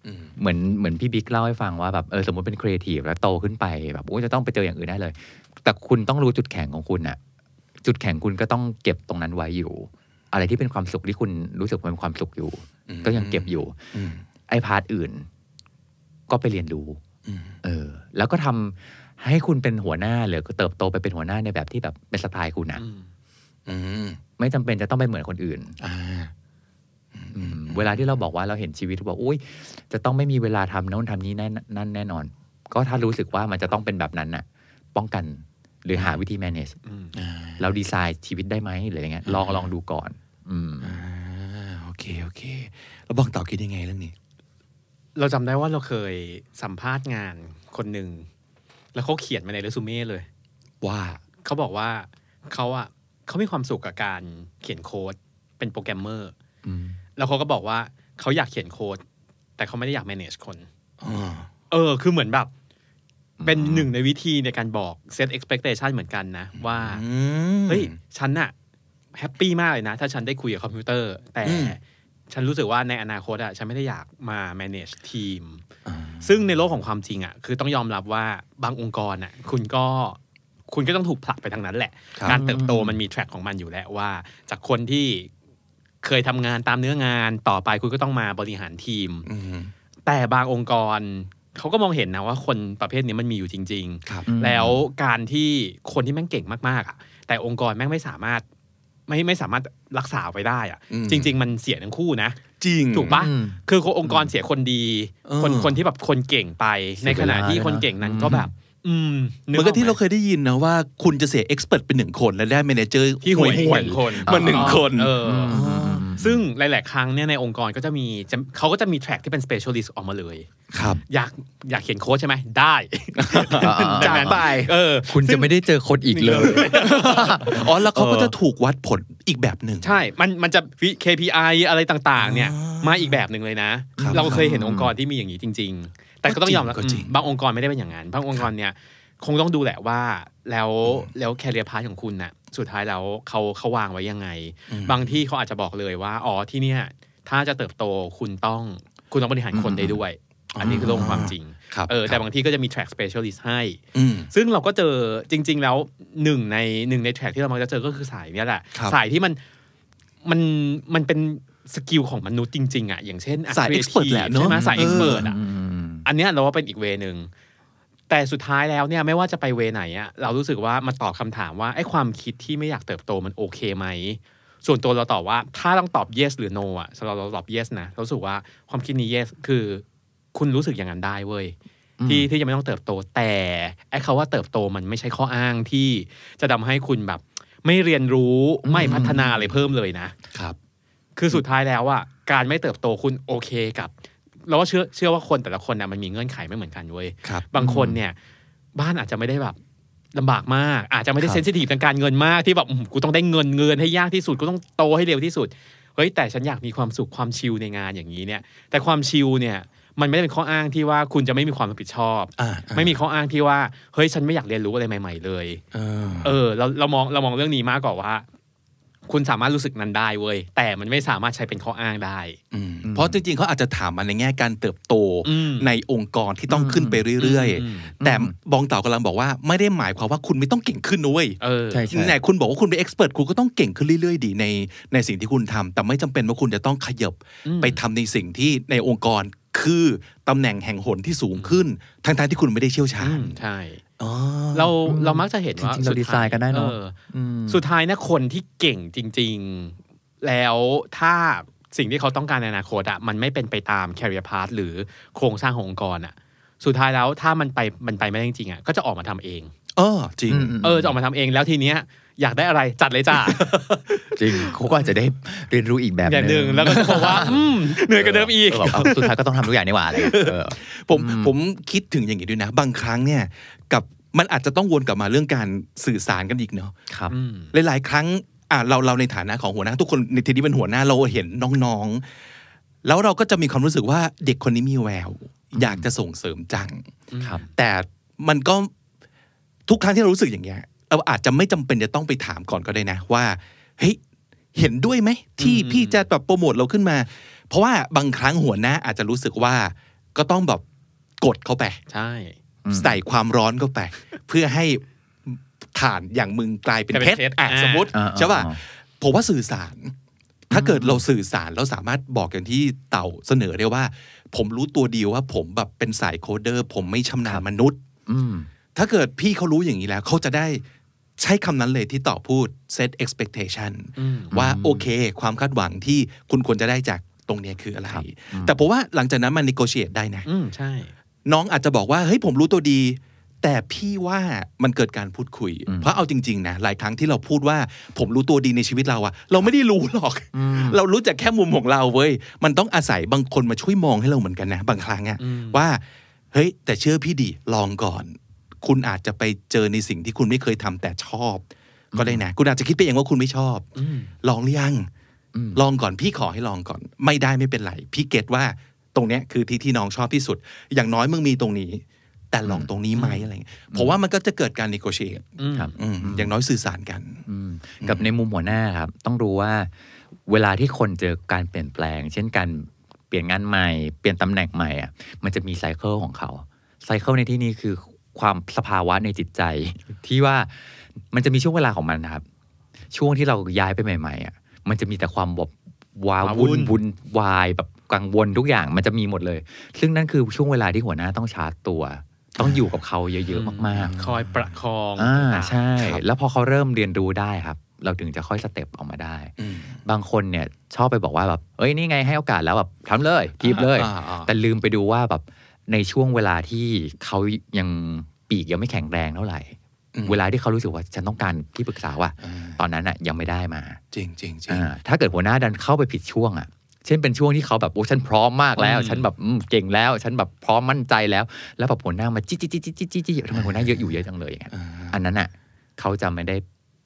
Speaker 1: อืม
Speaker 3: เหมือนเหมือนพี่บิ๊กเล่าให้ฟังว่าแบบเออสมมติเป็นครีเอทีฟแล้วโตขึ้นไปแบบโอ้ยจะต้องไปเจออย่างอื่นได้เลย แต่คุณต้องรู้จุดแข็งของคุณอะจุดแข็งคุณก็ต้องเก็บตรงนั้นไว้อยู่ อะไรที่เป็นความสุขที่คุณรู้สึกว่าเป็นความสุขอยู่
Speaker 1: อืม
Speaker 3: ก็ยังเก็บอยู่
Speaker 1: อืม
Speaker 3: ไอ้ part อื่น ก็ไปเรียนรู้
Speaker 1: อืม
Speaker 3: เออ แล้วก็ทำให้คุณเป็นหัวหน้าหรือก็เติบโตไปเป็นหัวหน้าในแบบที่แบบเป็นสไตล์คุณนะ
Speaker 2: อืม
Speaker 1: อืม
Speaker 3: ไม่จำเป็นจะต้องไปเหมือนคนอื่น
Speaker 1: อ่า
Speaker 3: อืมเวลาที่เราบอกว่าเราเห็นชีวิตบอกอุ้ยจะต้องไม่มีเวลาทำโน้นทำนี้แน่นั่นแน่นอน ก็ถ้ารู้สึกว่ามันจะต้องเป็นแบบนั้นน่ะ ป้องกันหรือหาวิธี manage
Speaker 2: อืม
Speaker 1: อ่า
Speaker 3: เราดีไซน์ชีวิตได้ไหมหรืออะไรเงี้ยลองลองดูก่อน อืม
Speaker 1: อ่าโอเค โอเค แล้วบอกต่อคิดยังไงเรื่องนี้
Speaker 2: เราจำได้ว่าเราเคยสัมภาษณ์งานคนหนึ่ง แล้วเขาเขียนมาในเรซูเม่เลย
Speaker 1: ว่า
Speaker 2: เขาบอกว่าเขาอะเขามีความสุขกับการเขียนโค้ดเป็นโปรแกรมเมอร์
Speaker 3: อืม
Speaker 2: แล้วเขาก็บอกว่าเขาอยากเขียนโค้ดแต่เขาไม่ได้อยาก manage คน
Speaker 1: อ่า
Speaker 2: เออ คือเหมือนแบบ เป็นหนึ่งในวิธีในการบอก set expectation เหมือนกันนะ ว่า
Speaker 1: อืม
Speaker 2: เฮ้ยฉันอะ happy มากเลยนะ ถ้าฉันได้คุยกับคอมพิวเตอร์ แต่
Speaker 1: อืม
Speaker 2: ฉันรู้สึกว่าในอนาคตอะฉันไม่ได้อยากมา manage ทีม
Speaker 1: อ่า
Speaker 2: ซึ่งในโลกของความจริงอะคือต้องยอมรับว่าบางองค์กรอะคุณก็คุณก็ต้องถูกผลักไปทางนั้นแหละ
Speaker 1: ครับ
Speaker 2: การเติบโตมันมีแทร็กของมันอยู่แล้วว่า จากคนที่เคยทำงานตามเนื้องานต่อไปคุณก็ต้องมาบริหารทีม
Speaker 1: อืม
Speaker 2: แต่บางองค์กรเขาก็มองเห็นนะว่าคนประเภทนี้มันมีอยู่จริง
Speaker 1: ครับ
Speaker 2: ๆแล้วการที่คนที่แม่งเก่งมากๆอะแต่องค์กรแม่งไม่สามารถ ไม่ไม่สามารถรักษาไว้ได้อะ
Speaker 1: อืม
Speaker 2: จริง ๆ มันเสียทั้งคู่นะ
Speaker 1: จริง
Speaker 2: ถูกปะ
Speaker 3: อืม
Speaker 2: คือองค์กรเสียคนดี
Speaker 1: เออ
Speaker 2: คนคนที่แบบคนเก่งไป
Speaker 3: เสีย
Speaker 2: ในขณะที่
Speaker 3: เวลา
Speaker 2: คนเก่งนั้น
Speaker 3: ด้วยนะ
Speaker 2: ก็แบบอืม
Speaker 1: เหมือนกับที่เราเคยได้ยินนะว่าคุณจะเสียเอ็กซ์เพรสเป็นหนึ่งคน แล้วได้เมเนเจอร์
Speaker 2: ที่ห่วย
Speaker 1: ห่วย
Speaker 2: หนึ่งคน
Speaker 1: มาหนึ่งคน
Speaker 2: เอออ
Speaker 3: อืมอืม
Speaker 2: ซึ่งหลาย ๆ ครั้งเนี่ยในองค์กรก็จะมีจะเขาก็จะมีแทร็กที่เป็น specialist ออกมาเลย
Speaker 1: ครับ
Speaker 2: อยากอยากเขียนโค้ดใช่ไหมได้
Speaker 1: จัดไป
Speaker 2: เออ
Speaker 3: คุณจะไม่ได้เจอคนอีกเลย
Speaker 1: อ๋อแล้วเขาก็
Speaker 3: เออ
Speaker 1: จะถูกวัดผลอีกแบบหนึ่ง
Speaker 2: ใช่ มันมันจะ KPI อะไรต่าง ๆ เนี่ย
Speaker 1: อ่าม
Speaker 2: มาอีกแบบหนึ่งเลยนะ
Speaker 1: ครับ
Speaker 2: เราเคยเห็นองค์กรที่มีอย่างนี้จริง ๆ แต่ก็ต้องยอมรับ
Speaker 1: ก็จริง
Speaker 2: อืมบางองค์กรไม่ได้เป็นอย่างนั้นบางองค์กรเนี่ย คงต้องดูแหละว่า แล้วแล้วแคเรียพาร์ของคุณน่ะสุดท้ายแล้วเขาเขาวางไว้ยังไง
Speaker 1: อืม
Speaker 2: บางที่เขาอาจจะบอกเลยว่าอ๋อที่เนี่ยถ้าจะเติบโตคุณต้องคุณต้องบริหารคนได้ด้วย อันนี้คือโลกความจริง
Speaker 1: ครับ
Speaker 2: เออแต่บางที่ก็จะมี track specialist ให้
Speaker 1: อืม
Speaker 2: ซึ่งเราก็เจอจริง ๆ แล้วหนึ่งในหนึ่งใน track ที่เรามักจะเจอก็คือสายเนี้ยแหละ
Speaker 1: ครับ
Speaker 2: สายที่มันมันมันเป็น skill ของมนุษย์จริง ๆ อะ อย่างเช่นอะ
Speaker 1: สาย
Speaker 2: creative
Speaker 1: expert แหละเนอะ
Speaker 2: ใช่ไหมสาย
Speaker 1: เออ
Speaker 2: เอ็กซ์เพรสอะ
Speaker 3: อืม
Speaker 2: อันเนี้ยเราว่าเป็นอีก way นึง แต่สุดท้ายแล้วเนี่ยไม่ว่าจะไป way ไหนอะเรารู้สึกว่ามันตอบคำถามว่าไอ้ความคิดที่ไม่อยากเติบโตมันโอเคไหมส่วนตัวเราตอบว่าถ้าต้องตอบ yes หรือ no อะสำหรับเราตอบ yes นะเรารู้สึกว่าความคิดนี้ yes คือ คุณรู้สึกอย่างนั้นได้เว้ยที่ที่จะไม่ต้องเติบโตแต่ไอ้คาว่าเติบโตมันไม่ใช่ข้ออ้างที่จะทำให้คุณแบบ ไม่เรียนรู้ไม่พัฒนาอะไรเพิ่มเลยนะ
Speaker 1: ครับ
Speaker 2: คือสุดท้ายแล้วอะการไม่เติบโตคุณโอเคกับ เราก็เชื่อเชื่อว่าคนแต่ละคนน่ะมันมีเงื่อนไขไม่เหมือนกันเว้ย
Speaker 1: ครับ
Speaker 2: บางคนเนี่ย บ้านอาจจะไม่ได้แบบลำบากมาก อาจจะไม่ได้
Speaker 1: ครับ
Speaker 2: เซนซิทีฟทางการเงินมากที่แบบอืมกูต้องได้เงินเงินให้ยากที่สุดกูต้องโตให้เร็วที่สุดเฮ้ยแต่ฉันอยากมีความสุขความชิลในงานอย่างนี้เนี่ย แต่ความชิลเนี่ยมันไม่ได้เป็นข้ออ้างที่ว่าคุณจะไม่มีความรับผิดชอบ
Speaker 1: อ่า
Speaker 2: ไม่มีข้ออ้างที่ว่าเฮ้ยฉันไม่อยากเรียนรู้อะไรใหม่ ๆ เลย
Speaker 1: เออ
Speaker 2: เออเราเรามองเรามองเรื่องนี้มากกว่าว่า คุณสามารถรู้สึกนั้นได้เว้ยแต่มันไม่สามารถใช้เป็นข้ออ้างได้
Speaker 1: อืมเพราะจริงๆเขาอาจจะถามมาในแง่การเติบโต
Speaker 2: อืม
Speaker 1: ในองค์กรที่ต้องขึ้นไปเรื่อย
Speaker 2: อืม
Speaker 1: ๆแต่บองเต่ากำลังบอกว่าไม่ได้หมายความว่าคุณไม่ต้องเก่งขึ้นนะเว้ย
Speaker 2: เออ
Speaker 3: ใช่ใช่
Speaker 1: ไหนคุณบอกว่าคุณเป็นเอ็กซ์เพรสคุณก็ต้องเก่งขึ้นเรื่อยๆดีในในสิ่งที่คุณทำแต่ไม่จำเป็นว่าคุณจะต้องขยับ
Speaker 2: อืม
Speaker 1: ไปทำในสิ่งที่ในองค์กร คือตำแหน่งแห่งหนที่สูงขึ้นทั้งๆที่คุณไม่ได้เชี่ยวชา
Speaker 2: อื
Speaker 1: ญ
Speaker 2: มใช่
Speaker 1: อ๋อ
Speaker 2: เราเรามักจะเห็นว่า
Speaker 3: จริงๆเรา
Speaker 2: สุ
Speaker 3: ดีไซน์กันได้เนอะ
Speaker 2: ออ
Speaker 3: อืม
Speaker 2: สุดท้ายนะคนที่เก่งจริง ๆ แล้วถ้าสิ่งที่เขาต้องการในอนาคตอะมันไม่เป็นไปตาม career path หรือโครงสร้างขององค์กรอะสุดท้ายแล้วถ้ามันไปมันไปไม่ได้จริงๆอะก็จะออกมาทำเอง
Speaker 1: เออจริง
Speaker 3: อืมอืม
Speaker 2: เออจะออกมาทำเองแล้วทีเนี้ย อยากได้อะไรจัดเลยจ้า
Speaker 3: จริงเขาก็อาจจะได้เรียนรู้อีกแบบ
Speaker 2: อย่างหนึ่งแล้วก็จะบอกว่าอืมเหนื่อยกับเดิมอีก
Speaker 3: เแบบเอาสุดท้ายก็ต้องทำทุกอย่างนี่หว่าอะไรอย่างเงี้ยเออ
Speaker 1: ผมผมคิดถึงอย่างนี้ด้วยนะ บางครั้งเนี่ยกับมันอาจจะต้องวนกลับมาเรื่องการสื่อสารกันอีกเนาะ
Speaker 3: ครับ
Speaker 2: อืม
Speaker 1: หลาย ๆ ครั้งอะเราเราในฐานะของหัวหน้า ทุกคนในทีนี้เป็นหัวหน้าเราเห็นน้องๆ แล้วเราก็จะมีความรู้สึกว่าเด็กคนนี้มีแวว อยากจะส่งเสริมจัง
Speaker 3: ครับ
Speaker 1: แต่มันก็ทุกครั้งที่เรารู้สึกอย่างเงี้ย เราอาจจะไม่จำเป็นจะต้องไปถามก่อนก็ได้นะว่าเฮ้ยเห็นด้วยไหมที่
Speaker 2: อืม
Speaker 1: พี่จะแบบโปรโมทเราขึ้นมา เพราะว่าบางครั้งหัวหน้าอาจจะรู้สึกว่าก็ต้องแบบกดเข้าไป
Speaker 2: ใช่
Speaker 3: อืม
Speaker 1: ใส่ความร้อนเข้าไป เพื่อให้ฐานอย่างมึงกลายเป็น
Speaker 2: กลาย
Speaker 1: เพ
Speaker 2: เป็น
Speaker 1: ชร
Speaker 2: เพชร
Speaker 1: อะ
Speaker 2: อ่า
Speaker 1: สมมติ
Speaker 3: อ่า
Speaker 1: ใช่ป่ะ
Speaker 3: อ่า
Speaker 1: ผมว่าสื่อสาร ถ้าเกิดเราสื่อสารแล้วสามารถบอกอย่างที่เต่าเสนอได้ว่า ผมรู้ตัวดีว่าผมแบบเป็นสายโคดเดอร์ ผมไม่ชำนาญมนุษย์
Speaker 3: อืม
Speaker 1: ถ้าเกิดพี่เขารู้อย่างนี้แล้วเขาจะได้ใช้คำนั้นเลยที่ต่อพูด set expectation
Speaker 2: อืม
Speaker 1: ว่าโอเค ความคาดหวังที่คุณควรจะได้จากตรงเนี้ยคืออะไร
Speaker 3: ครับอืม
Speaker 1: แต่ผมว่าหลังจากนั้นมัน negotiate ได้นะ
Speaker 2: อืมใช่
Speaker 1: น้องอาจจะบอกว่าเฮ้ยผมรู้ตัวดี แต่พี่ว่ามันเกิดการพูดคุย
Speaker 3: อืม
Speaker 1: เพราะเอาจริง ๆ นะหลายครั้งที่เราพูดว่า ผมรู้ตัวดีในชีวิตเราอะเราไม่ได้รู้หรอก เรารู้จักแค่มุมของเราเว้ยมันต้องอาศัยบางคนมาช่วยมองให้เราเหมือนกันนะ บางครั้งอะ
Speaker 2: อืม
Speaker 1: ว่าเฮ้ยแต่เชื่อพี่ดิลองก่อน คุณอาจจะไปเจอในสิ่งที่คุณไม่เคยทำแต่ชอบ ก็ได้นะ คุณอาจจะคิดไปเองว่าคุณไม่ชอบ
Speaker 2: อืม
Speaker 1: ลองหรือยัง
Speaker 3: อืม
Speaker 1: ลองก่อนพี่ขอให้ลองก่อน ไม่ได้ไม่เป็นไร พี่เก็ตว่าตรงเนี้ยคือที่ที่น้องชอบที่สุด อย่างน้อยมึงมีตรงนี้ แต่ลองตรงนี้ไหมอะไรเงี้ยผมว่ามันก็จะเกิดการ negotiate
Speaker 2: อืม
Speaker 3: ครับ
Speaker 1: อืมอย่างน้อยสื่อสารกัน
Speaker 3: อืมกับในมุมหัวหน้าครับ ต้องรู้ว่า เวลาที่คนเจอการเปลี่ยนแปลง เช่นการเปลี่ยนงานใหม่ เปลี่ยนตำแหน่งใหม่อะมันจะมีไซเคิลของเขาไซเคิลในที่นี้คือ ความสภาวะในจิตใจ ที่ว่ามันจะมีช่วงเวลาของมันนะครับ ช่วงที่เราย้ายไปใหม่ๆอะมันจะมีแต่ความแบบว้า
Speaker 2: ว้าวุ่
Speaker 3: วุ่น
Speaker 2: น
Speaker 3: วุ่นวายแบบกังวลทุกอย่างมันจะมีหมดเลย ซึ่งนั่นคือช่วงเวลาที่หัวหน้าต้องชาร์จตัว ต้องอยู่กับเขาเยอะๆมากๆ
Speaker 2: คอยประคอง
Speaker 3: อ่า
Speaker 2: ต่างๆ
Speaker 3: ใช่
Speaker 1: ครับ
Speaker 3: แล้วพอเขาเริ่มเรียนรู้ได้ครับ เราถึงจะค่อยสเต็ปออกมาได้
Speaker 1: อืม
Speaker 3: บางคนเนี่ยชอบไปบอกว่าแบบเอ้ยนี่ไงให้โอกาสแล้วแบบทำเลยทีบเลย
Speaker 1: อ่าอ่า
Speaker 3: แต่ลืมไปดูว่าแบบ ในช่วงเวลาที่เขายังปีกยังไม่แข็งแรงเท่าไหร่
Speaker 1: อืม
Speaker 3: เวลาที่เขารู้สึกว่าฉันต้องการที่ปรึกษาว่ะ
Speaker 1: อ่า
Speaker 3: ตอนนั้นอะยังไม่ได้มา
Speaker 1: จริงจริงจริง
Speaker 3: อ่าถ้าเกิดหัวหน้าดันเข้าไปผิดช่วงอะเช่นเป็นช่วงที่เขาแบบโอ้ฉันพร้อมมากแล้ว
Speaker 2: อืม
Speaker 3: ฉันแบบอืมเก่งแล้ว ฉันแบบพร้อมมั่นใจแล้ว แล้วแบบหัวหน้ามาจี้จี้จี้จี้จี้จี้จี้ทำไมหัวหน้าเยอะอยู่เยอะจังเลยอย่างเงี้ย
Speaker 1: อ่า
Speaker 3: อันนั้นอะเขาจะไม่ได้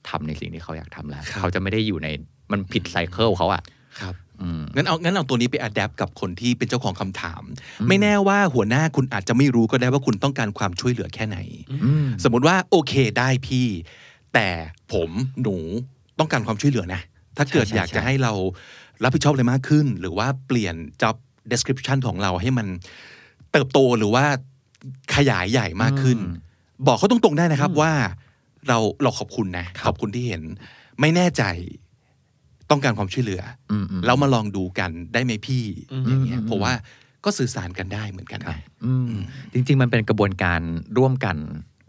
Speaker 3: ทำในสิ่งที่เขาอยากทำแล้ว
Speaker 1: ครับ
Speaker 3: เขาจะไม่ได้อยู่ในมันผิด cycle เขาอะ
Speaker 1: ครับ
Speaker 3: อืม
Speaker 1: งั้นเอางั้นเอาตัวนี้ไป adapt กับคนที่เป็นเจ้าของคำถาม ไม่แน่ว่าหัวหน้าคุณอาจจะไม่รู้ก็ได้ว่าคุณต้องการความช่วยเหลือแค่ไหน
Speaker 3: อืม
Speaker 1: สมมติว่าโอเคได้พี่ แต่ผมหนูต้องการความช่วยเหลือนะ ถ้าเกิด
Speaker 3: ใช่ใช่
Speaker 1: อยากจะ
Speaker 3: ใช่
Speaker 1: ให้เรารับผิดชอบอะไรมากขึ้น หรือว่าเปลี่ยน job description ของเราให้มันเติบโตหรือว่าขยายใหญ่มากขึ้น บอกเขาตรงๆได้นะครับว่าเราเราขอบคุณนะขอบคุณที่เห็น ไม่แน่ใจ ต้องการความช่วยเหลืออ
Speaker 3: มอืม
Speaker 1: แล้วมาลองดูกันได้ไหมพี่
Speaker 2: อืม
Speaker 1: อย่างเงี้ย
Speaker 3: อืม
Speaker 1: ผมว่าก็สื่อสารกันได้เหมือนกันนะ
Speaker 3: อืมจริง ๆ มันเป็นกระบวนการร่วมกัน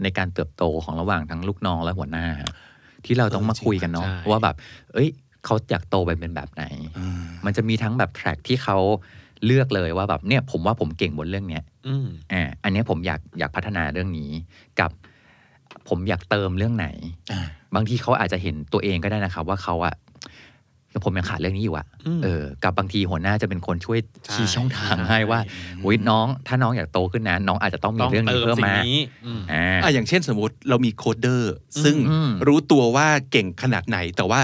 Speaker 3: ในการเติบโตของระหว่างทั้งลูกน้องและหัวหน้า ที่เราต้องมาคุยกันเนาะ
Speaker 2: ใช่
Speaker 3: ว่าแบบ เอ้ยเขาอยากโตไปเป็นแบบไหน
Speaker 1: อืม
Speaker 3: มันจะมีทั้งแบบแทร็กที่เขาเลือกเลยว่าแบบเนี่ยผมว่าผมเก่งบนเรื่องเนี้ย
Speaker 2: อืม
Speaker 3: อ่าอันเนี้ยผมอยากอยากพัฒนาเรื่องนี้กับผมอยากเติมเรื่องไหน
Speaker 1: อ่า
Speaker 3: บางทีเขาอาจจะเห็นตัวเองก็ได้นะครับ ว่าเขาอะ ผมยังขาดเรื่องนี้อยู่อะ
Speaker 2: อืม
Speaker 3: เออ กับบางทีหัวหน้าจะเป็นคนช่วย
Speaker 2: ใช่
Speaker 3: ชี้ช่องทาง
Speaker 2: ใช่
Speaker 3: ให้ว่าอุ้ยน้อง ถ้าน้องอยากโตขึ้นนะน้องอาจจะต้องมี
Speaker 2: ต้อง
Speaker 3: เรื่อง
Speaker 2: เติ
Speaker 3: นี้
Speaker 2: ม
Speaker 3: เพิ่ม
Speaker 2: สิ่ง
Speaker 3: มา
Speaker 2: นี้อืม
Speaker 3: อ่า
Speaker 1: อะอย่างเช่นสมมติเรามีโคดเดอร์ ซึ่ง
Speaker 3: อืม
Speaker 1: รู้ตัวว่าเก่งขนาดไหน แต่ว่า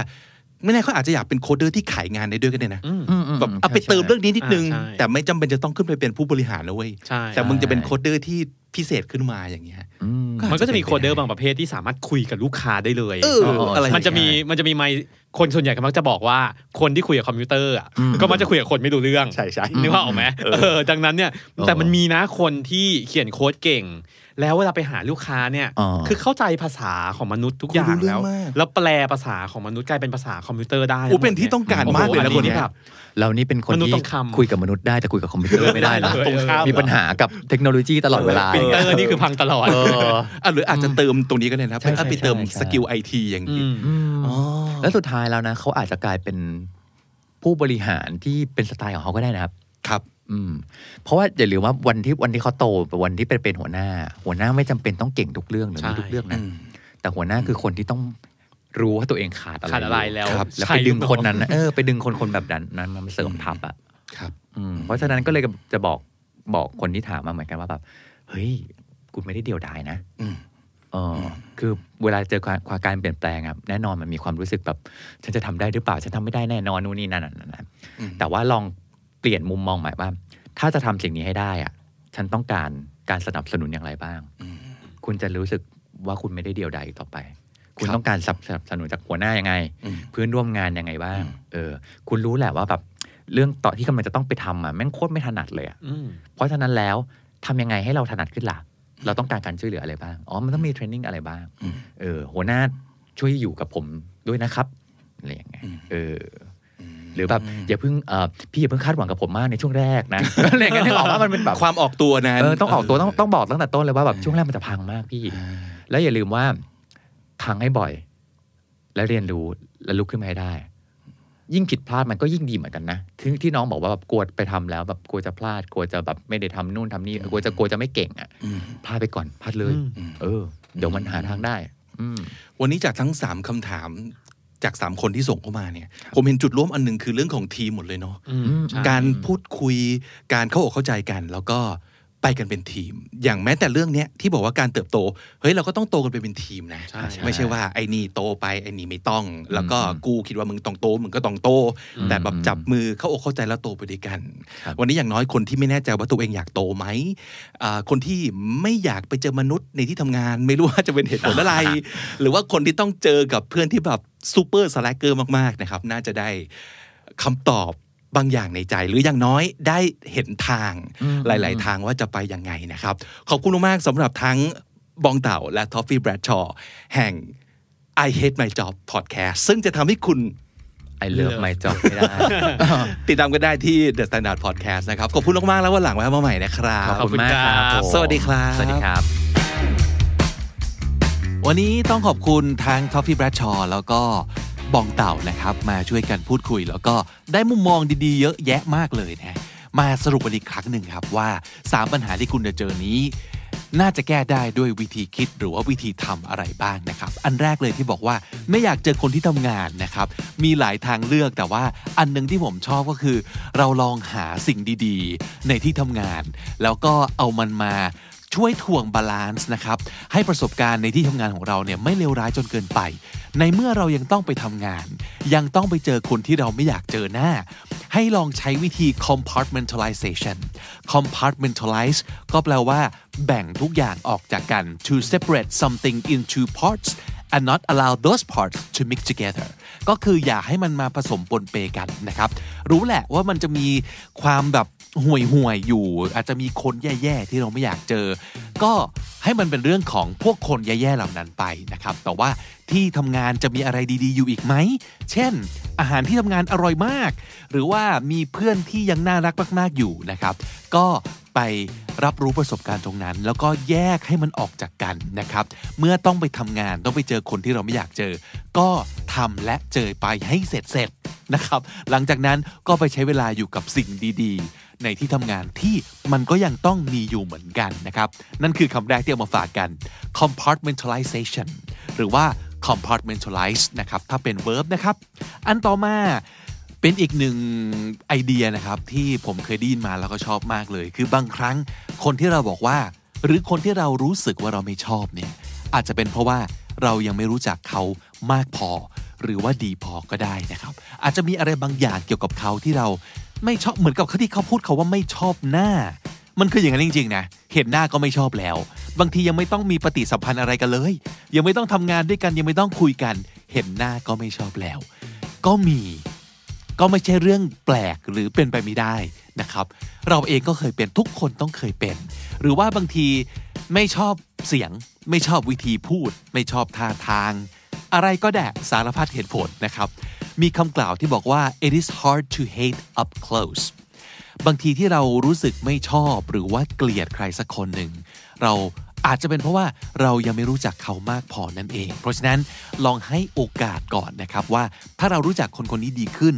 Speaker 4: ไม่แน่เขาอาจจะอยากเป็น coder ที่ขายงานได้ด้วยก็ได้นะ
Speaker 2: อืม
Speaker 3: อืมอืม
Speaker 4: แบบเอาไปเติมเรื่องนี้นิดนึง
Speaker 2: อ่าใช่
Speaker 4: แต่ไม่จำเป็นจะต้องขึ้นไปเป็นผู้บริหารนะเว้ย
Speaker 2: ใช่
Speaker 4: แต่มึงจะเป็น coder ที่พิเศษขึ้นมาอย่างเงี้ย
Speaker 3: อืม
Speaker 4: ก็
Speaker 2: มันก็จะมี coder บางประเภทที่สามารถคุยกับลูกค้าได้เลย
Speaker 4: เออ
Speaker 3: เออ
Speaker 4: อะไร
Speaker 2: มันจะมี
Speaker 4: อย่างเงี้ย
Speaker 2: มันจะมีไม ค์คนส่วนใหญ่ก็มักจะบอกว่าคนที่คุยกับคอมพิวเตอร์อะ
Speaker 3: อืม
Speaker 2: ก็มักจะคุยกับคนไม่รู้เรื่อง
Speaker 4: ใช่ใช่
Speaker 2: นึกว่าออกไหมเออดังนั้นเนี่ย
Speaker 3: เออ
Speaker 2: แต่มันมีนะคนที่เขียนโค้ดเก่งแล้วเวลาไปหาลูกค้าเนี่ย
Speaker 3: อ๋อ
Speaker 2: คือเข้าใจภาษาของมนุษย์ทุกอย่าง
Speaker 4: คุยรู้เรื่
Speaker 2: แล้วแล้วแปลภาษาของมนุษย์กลายเป็นภาษาคอมพิวเตอร์ได้
Speaker 4: โอ้เป็นที่ต้องการมากเลยนะ
Speaker 2: โอ้โห
Speaker 4: คนเนี้ย
Speaker 2: แบบ
Speaker 3: เรานี่เป็นคน
Speaker 2: มนุษย์
Speaker 3: ที่
Speaker 2: ต้องคำ
Speaker 3: คุยกับมนุษย์ได้แต่คุยกับคอมพิวเตอร์ไม่ได้นะ
Speaker 2: ตรงข้าม
Speaker 3: มีปัญหากับเทคโนโลยีตลอดเวลา
Speaker 2: ปรินเตอร์นี่คือพังตลอด
Speaker 3: เออ
Speaker 4: อะหรืออาจจะเติมตรงนี้ก็ได้นะ
Speaker 3: ใช่
Speaker 4: เป็นไปเติม
Speaker 3: ใช่ใช่
Speaker 4: skill IT อย่างนี้
Speaker 2: อืม
Speaker 3: อืม
Speaker 4: อ๋อ
Speaker 3: แล้วสุดท้ายแล้วนะเขาอาจจะกลายเป็นผู้บริหารที่เป็นสไตล์ของเขาก็ได้นะครับ
Speaker 4: ครับ
Speaker 3: อืมเพราะว่าอย่าลืมว่าวันที่วันที่เขาโตวันที่เป็นเป็นหัวหน้า หัวหน้าไม่จำเป็นต้องเก่งทุกเรื่องหรือ
Speaker 2: ใช่
Speaker 3: มีทุกเรื่องนะ
Speaker 4: อืม
Speaker 3: แต่หัวหน้าคือคนที่ต้องรู้ว่าตัวเองขาดอะไร
Speaker 2: ขาดอะไรแล้ว
Speaker 3: ครับแล้ว
Speaker 2: ใช่
Speaker 3: ไปดึง
Speaker 2: ลูกน้อง
Speaker 3: คนนั้นนะเออไปดึงคนคนแบบนั้นนั้นมาเสริมทัพอะ
Speaker 4: ครับ
Speaker 3: อืมเพราะฉะนั้นก็เลยจะบอกบอกคนที่ถามมาเหมือนกันว่าแบบเฮ้ยคุณไม่ได้เดียวดายนะ
Speaker 4: อืม
Speaker 3: เอออคือเวลาเจอความความการเปลี่ยนแปลงครับแน่นอนมันมีความรู้สึกแบบ ฉันจะทำได้หรือเปล่า ฉันทำไม่ได้แน่นอนนู่นนี่นั่นนั่นนั่น
Speaker 4: อืม
Speaker 3: แต่ว่าลอง เปลี่ยนมุมมองใหม่ว่า ถ้าจะทำสิ่งนี้ให้ได้อะฉันต้องการการสนับสนุนอย่างไรบ้าง
Speaker 4: อืม
Speaker 3: คุณจะรู้สึกว่าคุณไม่ได้เดียวดายอีกต่อไป คุณ
Speaker 4: ครับ
Speaker 3: ต้องการสนับสนับสนุนจากหัวหน้ายังไง
Speaker 4: อืม
Speaker 3: เพื่อนร่วมงานยังไงบ้าง
Speaker 4: อืม
Speaker 3: เออ คุณรู้แหละว่าแบบเรื่องต่อที่กำลังจะต้องไปทำอะแม่งโคตรไม่ถนัดเลยอะ
Speaker 2: อืม
Speaker 3: เพราะฉะนั้นแล้วทำยังไงให้เราถนัดขึ้นล่ะ เราต้องการการช่วยเหลืออะไรบ้าง อ๋อ มันต้องมีเทรนนิ่งอะไรบ้าง
Speaker 4: อืม
Speaker 3: เออ หัวหน้าช่วยอยู่กับผมด้วยนะครับ อะไรอย่างเงี้ย
Speaker 4: อืม
Speaker 3: เออ หรือแบบอย่าเพิ่งเออพี่อย่าเพิ่งคาดหวังกับผมมากในช่วงแรกนะอะไรอย่างเงี้ยนึกออกว่ามันเป็นแบบ
Speaker 4: ความออกตัวนั้น
Speaker 3: เออต้องออกตัวต้องต้องบอกตั้งแต่ต้นเลยว่าแบบช่วงแรกมันจะพังมากพี่ แล้วอย่าลืมว่าพังให้บ่อย แล้วเรียนรู้แล้วลุกขึ้นมาให้ได้ ยิ่งผิดพลาดมันก็ยิ่งดีเหมือนกันนะที่ที่น้องบอกว่าแบบกลัวไปทำแล้วแบบกลัวจะพลาดกลัวจะแบบไม่ได้ทำนู่นทำนี่กลัวจะกลัวจะไม่เก่งอะ
Speaker 4: อืม
Speaker 3: พลาดไปก่อนพลาดเลย
Speaker 2: อืม
Speaker 3: เออ เดี๋ยวมันหาทางได้อืม
Speaker 4: วันนี้จากทั้งสามคำถาม จากสามคนที่ส่งเข้ามาเนี่ย ผมเห็นจุดร่วมอันหนึ่งคือเรื่องของทีมหมดเลยเนาะ
Speaker 2: อืมใช่
Speaker 4: การพูดคุยการเข้าอกเข้าใจกัน แล้วก็ ไปกันเป็นทีม อย่างแม้แต่เรื่องเนี้ยที่บอกว่าการเติบโตเฮ้ยเราก็ต้องโตกันไปเป็นทีมนะ
Speaker 2: ใช่
Speaker 4: ไม่ใช่ว่าไอ้นี่โตไปไอ้นี่ไม่ต้อง แล้วก็
Speaker 3: อืม
Speaker 4: กูคิดว่ามึงต้องโตมึงก็ต้องโต แต่แบบจับมือเข้าอกเข้าใจแล้วโตไปด้วยกัน
Speaker 3: ครับ
Speaker 4: วันนี้อย่างน้อยคนที่ไม่แน่ใจว่าตัวเองอยากโตไหมอ่าคนที่ไม่อยากไปเจอมนุษย์ในที่ทำงาน ไม่รู้ว่าจะเป็นเหตุผลอะไร หรือว่าคนที่ต้องเจอกับเพื่อนที่แบบ super slacker มากๆนะครับ น่าจะได้คำตอบ บางอย่างในใจ หรืออย่างน้อยได้เห็นทาง
Speaker 3: อืม
Speaker 4: หลาย ๆ ทางว่าจะไปยังไงนะครับ ขอบคุณมากๆสำหรับทั้งบองเต่าและท้อฟฟี่แบรดชอว์แห่ง I Hate My Job Podcast ซึ่งจะทำให้คุณ
Speaker 3: I love my job ไม่ได้
Speaker 4: ติดตามกันได้ที่ The Standard Podcast นะครับ ขอบคุณมาก ๆ แล้ววันหลังแวะมาใหม่นะครับ
Speaker 3: ขอบคุณมากครับ
Speaker 2: ขอบคุณครับ
Speaker 3: ผม
Speaker 4: สวัสดีครับ
Speaker 3: สวัสดีครับ
Speaker 1: วันนี้ต้องขอบคุณทั้ง Coffee Bradshaw แล้วก็ บองเต่านะครับ มาช่วยกันพูดคุย แล้วก็ได้มุมมองดีๆ เยอะแยะมากเลยนะมาสรุปกันอีกครั้งหนึ่งครับว่า 3 ปัญหาที่คุณจะเจอนี้ น่าจะแก้ได้ด้วยวิธีคิดหรือว่าวิธีทำอะไรบ้างนะครับ อันแรกเลยที่บอกว่าไม่อยากเจอคนที่ทำงานนะครับ มีหลายทางเลือกแต่ว่าอันหนึ่งที่ผมชอบก็คือ เราลองหาสิ่งดีๆ ในที่ทำงาน แล้วก็เอามันมาช่วยถ่วง balance นะครับให้ประสบการณ์ในที่ทำงานของเราเนี่ยไม่เลวร้ายจนเกินไป ในเมื่อเรายังต้องไปทำงาน ยังต้องไปเจอคนที่เราไม่อยากเจอหน้า ให้ลองใช้วิธี compartmentalization compartmentalize ก็แปลว่า แบ่งทุกอย่างออกจากกัน to separate something into parts and not allow those parts to mix together ก็คืออย่าให้มันมาผสมปนเปกันนะครับ รู้แหละว่ามันจะมีความแบบห่วยห่วยๆอยู่ อาจจะมีคนแย่ๆที่เราไม่อยากเจอ ก็ให้มันเป็นเรื่องของพวกคนแย่ๆเหล่านั้นไปนะครับ แต่ว่า ที่ทำงานจะมีอะไรดีๆ อยู่อีกไหม เช่น อาหารที่ทำงานอร่อยมาก หรือว่ามีเพื่อนที่ยังน่ารักมากๆอยู่นะครับ ก็ไปรับรู้ประสบการณ์ตรงนั้น แล้วก็แยกให้มันออกจากกันนะครับ เมื่อต้องไปทำงานต้องไปเจอคนที่เราไม่อยากเจอ ก็ทำและเจอไปให้เสร็จเสร็จๆนะครับ หลังจากนั้นก็ไปใช้เวลาอยู่กับสิ่งดีๆ ในที่ทำงานที่มันก็ยังต้องมีอยู่เหมือนกันนะครับ นั่นคือคำแรกที่เอามาฝากกัน compartmentalization หรือว่า compartmentalize นะครับ ถ้าเป็น verb นะครับ อันต่อมาเป็นอีกหนึ่งไอเดียนะครับ ที่ผมเคยได้ยินมาแล้วก็ชอบมากเลย คือบางครั้งคนที่เราบอกว่า หรือคนที่เรารู้สึกว่าเราไม่ชอบเนี่ยอาจจะเป็นเพราะว่าเรายังไม่รู้จักเขามากพอ หรือว่าดีพอก็ได้นะครับ อาจจะมีอะไรบางอย่างเกี่ยวกับเขาที่เราไม่ชอบเหมือนกับที่เขาพูดเขาว่าไม่ชอบหน้า มันคืออย่างนั้นจริงๆนะเห็นหน้าก็ไม่ชอบแล้ว บางทียังไม่ต้องมีปฏิสัมพันธ์อะไรกันเลย ยังไม่ต้องทำงานด้วยกันยังไม่ต้องคุยกัน เห็นหน้าก็ไม่ชอบแล้ว ก็มี ก็ไม่ใช่เรื่องแปลกหรือเป็นไปไม่ได้นะครับ เราเองก็เคยเป็นทุกคนต้องเคยเป็น หรือว่าบางทีไม่ชอบเสียง ไม่ชอบวิธีพูด ไม่ชอบท่าทาง อะไรก็แดะสารพัดเหตุผลนะครับ มีคำกล่าวที่บอกว่า it is hard to hate up close บางทีที่เรารู้สึกไม่ชอบหรือว่าเกลียดใครสักคนหนึ่ง เราอาจจะเป็นเพราะว่าเรายังไม่รู้จักเขามากพอนั่นเอง เพราะฉะนั้นลองให้โอกาสก่อนนะครับว่าถ้าเรารู้จักคนคนนี้ดีขึ้น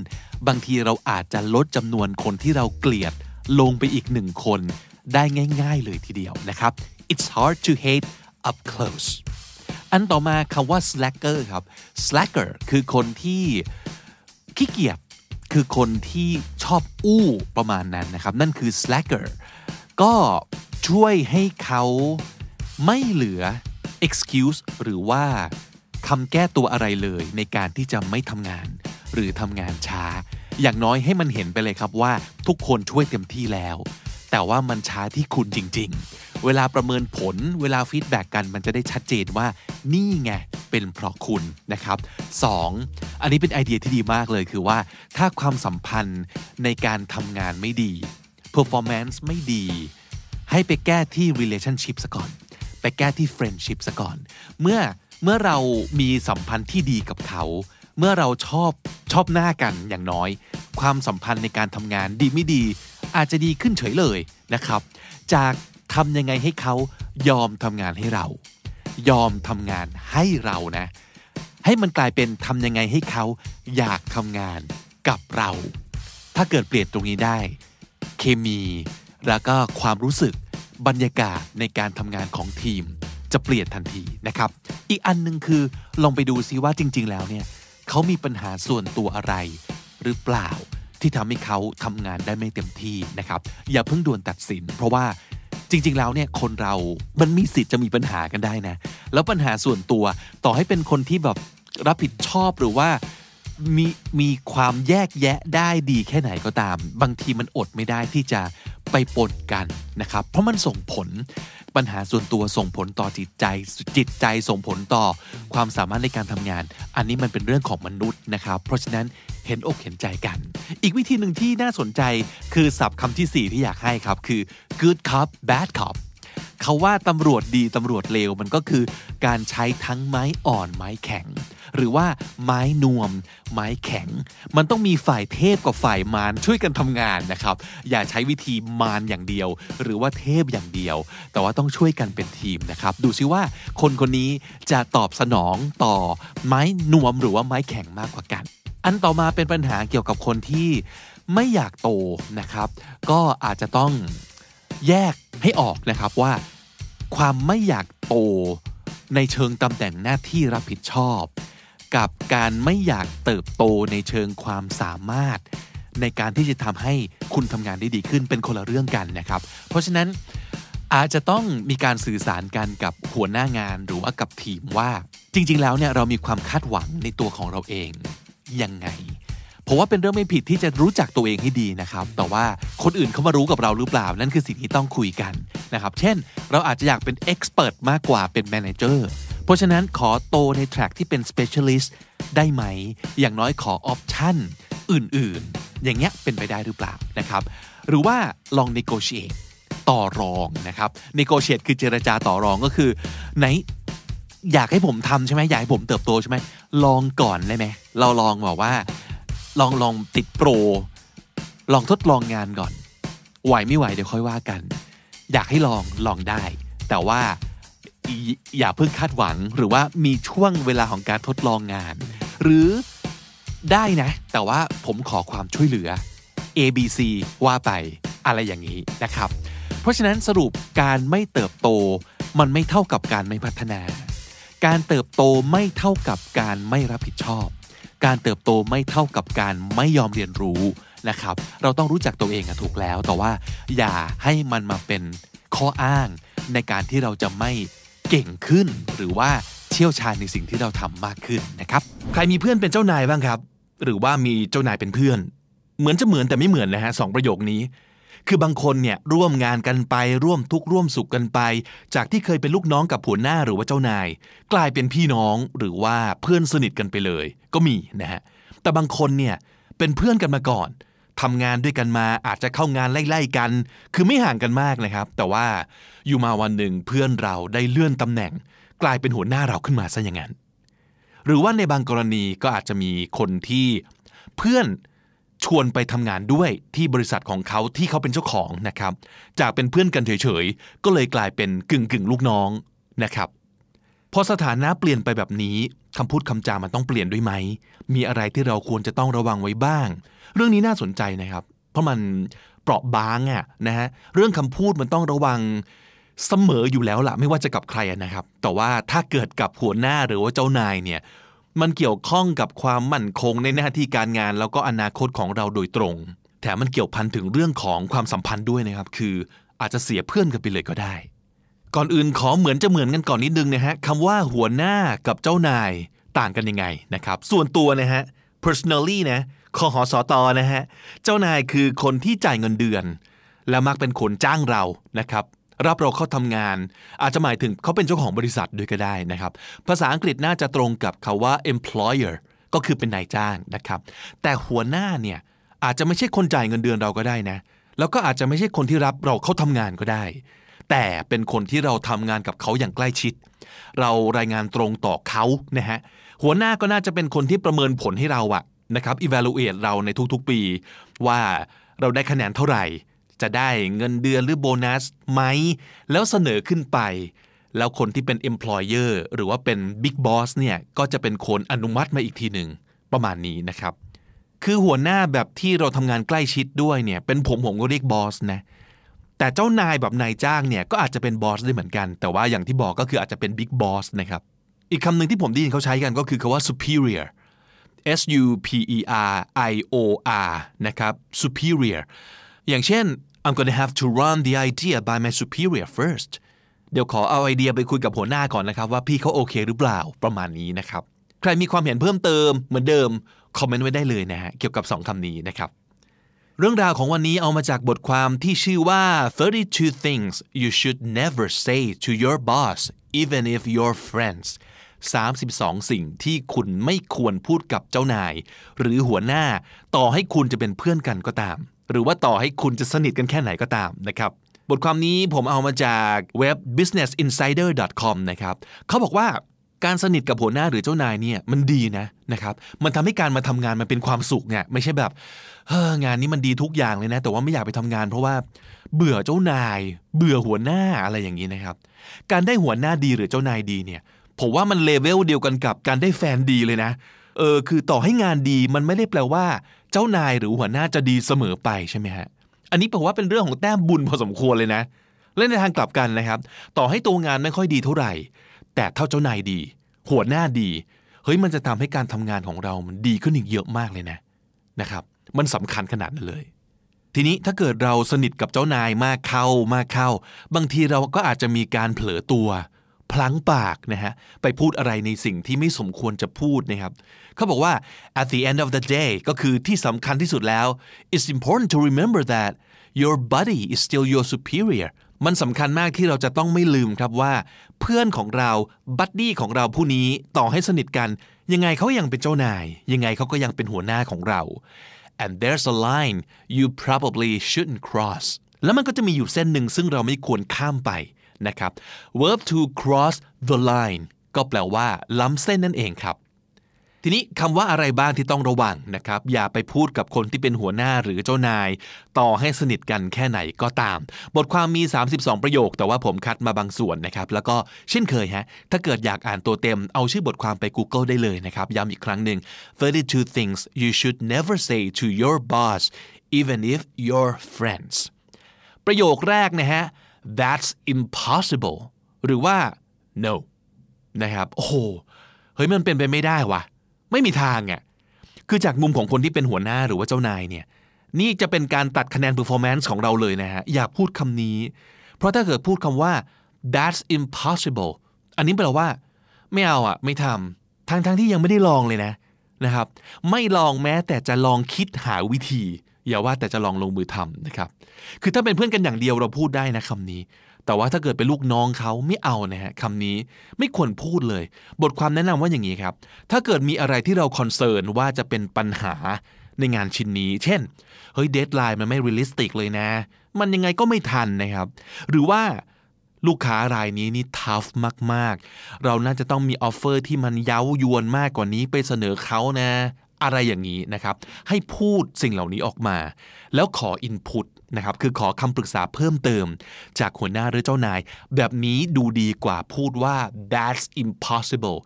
Speaker 1: บางทีเราอาจจะลดจำนวนคนที่เราเกลียดลงไปอีกหนึ่งคน ได้ง่าย ๆ เลยทีเดียวนะครับ it's hard to hate up close อันต่อมาคำว่า slacker ครับ slacker คือคนที่ขี้เกียจ คือคนที่ชอบอู้ประมาณนั้นนะครับ นั่นคือ slacker ก็ช่วยให้เขาไม่เหลือ excuse หรือว่าคำแก้ตัวอะไรเลยในการที่จะไม่ทำงาน หรือทำงานช้า อย่างน้อยให้มันเห็นไปเลยครับว่าทุกคนช่วยเต็มที่แล้ว แต่ว่ามันช้าที่คุณจริง เวลาประเมินผล เวลา feedback กันมันจะได้ชัดเจนว่านี่ไงเป็นเพราะคุณนะครับ 2. อันนี้เป็นไอเดียที่ดีมากเลยคือว่าถ้าความสัมพันธ์ในการทำงานไม่ดี performance ไม่ดี ให้ไปแก้ที่ relationship ซะก่อน ไปแก้ที่ friendship ซะก่อน เมื่อเมื่อเรามีสัมพันธ์ที่ดีกับเขา เมื่อเราชอบชอบหน้ากันอย่างน้อย ความสัมพันธ์ในการทำงานดีไม่ดี อาจจะดีขึ้นเฉยเลยนะครับ จาก ทำยังไงให้เขายอมทำงานให้เรา ยอมทำงานให้เรานะ ให้มันกลายเป็นทำยังไงให้เขาอยากทำงานกับเรา ถ้าเกิดเปลี่ยนตรงนี้ได้ เคมี แล้วก็ความรู้สึกบรรยากาศในการทำงานของทีม จะเปลี่ยนทันทีนะครับ อีกอันหนึ่งคือลองไปดูซิว่าจริง ๆ แล้วเนี่ยเขามีปัญหาส่วนตัวอะไร หรือเปล่าที่ทำให้เขาทำงานได้ไม่เต็มที่นะครับ อย่าเพิ่งด่วนตัดสิน เพราะว่า จริง ๆ แล้วเนี่ยคนเรา มันมีสิทธิ์จะมีปัญหากันได้นะ แล้วปัญหาส่วนตัวต่อให้เป็นคนที่แบบรับผิดชอบหรือว่ามีมีความแยกแยะได้ดีแค่ไหนก็ตาม บางทีมันอดไม่ได้ที่จะไปปนกันนะครับ เพราะมันส่งผลปัญหาส่วนตัวส่งผลต่อจิตใจจิตใจส่งผลต่อความสามารถในการทำงาน อันนี้มันเป็นเรื่องของมนุษย์นะครับ เพราะฉะนั้น เห็นอกเห็นใจกัน อีกวิธีหนึ่งที่น่าสนใจคือศัพท์คำที่ 4 ที่อยากให้ครับ คือ good cop bad cop เขาว่าตำรวจดีตำรวจเลวมันก็คือ การใช้ทั้งไม้อ่อนไม้แข็ง หรือว่าไม้นวม ไม้แข็ง มันต้องมีฝ่ายเทพกับฝ่ายมารช่วยกันทำงานนะครับ อย่าใช้วิธีมารอย่างเดียว หรือว่าเทพอย่างเดียว แต่ว่าต้องช่วยกันเป็นทีมนะครับ ดูซิว่าคนคนนี้จะตอบสนองต่อไม้นวมหรือว่าไม้แข็งมากกว่ากัน อันต่อมาเป็นปัญหาเกี่ยวกับคนที่ไม่อยากโตนะครับ ก็อาจจะต้องแยกให้ออกนะครับว่า ความไม่อยากโตในเชิงตำแหน่งหน้าที่รับผิดชอบ กับการไม่อยากเติบโตในเชิงความสามารถ ในการที่จะทำให้คุณทำงานได้ดีขึ้นเป็นคนละเรื่องกันนะครับ เพราะฉะนั้นอาจจะต้องมีการสื่อสารกันกับหัวหน้างานหรือว่ากับทีมว่า จริง ๆ แล้วเนี่ยเรามีความคาดหวังในตัวของเราเอง ยังไงผมว่าเป็นเรื่องไม่ผิดที่จะรู้จักตัวเองให้ดีนะครับ แต่ว่าคนอื่นเขามารู้กับเราหรือเปล่า นั่นคือสิ่งที่ต้องคุยกันนะครับ เช่น เราอาจจะอยากเป็น expert มากกว่าเป็น manager เพราะฉะนั้นขอโตใน track ที่เป็น specialist ได้ไหม อย่างน้อยขอ option อื่นๆ อย่างเงี้ยเป็นไปได้หรือเปล่านะครับ หรือว่าลอง negotiate ต่อรองนะครับ negotiate คือเจรจาต่อรองก็คือไหนอยากให้ผมทำใช่ไหมอยากให้ผมเติบโตใช่ไหม ลองก่อนได้ไหมเราลองบอกว่า ลองลองติดโปร ลองทดลองงานก่อน ไหวไม่ไหวเดี๋ยวค่อยว่ากัน อยากให้ลองลองได้ แต่ว่าอย่าอย่าเพิ่งคาดหวังหรือว่ามีช่วงเวลาของการทดลองงาน หรือได้นะ แต่ว่าผมขอความช่วยเหลือ A B C ว่าไปอะไรอย่างนี้นะครับ เพราะฉะนั้นสรุปการไม่เติบโตมันไม่เท่ากับการไม่พัฒนา การเติบโตไม่เท่ากับการไม่รับผิดชอบ การเติบโตไม่เท่ากับการไม่ยอมเรียนรู้นะครับ เราต้องรู้จักตัวเองอะถูกแล้ว แต่ว่าอย่าให้มันมาเป็นข้ออ้างในการที่เราจะไม่เก่งขึ้น หรือว่าเชี่ยวชาญในสิ่งที่เราทำมากขึ้นนะครับ ใครมีเพื่อนเป็นเจ้านายบ้างครับ หรือว่ามีเจ้านายเป็นเพื่อน เหมือนจะเหมือนแต่ไม่เหมือนนะฮะสองประโยคนี้ คือบางคนเนี่ยร่วมงานกันไปร่วมทุกข์ร่วมสุขกันไป จากที่เคยเป็นลูกน้องกับหัวหน้าหรือว่าเจ้านาย กลายเป็นพี่น้องหรือว่าเพื่อนสนิทกันไปเลย ก็มีนะฮะแต่บางคนเนี่ยเป็นเพื่อนกันมาก่อนทำงานด้วยกันมาอาจจะเข้างานไล่ๆกัน คือไม่ห่างกันมากนะครับ แต่ว่าอยู่มาวันหนึ่งเพื่อนเราได้เลื่อนตำแหน่ง กลายเป็นหัวหน้าเราขึ้นมาซะอย่างนั้นหรือว่าในบางกรณีก็อาจจะมีคนที่เพื่อน ชวนไปทำงานด้วยที่บริษัทของเขาที่เขาเป็นเจ้าของนะครับ จากเป็นเพื่อนกันเฉยๆ ก็เลยกลายเป็นกึ่งกึ่งๆลูกน้องนะครับพอสถานะเปลี่ยนไปแบบนี้คำพูดคำจามันต้องเปลี่ยนด้วยไหม มีอะไรที่เราควรจะต้องระวังไว้บ้าง เรื่องนี้น่าสนใจนะครับ เพราะมันเปราะบางอะนะฮะเรื่องคำพูดมันต้องระวังเสมออยู่แล้วล่ะ ไม่ว่าจะกับใครนะครับ แต่ว่าถ้าเกิดกับหัวหน้าหรือว่าเจ้านายเนี่ย มันเกี่ยวข้องกับความมั่นคงในหน้าที่การงาน แล้วก็อนาคตของเราโดยตรง แถมมันเกี่ยวพันถึงเรื่องของความสัมพันธ์ด้วยนะครับ คืออาจจะเสียเพื่อนกันไปเลยก็ได้ ก่อนอื่นขอเหมือนจะเหมือนกันก่อนนิดนึงนะฮะคำว่าหัวหน้ากับเจ้านายต่างกันยังไงนะครับ ส่วนตัวนะฮะ personally นะคอหอสอตอนะฮะ เจ้านายคือคนที่จ่ายเงินเดือน และมักเป็นคนจ้างเรานะครับ รับเราเข้าทำงาน อาจจะหมายถึงเขาเป็นเจ้าของบริษัทด้วยก็ได้นะครับ ภาษาอังกฤษน่าจะตรงกับคาว่า employer ก็คือเป็นนายจ้างนะครับ แต่หัวหน้าเนี่ยอาจจะไม่ใช่คนจ่ายเงินเดือนเราก็ได้นะ แล้วก็อาจจะไม่ใช่คนที่รับเราเข้าทำงานก็ได้ แต่เป็นคนที่เราทำงานกับเขาอย่างใกล้ชิด เรารายงานตรงต่อเขานะฮะ หัวหน้าก็น่าจะเป็นคนที่ประเมินผลให้เราอะนะครับ evaluate เราในทุกๆปี ว่าเราได้คะแนนเท่าไหร่ ได้เงินเดือนหรือโบนัสไหม แล้วเสนอขึ้นไป แล้วคนที่เป็น employer หรือว่าเป็น big boss เนี่ยก็จะเป็นคนอนุมัติมาอีกทีหนึ่งประมาณนี้นะครับ คือหัวหน้าแบบที่เราทำงานใกล้ชิดด้วยเนี่ยเป็นผมผมก็เรียกบอสนะแต่เจ้านายแบบนายจ้างเนี่ยก็อาจจะเป็นบอสได้เหมือนกัน แต่ว่าอย่างที่บอกก็คืออาจจะเป็นบิ๊กบอสนะครับ อีกคำหนึ่งที่ผมได้ยินเขาใช้กันก็คือคาว่า superior S U P E R I O R นะครับ superior อย่างเช่น I'm gonna have to run the idea by my superior first เดี๋ยวขอเอาไอเดียไปคุยกับหัวหน้าก่อนนะครับ ว่าพี่เขาโอเคหรือเปล่าประมาณนี้นะครับ ใครมีความเห็นเพิ่มเติมเหมือนเดิม คอมเมนต์ไว้ได้เลยนะฮะเกี่ยวกับ 2คำนี้นะครับ เรื่องราวของวันนี้เอามาจากบทความที่ชื่อว่า 32 things you should never say to your boss even if you're friends 32 สิ่งที่คุณไม่ควรพูดกับเจ้านาย หรือหัวหน้าต่อให้คุณจะเป็นเพื่อนกันก็ตาม หรือว่าต่อให้คุณจะสนิทกันแค่ไหนก็ตามนะครับ บทความนี้ผมเอามาจากเว็บ businessinsider.com นะครับเขาบอกว่าการสนิทกับหัวหน้าหรือเจ้านายเนี่ยมันดีนะนะครับ มันทำให้การมาทำงานมันเป็นความสุขเนี่ยไม่ใช่แบบเฮ้องานนี้มันดีทุกอย่างเลยนะ แต่ว่าไม่อยากไปทำงาน เพราะว่าเบื่อเจ้านาย เบื่อหัวหน้าอะไรอย่างนี้นะครับ การได้หัวหน้าดีหรือเจ้านายดีเนี่ยผมว่ามันเลเวลเดียวกันกับการได้แฟนดีเลยนะ เออคือต่อให้งานดีมันไม่ได้แปลว่า เจ้านายหรือหัวหน้าจะดีเสมอไปใช่ไหมฮะอันนี้ผมว่าเป็นเรื่องของแต้มบุญพอสมควรเลยนะและในทางกลับกันนะครับ ต่อให้ตัวงานไม่ค่อยดีเท่าไหร่ แต่เท่าเจ้านายดี หัวหน้าดีเฮ้ยมันจะทำให้การทำงานของเรามันดีขึ้นอีกเยอะมากเลยนะนะครับ มันสำคัญขนาดนั้นเลย ทีนี้ถ้าเกิดเราสนิทกับเจ้านายมากเข้ามากเข้า บางทีเราก็อาจจะมีการเผลอตัว พลั้งปากนะฮะไปพูดอะไรในสิ่งที่ไม่สมควรจะพูดนะครับเขาบอกว่า at the end of the day ก็คือที่สำคัญที่สุดแล้ว it's important to remember that your buddy is still your superior มันสำคัญมากที่เราจะต้องไม่ลืมครับว่า เพื่อนของเราบัดดี้ของเราผู้นี้ต่อให้สนิทกัน ยังไงเขายังเป็นเจ้านาย ยังไงเขาก็ยังเป็นหัวหน้าของเรา and there's a line you probably shouldn't cross แล้วมันก็จะมีอยู่เส้นหนึ่งซึ่งเราไม่ควรข้ามไป นะครับ verb to cross the line ก็แปลว่าล้ำเส้นนั่นเองครับทีนี้คำว่าอะไรบ้างที่ต้องระวังนะครับ อย่าไปพูดกับคนที่เป็นหัวหน้าหรือเจ้านาย ต่อให้สนิทกันแค่ไหนก็ตาม บทความมี 32 ประโยค แต่ว่าผมคัดมาบางส่วนนะครับ แล้วก็เช่นเคยฮะถ้าเกิดอยากอ่านตัวเต็มเอาชื่อบทความไป Google ได้เลยนะครับ ย้ำอีกครั้งหนึ่ง32 things you should never say to your boss even if you're friends ประโยคแรกนะฮะ that's impossible หรือว่า no นะครับโอ้โหเฮ้ยมันเป็นไปไม่ได้วะไม่มีทางอะคือจากมุมของคนที่เป็นหัวหน้าหรือว่าเจ้านายเนี่ยนี่จะเป็นการตัดคะแนน performance ของเราเลยนะฮะอย่าพูดคำนี้ เพราะถ้าเกิดพูดคำว่า that's impossible อันนี้แปลว่า ไม่เอาอะ ไม่ทำทั้งทั้งที่ยังไม่ได้ลองเลยนะนะครับ ไม่ลองแม้แต่จะลองคิดหาวิธี อย่าว่าแต่จะลองลงมือทำนะครับ คือถ้าเป็นเพื่อนกันอย่างเดียวเราพูดได้นะคำนี้ แต่ว่าถ้าเกิดเป็นลูกน้องเขาไม่เอานะฮะคำนี้ไม่ควรพูดเลย บทความแนะนำว่าอย่างนี้ครับ ถ้าเกิดมีอะไรที่เราคอนเซิร์นว่าจะเป็นปัญหาในงานชิ้นนี้ เช่น เฮ้ย deadline มันไม่ realistic เลยนะ มันยังไงก็ไม่ทันนะครับ หรือว่าลูกค้ารายนี้นี่ tough มาก ๆ เราน่าจะต้องมี offer ที่มันเย้ายวนมากกว่านี้ไปเสนอเขานะ อะไรอย่างนี้นะครับ ให้พูดสิ่งเหล่านี้ออกมา แล้วขอ input นะครับคือขอคำปรึกษาเพิ่มเติม จากหัวหน้าหรือเจ้านาย แบบนี้ดูดีกว่าพูดว่า that's impossible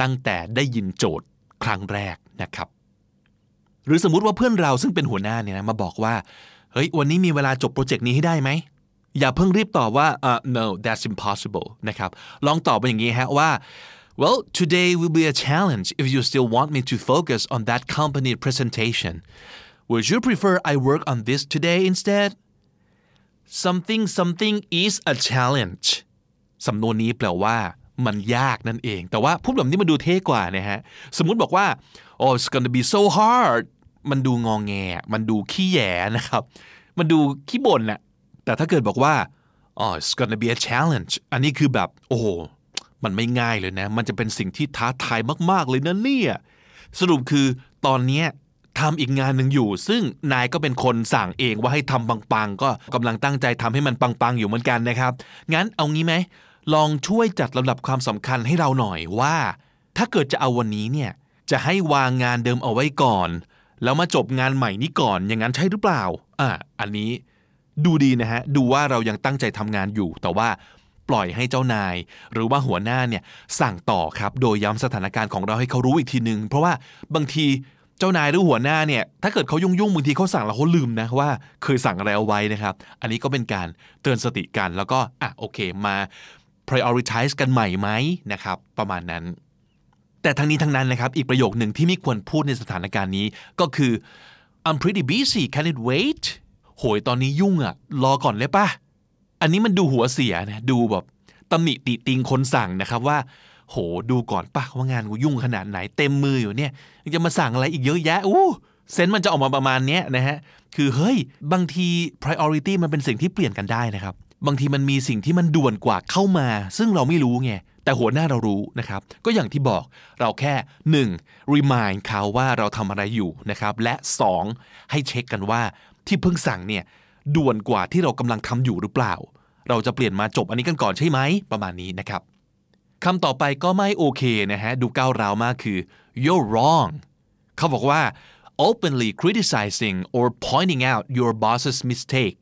Speaker 1: ตั้งแต่ได้ยินโจทย์ครั้งแรกนะครับ หรือสมมุติว่าเพื่อนเราซึ่งเป็นหัวหน้าเนี่ยนะมาบอกว่าเฮ้ยวันนี้มีเวลาจบโปรเจกต์นี้ให้ได้ไหมอย่าเพิ่งรีบตอบว่า uh, no that's impossible นะครับลองตอบไปอย่างนี้ฮะว่า well today will be a challenge if you still want me to focus on that company presentation would you prefer I work on this today instead something something is a challenge สำนวนนี้แปลว่ามันยากนั่นเอง แต่ว่าพูดแบบนี้มันดูเท่กว่านะฮะ สมมุติบอกว่า oh it's gonna be so hard มันดูงองแง มันดูขี้แยนะครับ มันดูขี้บ่นน่ะแต่ถ้าเกิดบอกว่า oh it's gonna be a challenge อันนี้คือแบบ โอ้โห มันไม่ง่ายเลยนะ มันจะเป็นสิ่งที่ท้าทายมาก ๆ เลยนะเนี่ยสรุปคือตอนนี้ทำอีกงานหนึ่งอยู่ ซึ่งนายก็เป็นคนสั่งเองว่าให้ทำปังๆ ก็กำลังตั้งใจทำให้มันปังๆ อยู่เหมือนกันนะครับ งั้นเอางี้ไหม ลองช่วยจัดลำดับความสำคัญให้เราหน่อยว่า ถ้าเกิดจะเอาวันนี้เนี่ยจะให้วางงานเดิมเอาไว้ก่อน แล้วมาจบงานใหม่นี้ก่อนอย่างนั้นใช่หรือเปล่า อะอันนี้ดูดีนะฮะ ดูว่าเรายังตั้งใจทำงานอยู่ แต่ว่า ปล่อยให้เจ้านาย หรือว่าหัวหน้าเนี่ยสั่งต่อครับ โดยย้ำสถานการณ์ของเราให้เขารู้อีกทีนึง เพราะว่าบางทีเจ้านายหรือหัวหน้าเนี่ยถ้าเกิดเขายุ่งยุ่งบางทีเขาสั่งแล้วเขาลืมนะว่าเคยสั่งอะไรเอาไว้นะครับ อันนี้ก็เป็นการเตือนสติกันแล้วก็อะโอเคมา prioritize กันใหม่ไหมนะครับประมาณนั้น แต่ทั้งนี้ทั้งนั้นนะครับอีกประโยคหนึ่งที่ไม่ควรพูดในสถานการณ์นี้ก็คือ I'm pretty busy can it wait โหยตอนนี้ยุ่งอะรอก่อนเลยปะ อันนี้มันดูหัวเสียนะดูแบบตำหนิติติงคนสั่งนะครับว่า โหดูก่อนปะว่างานกูยุ่งขนาดไหนเต็มมืออยู่เนี่ยจะมาสั่งอะไรอีกเยอะแยะอู้เซนส์มันจะออกมาประมาณเนี้ยนะฮะ คือเฮ้ย บางที priority มันเป็นสิ่งที่เปลี่ยนกันได้นะครับ บางทีมันมีสิ่งที่มันด่วนกว่าเข้ามา ซึ่งเราไม่รู้ไง แต่หัวหน้าเรารู้นะครับ ก็อย่างที่บอกเราแค่ 1. remind เขาว่าเราทำอะไรอยู่นะครับ และ 2. ให้เช็คกันว่าที่เพิ่งสั่งเนี่ย ด่วนกว่าที่เรากำลังทำอยู่หรือเปล่า เราจะเปลี่ยนมาจบอันนี้กันก่อนใช่ไหมประมาณนี้นะครับคำต่อไปก็ไม่โอเคนะฮะดูก้าวร้าวมากคือ you're wrong เขาบอกว่า openly criticizing or pointing out your boss's mistake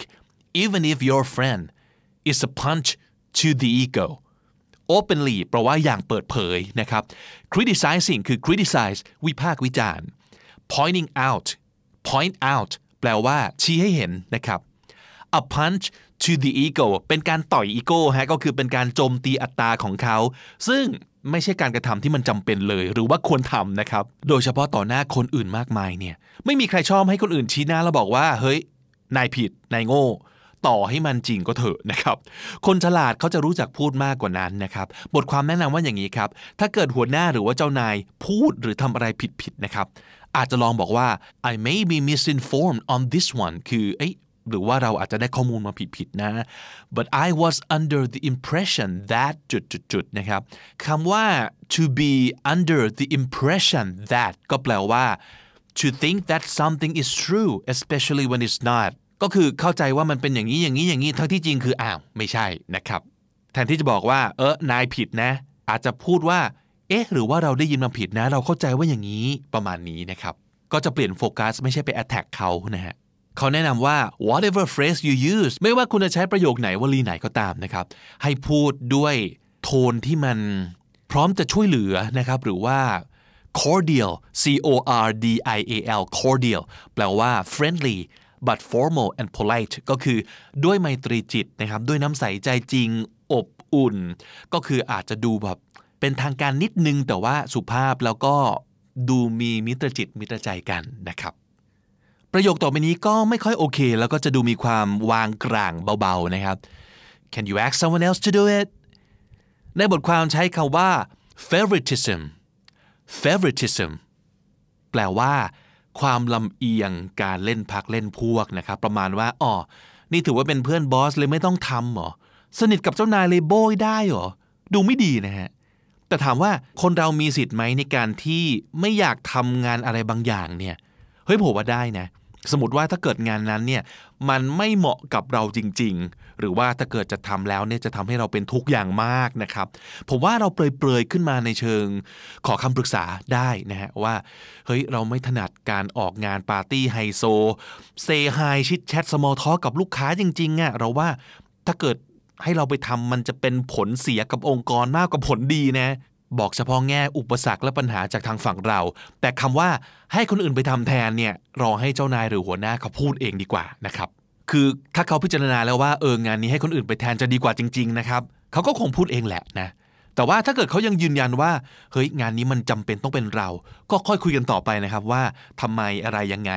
Speaker 1: even if your friend is a punch to the ego openly แปลว่าอย่างเปิดเผยนะครับ criticizing คือ criticize วิพากษ์วิจารณ์ pointing out point out แปลว่าชี้ให้เห็นนะครับ a punch to the ego เป็นการต่อยอีโก้ฮะก็คือเป็นการโจมตีอัตราของเขา ซึ่งไม่ใช่การกระทำที่มันจำเป็นเลย หรือว่าควรทำนะครับ โดยเฉพาะต่อหน้าคนอื่นมากมายเนี่ยไม่มีใครชอบให้คนอื่นชี้หน้าแล้วบอกว่า เฮ้ย นายผิด นายโง่ ต่อให้มันจริงก็เถอะนะครับ คนฉลาดเขาจะรู้จักพูดมากกว่านั้นนะครับ บทความแนะนำว่าอย่างนี้ครับ ถ้าเกิดหัวหน้าหรือว่าเจ้านายพูดหรือทำอะไรผิดๆนะครับ อาจจะลองบอกว่า I may be misinformed on this one คือเอ้ย หรือว่าเราอาจจะได้ข้อมูลมาผิดๆนะ but I was under the impression that จุดๆนะครับคำว่า to be under the impression that ก็แปลว่า to think that something is true especially when it's not ก็คือเข้าใจว่ามันเป็นอย่างนี้อย่างนี้อย่างนี้ทั้งที่จริงคืออ้าวไม่ใช่นะครับ แทนที่จะบอกว่า เออนายผิดนะ อาจจะพูดว่า เอ๊ะ หรือว่าเราได้ยินมาผิดนะ เราเข้าใจว่าอย่างนี้ประมาณนี้นะครับ ก็จะเปลี่ยนโฟกัสไม่ใช่ไป attack เขานะฮะ เขาแนะนำว่า whatever phrase you use ไม่ว่าคุณจะใช้ประโยคไหนวลีไหนก็ตามนะครับ ให้พูดด้วยโทนที่มันพร้อมจะช่วยเหลือนะครับ หรือว่า cordial c o r d i a l cordial แปลว่า friendly but formal and polite ก็คือด้วยไมตรีจิตนะครับ ด้วยน้ำใสใจจริง อบอุ่น ก็คืออาจจะดูแบบเป็นทางการนิดนึงแต่ว่าสุภาพแล้วก็ดูมีมิตรจิตมิตรใจกันนะครับ ประโยคต่อไปนี้ก็ไม่ค่อยโอเค แล้วก็จะดูมีความวางกลางเบาๆนะครับ Can you ask someone else to do it ในบทความใช้คาว่า favoritism favoritism แปลว่า ความลำเอียงการเล่นพักเล่นพวกนะครับ ประมาณว่าอ๋อนี่ถือว่าเป็นเพื่อนบอสเลยไม่ต้องทำหรอสนิทกับเจ้านายเลยโบยได้หรอดูไม่ดีนะฮะแต่ถามว่าคนเรามีสิทธิ์ไหมในการที่ไม่อยากทำงานอะไรบางอย่างเนี่ย เฮ้ยผมว่าได้นะสมมติว่าถ้าเกิดงานนั้นเนี่ยมันไม่เหมาะกับเราจริง ๆ หรือว่าถ้าเกิดจะทำแล้วเนี่ยจะทำให้เราเป็นทุกข์อย่างมากนะครับ ผมว่าเราเปรยๆขึ้นมาในเชิงขอคำปรึกษาได้นะฮะว่าเฮ้ยเราไม่ถนัดการออกงานปาร์ตี้ไฮโซเซไฮชิดแชทสมอลทอกับลูกค้าจริงๆอะ่ะเราว่าถ้าเกิดให้เราไปทำมันจะเป็นผลเสียกับองค์กรมากกว่าผลดีนะ บอกเฉพาะแง่อุปสรรคและปัญหาจากทางฝั่งเรา แต่คำว่าให้คนอื่นไปทำแทนเนี่ยรอให้เจ้านายหรือหัวหน้าเขาพูดเองดีกว่านะครับ คือถ้าเขาพิจารณาแล้วว่าเอองานนี้ให้คนอื่นไปแทนจะดีกว่าจริง ๆ นะครับเขาก็คงพูดเองแหละนะ แต่ว่าถ้าเกิดเขายังยืนยันว่าเฮ้ยงานนี้มันจำเป็นต้องเป็นเรา ก็ค่อยคุยกันต่อไปนะครับว่าทำไมอะไรยังไง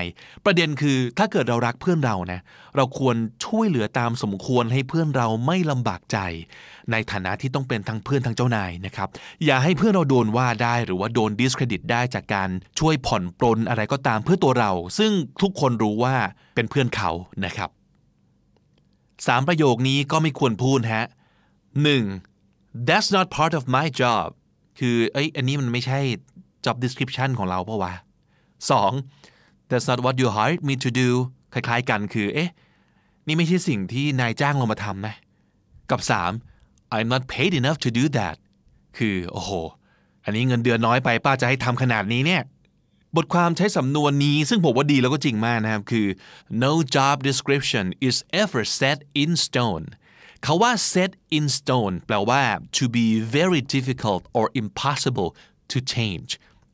Speaker 1: ประเด็นคือถ้าเกิดเรารักเพื่อนเรานะเราควรช่วยเหลือตามสมควรให้เพื่อนเราไม่ลำบากใจ ในฐานะที่ต้องเป็นทั้งเพื่อนทั้งเจ้านายนะครับอย่าให้เพื่อนเราโดนว่าได้หรือว่าโดนดิสเครดิตได้จากการช่วยผ่อนปลนอะไรก็ตามเพื่อตัวเรา ซึ่งทุกคนรู้ว่าเป็นเพื่อนเขานะครับสามประโยคนี้ก็ไม่ควรพูดฮะหนึ่ง that's not part of my job คือเอ้ยอันนี้มันไม่ใช่ job description ของเราเพราะว่าสอง that's not what you hired me to do คล้ายๆกันคือ เอ๊ะ นี่ไม่ใช่สิ่งที่นายจ้างเรามาทำนะ กับสาม I'm not paid enough to do that คือ โอ้โห อันนี้เงินเดือนน้อยไปป้าจะให้ทำขนาดนี้เนี่ย บทความใช้สำนวนนี้ซึ่งผมว่าดีแล้วก็จริงมากนะครับ คือ no job description is ever set in stone เขาว่า set in stone แปลว่า to be very difficult or impossible to change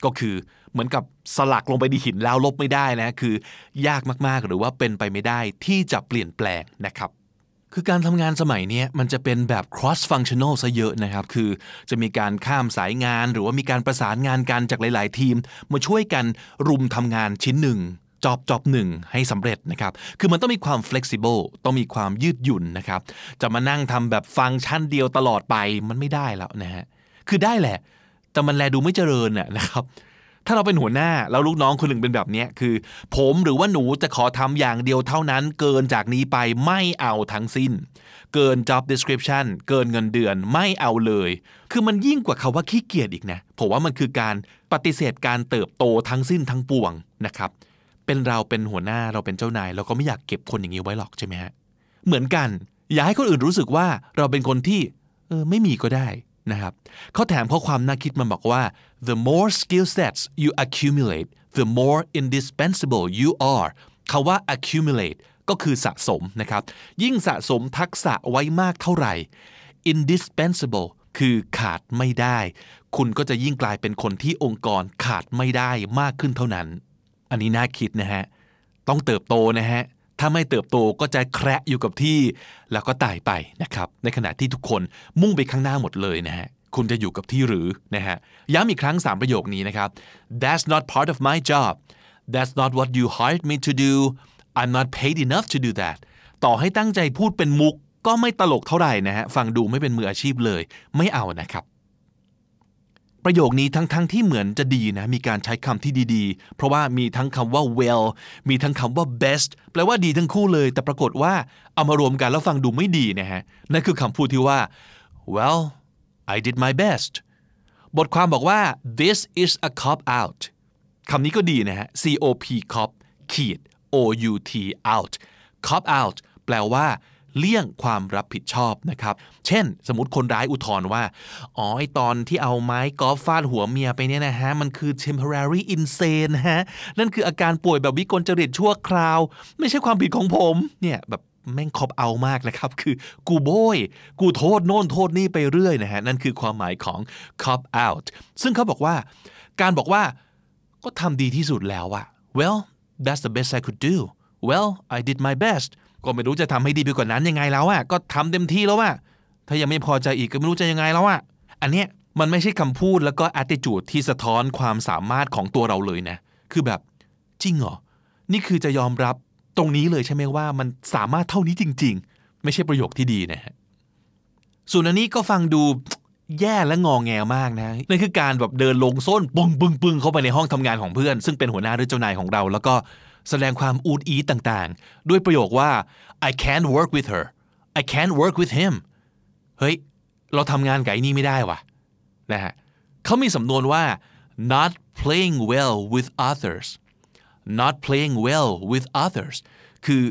Speaker 1: ก็คือเหมือนกับสลักลงไปในหินแล้วลบไม่ได้นะคือยากมากๆหรือว่าเป็นไปไม่ได้ที่จะเปลี่ยนแปลงนะครับ คือการทำงานสมัยนี้มันจะเป็นแบบ cross functional ซะเยอะนะครับ คือจะมีการข้ามสายงาน หรือว่ามีการประสานงานกันจากหลาย ๆ ทีม มาช่วยกันรุมทำงานชิ้นหนึ่ง จอบจอบหนึ่งให้สำเร็จนะครับ คือมันต้องมีความ flexible ต้องมีความยืดหยุ่นนะครับ จะมานั่งทำแบบฟังก์ชันเดียวตลอดไปมันไม่ได้แล้วนะฮะ คือได้แหละ แต่มันแลดูไม่เจริญน่ะนะครับ ถ้าเราเป็นหัวหน้าแล้วลูกน้องคนหนึ่งเป็นแบบเนี้ยคือ ผมหรือว่าหนูจะขอทำอย่างเดียวเท่านั้น เกินจากนี้ไปไม่เอาทั้งสิ้น เกิน job description เกินเงินเดือนไม่เอาเลย คือมันยิ่งกว่าคาว่าขี้เกียจอีกนะ ผมว่ามันคือการปฏิเสธการเติบโตทั้งสิ้นทั้งปวงนะครับ เป็นเราเป็นหัวหน้าเราเป็นเจ้านาย เราก็ไม่อยากเก็บคนอย่างนี้ไว้หรอกใช่ไหมฮะเหมือนกัน อย่าให้คนอื่นรู้สึกว่าเราเป็นคนที่เออไม่มีก็ได้นะครับเขาแถมข้อความน่าคิดมันบอกว่า the more skill sets you accumulate the more indispensable you are คาว่า accumulate ก็คือสะสมนะครับ ยิ่งสะสมทักษะไว้มากเท่าไหร่ indispensable คือขาดไม่ได้ คุณก็จะยิ่งกลายเป็นคนที่องค์กรขาดไม่ได้มากขึ้นเท่านั้น อันนี้น่าคิดนะฮะ ต้องเติบโตนะฮะ ถ้าไม่เติบโตก็จะแคระอยู่กับที่ แล้วก็ตายไปนะครับ ในขณะที่ทุกคนมุ่งไปข้างหน้าหมดเลยนะฮะ คุณจะอยู่กับที่หรือนะฮะ ย้ำอีกครั้ง 3 ประโยคนี้นะครับ That's not part of my job That's not what you hired me to do I'm not paid enough to do that ต่อให้ตั้งใจพูดเป็นมุกก็ไม่ตลกเท่าไหร่นะฮะ ฟังดูไม่เป็นมืออาชีพเลย ไม่เอานะครับ ประโยคนี้ทั้งๆทที่เหมือนจะดีนะมีการใช้คำที่ดีๆ เพราะว่ามีทั้งคำว่า well มีทั้งคำว่า best แปลว่าดีทั้งคู่เลย แต่ปรากฏว่าเอามารวมกันแล้วฟังดูไม่ดีนะฮะนั่นคือคำพูดที่ว่า well I did my best บทความบอกว่า this is a cop out คำนี้ก็ดีนะฮะ C O P cop ขีด O U T out cop out แปลว่า เลี่ยงความรับผิดชอบนะครับ เช่น สมมติคนร้ายอุทธรณ์ว่า อ๋อไอตอนที่เอาไม้กอล์ฟฟาดหัวเมียไปเนี่ยนะฮะ มันคือ temporary insane ฮะ นั่นคืออาการป่วยแบบวิกลจริตชั่วคราว ไม่ใช่ความผิดของผม เนี่ยแบบแม่งคอบเอามากนะครับ คือกูโบย กูโทษโน่นโทษนี่ไปเรื่อยนะฮะ นั่นคือความหมายของ cop out ซึ่งเขาบอกว่า การบอกว่าก็ทำดีที่สุดแล้วอะ well that's the best I could do well I did my best ก็ไม่รู้จะทำให้ดีไปกว่านั้นยังไงแล้วอะก็ทำเต็มที่แล้วอะถ้ายังไม่พอใจอีกก็ไม่รู้จะยังไงแล้วอะอันเนี้ยมันไม่ใช่คำพูดแล้วก็ attitude ที่สะท้อนความสามารถของตัวเราเลยนะ คือแบบจริงเหรอ นี่คือจะยอมรับตรงนี้เลยใช่ไหมว่ามันสามารถเท่านี้จริง ๆ ไม่ใช่ประโยคที่ดีนะฮะส่วนอันนี้ก็ฟังดูแย่และงองแงมากนะนั่นคือการแบบเดินลงส้นปึ้งปึ้งปึ้งเข้าไปในห้องทำงานของเพื่อน ซึ่งเป็นหัวหน้าหรือเจ้านายของเรา แล้วก็ แสดงความอูดอีต่างๆ ด้วยประโยคว่า I can't work with her I can't work with him เฮ้ย เราทำงานกับไอ้นี่ไม่ได้วะนะฮะเขามีสำนวนว่า not playing well with others not playing well with others คือ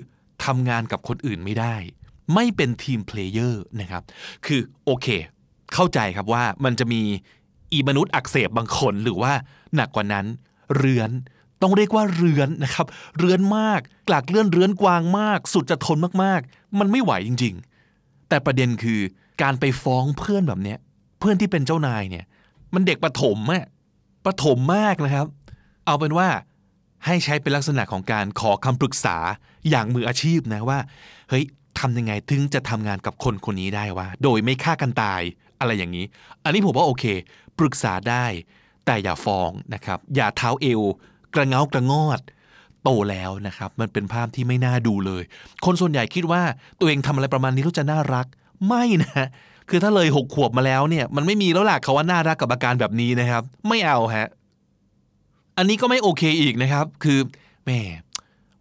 Speaker 1: ทำงานกับคนอื่นไม่ได้ ไม่เป็น team player นะครับ คือโอเค เข้าใจครับว่ามันจะมีอีมนุษย์อักเสบบางคนหรือว่าหนักกว่านั้นเรื้อน ต้องเรียกว่าเรื้อนนะครับเรื้อนมากกลากเกลื้อนเรื้อนกวางมาก สุดจะทนมากๆ มันไม่ไหวจริง ๆ แต่ประเด็นคือการไปฟ้องเพื่อนแบบเนี้ยเพื่อนที่เป็นเจ้านายเนี่ยมันเด็กประถมอะประถมมากนะครับ เอาเป็นว่าให้ใช้เป็นลักษณะของการขอคำปรึกษาอย่างมืออาชีพนะว่าเฮ้ยทำยังไงถึงจะทำงานกับคนคนนี้ได้วะโดยไม่ฆ่ากันตายอะไรอย่างนี้ อันนี้ผมว่าโอเค ปรึกษาได้ แต่อย่าฟ้องนะครับ อย่าเท้าเอว กระเงากระงอด โตแล้วนะครับ มันเป็นภาพที่ไม่น่าดูเลย คนส่วนใหญ่คิดว่าตัวเองทำอะไรประมาณนี้แล้วจะน่ารัก ไม่นะ คือถ้าเลยหกขวบมาแล้วเนี่ย มันไม่มีแล้วล่ะคาว่าน่ารักกับอาการแบบนี้นะครับ ไม่เอาฮะ อันนี้ก็ไม่โอเคอีกนะครับ คือแหม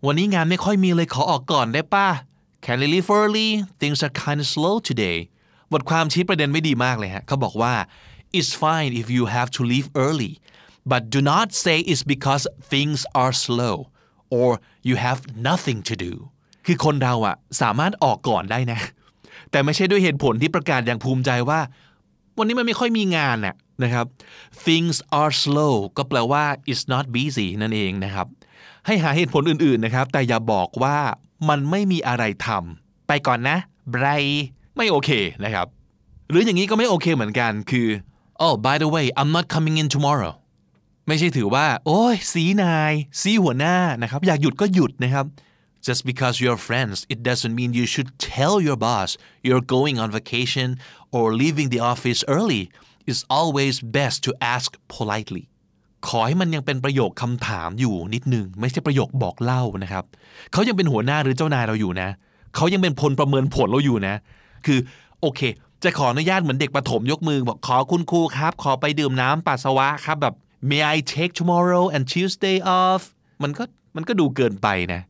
Speaker 1: วันนี้งานไม่ค่อยมีเลยขอออกก่อนได้ป่ะ Can you leave early things are kind of slow today บทความชี้ประเด็นไม่ดีมากเลยฮะเขาบอกว่า it's fine if you have to leave early but do not say it's because things are slow or you have nothing to do คือคนเราอะสามารถออกก่อนได้นะ แต่ไม่ใช่ด้วยเหตุผลที่ประกาศอย่างภูมิใจว่า วันนี้มันไม่ค่อยมีงานน่ะนะครับ things are slow ก็แปลว่า it's not busy นั่นเองนะครับ ให้หาเหตุผลอื่นๆนะครับ แต่อย่าบอกว่ามันไม่มีอะไรทำไปก่อนนะไบรไม่โอเคนะครับ หรืออย่างนี้ก็ไม่โอเคเหมือนกันคือ oh by the way I'm not coming in tomorrow ไม่ใช่ถือว่า โอ้ยสีนาย สีหัวหน้านะครับ อยากหยุดก็หยุดนะครับ just because you're friends it doesn't mean you should tell your boss you're going on vacation or leaving the office early it's always best to ask politely ขอให้มันยังเป็นประโยคคำถามอยู่นิดนึง ไม่ใช่ประโยคบอกเล่านะครับ เขายังเป็นหัวหน้าหรือเจ้านายเราอยู่นะ เขายังเป็นพลประเมินผลเราอยู่นะ คือโอเค จะขออนุญาตเหมือนเด็กประถมยกมือ บอกขอคุณครูครับ ขอไปดื่มน้ำปัสสาวะครับแบบ may I take tomorrow and Tuesday off มันก็มันก็ดูเกินไปนะ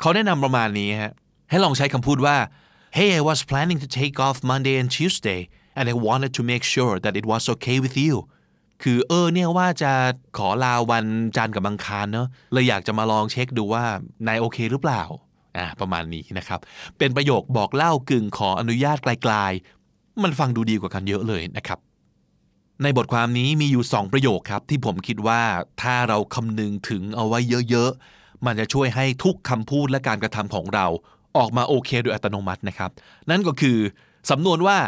Speaker 1: เขาแนะนำประมาณนี้ฮะให้ลองใช้คำพูดว่า Hey I was planning to take off Monday and Tuesday and I wanted to make sure that it was okay with you คือเออเนี่ยว่าจะขอลาวันจันทร์กับบังคารเนอะเลยอยากจะมาลองเช็คดูว่านายโอเคหรือเปล่าอ่าประมาณนี้นะครับ เป็นประโยคบอกเล่ากึ่งขออนุญาตไกลๆ มันฟังดูดีกว่ากันเยอะเลยนะครับ ในบทความนี้มีอยู่ 2 ประโยคครับที่ผมคิดว่าถ้าเราคำนึงถึงเอาไว้เยอะๆ มันจะช่วยให้ทุกคำพูดและการกระทำของเราออกมาโอเคโดยอัตโนมัตินะครับ นั่นก็คือสำนวนว่า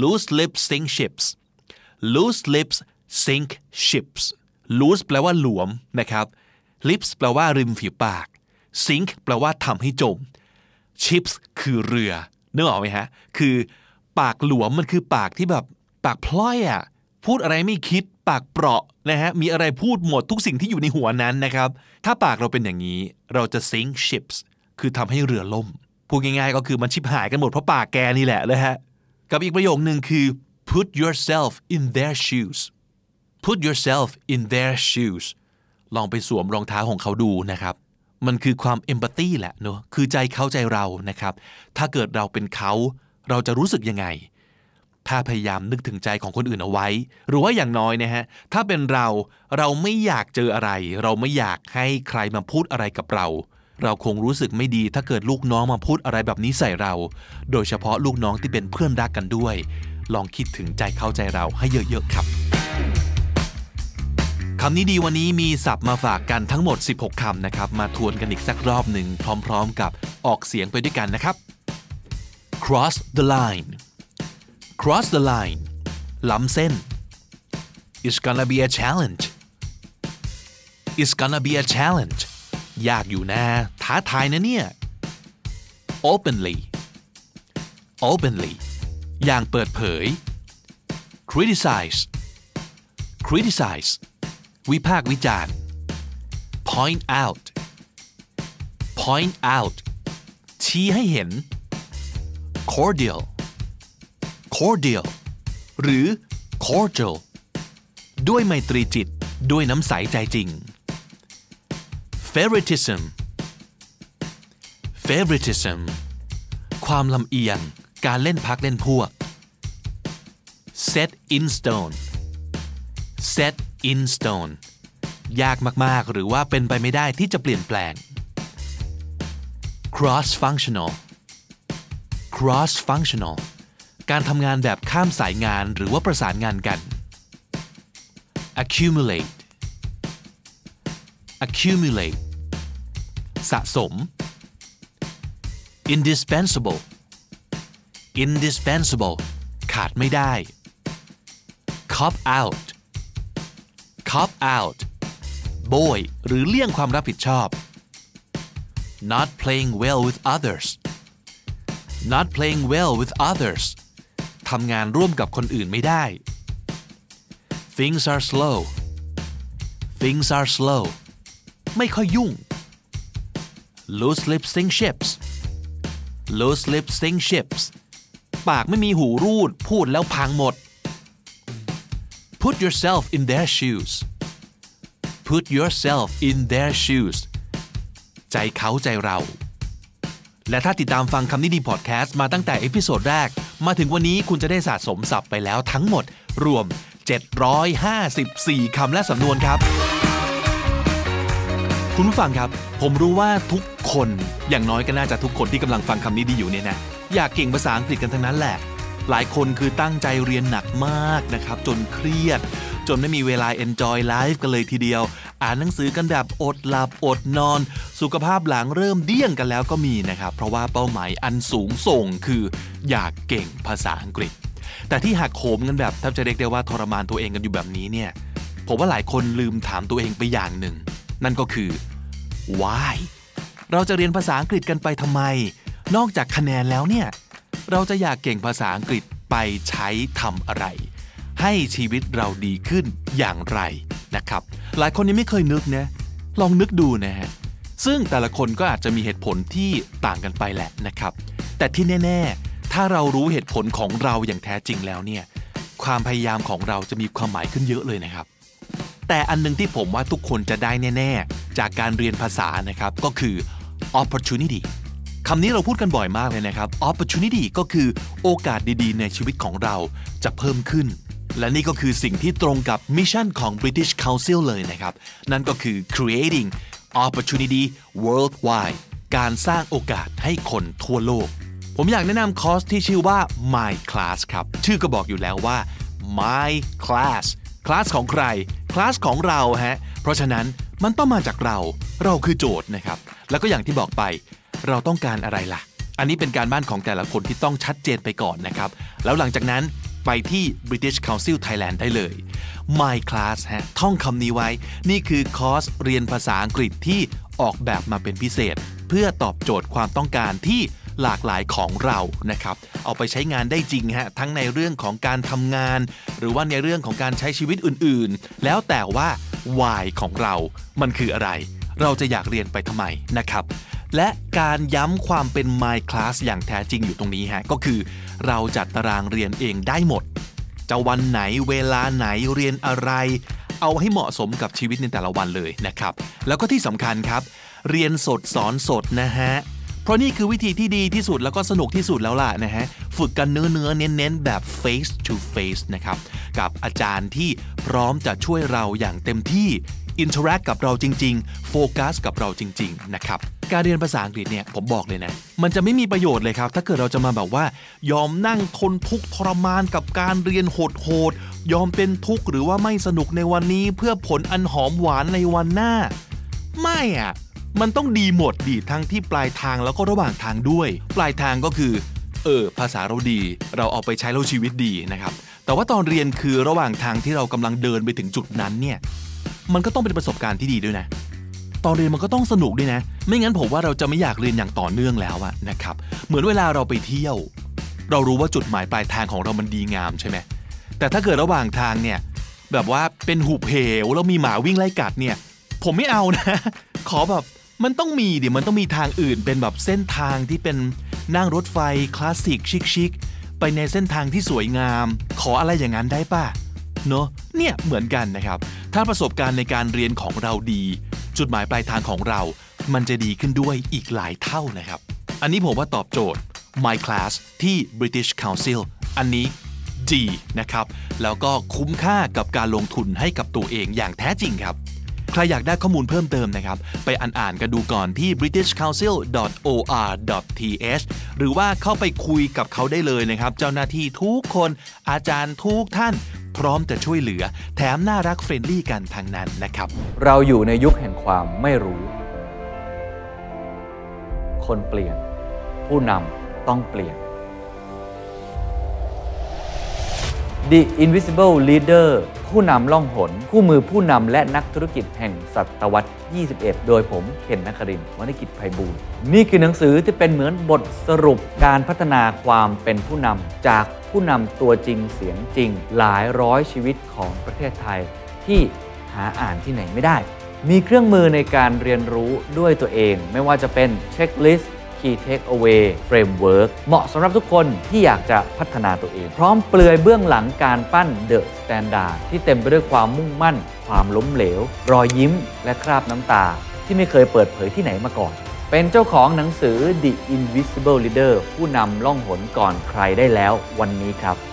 Speaker 1: loose lips sink ships loose lips sink ships loose แปลว่าหลวมนะครับ lips แปลว่าริมฝีปาก sink แปลว่าทำให้จม ships คือเรือนึกออกไหมฮะ คือปากหลวมมันคือปากที่แบบปากพลอยอะ่ะ พูดอะไรไม่คิดปากเปราะนะฮะมีอะไรพูดหมดทุกสิ่งที่อยู่ในหัวนั้นนะครับ ถ้าปากเราเป็นอย่างนี้เราจะ sink ships คือทำให้เรือล่มพูดง่ายๆก็คือมันชิบหายกันหมดเพราะปากแกนี่แหละเลยฮะกับอีกประโยคหนึ่งคือ put yourself in their shoes put yourself in their shoes ลองไปสวมรองเท้าของเขาดูนะครับ มันคือความ empathy แหละเนอะคือใจเขาใจเรานะครับ ถ้าเกิดเราเป็นเขา เราจะรู้สึกยังไง ถ้าพยายามนึกถึงใจของคนอื่นเอาไว้ หรือว่าอย่างน้อยนะฮะ ถ้าเป็นเราเราไม่อยากเจออะไร เราไม่อยากให้ใครมาพูดอะไรกับเรา เราคงรู้สึกไม่ดีถ้าเกิดลูกน้องมาพูดอะไรแบบนี้ใส่เรา โดยเฉพาะลูกน้องที่เป็นเพื่อนรักกันด้วย ลองคิดถึงใจเข้าใจเราให้เยอะๆครับคำนี้ดีวันนี้มีศัพท์มาฝากกันทั้งหมด 16 คำนะครับ มาทวนกันอีกสักรอบหนึ่งพร้อม ๆ กับออกเสียงไปด้วยกันนะครับ cross the line cross the line ล้ำเส้น it's gonna be a challenge it's gonna be a challenge ยากอยู่นะท้าทายนะเนี่ย openly openly อย่างเปิดเผย criticize criticize วิพากษ์วิจารณ์ point out point out ชี้ให้เห็น cordial Cordial หรือ cordial ด้วยไมตรีจิต ด้วยน้ำใสใจจริง favoritism favoritism ความลำเอียง การเล่นพักเล่นพวก set in stone set in stone ยากมาก ๆ หรือว่าเป็นไปไม่ได้ที่จะเปลี่ยนแปลง cross functional cross functional การทำงานแบบข้ามสายงานหรือว่าประสานงานกัน accumulate accumulate สะสม indispensable indispensable ขาดไม่ได้ cop out cop out โบยหรือเลี่ยงความรับผิดชอบ not playing well with others not playing well with others ทำงานร่วมกับคนอื่นไม่ได้ things are slow things are slow ไม่ค่อยยุ่ง loose lips sink ships loose lips sink ships ปากไม่มีหูรูดพูดแล้วพังหมด put yourself in their shoes put yourself in their shoes ใจเขาใจเรา และถ้าติดตามฟังคำนี้ดีพอดแคสต์มาตั้งแต่ episode แรก มาถึงวันนี้คุณจะได้สะสมศัพท์ไปแล้วทั้งหมด รวม 754 คำและสำนวนครับ คุณผู้ฟังครับ ผมรู้ว่าทุกคนอย่างน้อยก็น่าจะทุกคนที่กำลังฟังคำนี้ดีอยู่เนี่ยนะอยากเก่งภาษาอังกฤษกันทั้งนั้นแหละ หลายคนคือตั้งใจเรียนหนักมากนะครับ จนเครียด จนไม่มีเวลา enjoy life กันเลยทีเดียว อ่านหนังสือกันแบบอดหลับอดนอน สุขภาพหลังเริ่มเดี้ยงกันแล้วก็มีนะครับ เพราะว่าเป้าหมายอันสูงส่งคือ อยากเก่งภาษาอังกฤษ แต่ที่หักโหมกันแบบแทบจะเรียกได้ว่าทรมานตัวเองกันอยู่แบบนี้เนี่ยผมว่าหลายคนลืมถามตัวเองไปอย่างหนึ่ง นั่นก็คือ why เราจะเรียนภาษาอังกฤษกันไปทำไม นอกจากคะแนนแล้วเนี่ย เราจะอยากเก่งภาษาอังกฤษไปใช้ทำอะไร ให้ชีวิตเราดีขึ้นอย่างไรนะครับ หลายคนยังไม่เคยนึกนะลองนึกดูนะฮะซึ่งแต่ละคนก็อาจจะมีเหตุผลที่ต่างกันไปแหละนะครับ แต่ที่แน่ ๆ ถ้าเรารู้เหตุผลของเราอย่างแท้จริงแล้วเนี่ยความพยายามของเราจะมีความหมายขึ้นเยอะเลยนะครับ แต่อันหนึงที่ผมว่าทุกคนจะได้แน่ ๆ จากการเรียนภาษานะครับก็คือ opportunity คำนี้เราพูดกันบ่อยมากเลยนะครับ opportunity ก็คือโอกาสดีๆ ในชีวิตของเราจะเพิ่มขึ้น และนี่ก็คือสิ่งที่ตรงกับมิชชั่นของ British Council เลยนะครับ นั่นก็คือ creating opportunity worldwide การสร้างโอกาสให้คนทั่วโลก ผมอยากแนะนำคอร์สที่ชื่อว่า My Class ครับ ชื่อก็บอกอยู่แล้วว่า My Class คลาสของใคร คลาสของเราฮะ เพราะฉะนั้นมันต้องมาจากเรา เราคือโจทย์นะครับ แล้วก็อย่างที่บอกไป เราต้องการอะไรล่ะ อันนี้เป็นการบ้านของแต่ละคนที่ต้องชัดเจนไปก่อนนะครับ แล้วหลังจากนั้นไปที่ British Council Thailand ได้เลย My Class ฮะท่องคำนี้ไว้ นี่คือคอร์สเรียนภาษาอังกฤษที่ออกแบบมาเป็นพิเศษ เพื่อตอบโจทย์ความต้องการที่หลากหลายของเรานะครับ เอาไปใช้งานได้จริงฮะ ทั้งในเรื่องของการทำงาน หรือว่าในเรื่องของการใช้ชีวิตอื่นๆ แล้วแต่ว่า why ของเรา มันคืออะไร เราจะอยากเรียนไปทำไมนะครับ และการย้ำความเป็น my class อย่างแท้จริงอยู่ตรงนี้ฮะก็คือ เราจัดตารางเรียนเองได้หมด จะวันไหนเวลาไหนเรียนอะไร เอาให้เหมาะสมกับชีวิตในแต่ละวันเลยนะครับ แล้วก็ที่สำคัญครับ เรียนสดสอนสดนะฮะเพราะนี่คือวิธีที่ดีที่สุดแล้วก็สนุกที่สุดแล้วล่ะนะฮะฝึกกันเนื้อเนื้อเน้นๆแบบ face to face นะครับกับอาจารย์ที่พร้อมจะช่วยเราอย่างเต็มที่ interact กับเราจริงๆโฟกัสกับเราจริง ๆ นะครับ การเรียนภาษาอังกฤษเนี่ยผมบอกเลยนะ มันจะไม่มีประโยชน์เลยครับ ถ้าเกิดเราจะมาแบบว่า ยอมนั่งทนทุกข์ทรมานกับการเรียนโหดๆยอมเป็นทุกข์หรือว่าไม่สนุกในวันนี้เพื่อผลอันหอมหวานในวันหน้า ไม่อะมันต้องดีหมดดีทั้งที่ปลายทางแล้วก็ระหว่างทางด้วย ปลายทางก็คือ เออ ภาษาเราดี เราเอาไปใช้แล้วชีวิตดีนะครับ แต่ว่าตอนเรียนคือระหว่างทางที่เรากำลังเดินไปถึงจุดนั้นเนี่ย มันก็ต้องเป็นประสบการณ์ที่ดีด้วยนะ ตอนเรียนมันก็ต้องสนุกด้วยนะ ไม่งั้นผมว่าเราจะไม่อยากเรียนอย่างต่อเนื่องแล้วอะนะครับ เหมือนเวลาเราไปเที่ยว เรารู้ว่าจุดหมายปลายทางของเรามันดีงามใช่ไหมแต่ถ้าเกิดระหว่างทางเนี่ยแบบว่าเป็นหุบเหวแล้วมีหมาวิ่งไล่กัดเนี่ย ผมไม่เอานะ ขอแบบมันต้องมีดิมันต้องมีทางอื่นเป็นแบบเส้นทางที่เป็นนั่งรถไฟคลาสสิกชิคๆไปในเส้นทางที่สวยงาม ขออะไรอย่างนั้นได้ป่ะ เนอะเนี่ยเหมือนกันนะครับ ถ้าประสบการณ์ในการเรียนของเราดี จุดหมายปลายทางของเรา มันจะดีขึ้นด้วยอีกหลายเท่านะครับ อันนี้ผมว่าตอบโจทย์ My Class ที่ British Council อันนี้ดีนะครับ แล้วก็คุ้มค่ากับการลงทุนให้กับตัวเองอย่างแท้จริงครับ ใครอยากได้ข้อมูลเพิ่มเติมนะครับ ไปอ่านๆกันดูก่อนที่ britishcouncil.or.th หรือว่าเข้าไปคุยกับเขาได้เลยนะครับ เจ้าหน้าที่ทุกคนอาจารย์ทุกท่าน พร้อมจะช่วยเหลือ แถมน่ารักเฟรนลี่กันทางนั้นนะครับ
Speaker 5: เราอยู่ในยุคแห่งความไม่รู้ คนเปลี่ยน ผู้นำต้องเปลี่ยน The Invisible Leader ผู้นำล่องหน คู่มือผู้นำและนักธุรกิจแห่งศตวรรษ 21 โดยผมเคนนักครินวณิกิจไพบูลย์นี่คือหนังสือที่เป็นเหมือนบทสรุปการพัฒนาความเป็นผู้นำจาก ผู้นำตัวจริงเสียงจริง หลายร้อยชีวิตของประเทศไทยที่หาอ่านที่ไหนไม่ได้ มีเครื่องมือในการเรียนรู้ด้วยตัวเอง ไม่ว่าจะเป็นเช็คลิสต์ Key Takeaway Framework เหมาะสำหรับทุกคนที่อยากจะพัฒนาตัวเอง พร้อมเปลือยเบื้องหลังการปั้น The Standard ที่เต็มไปด้วยความมุ่งมั่น ความล้มเหลว รอยยิ้ม และคราบน้ำตา ที่ไม่เคยเปิดเผยที่ไหนมาก่อน เป็นเจ้าของหนังสือ The Invisible Leader ผู้นำล่องหนก่อนใครได้แล้ววันนี้ครับ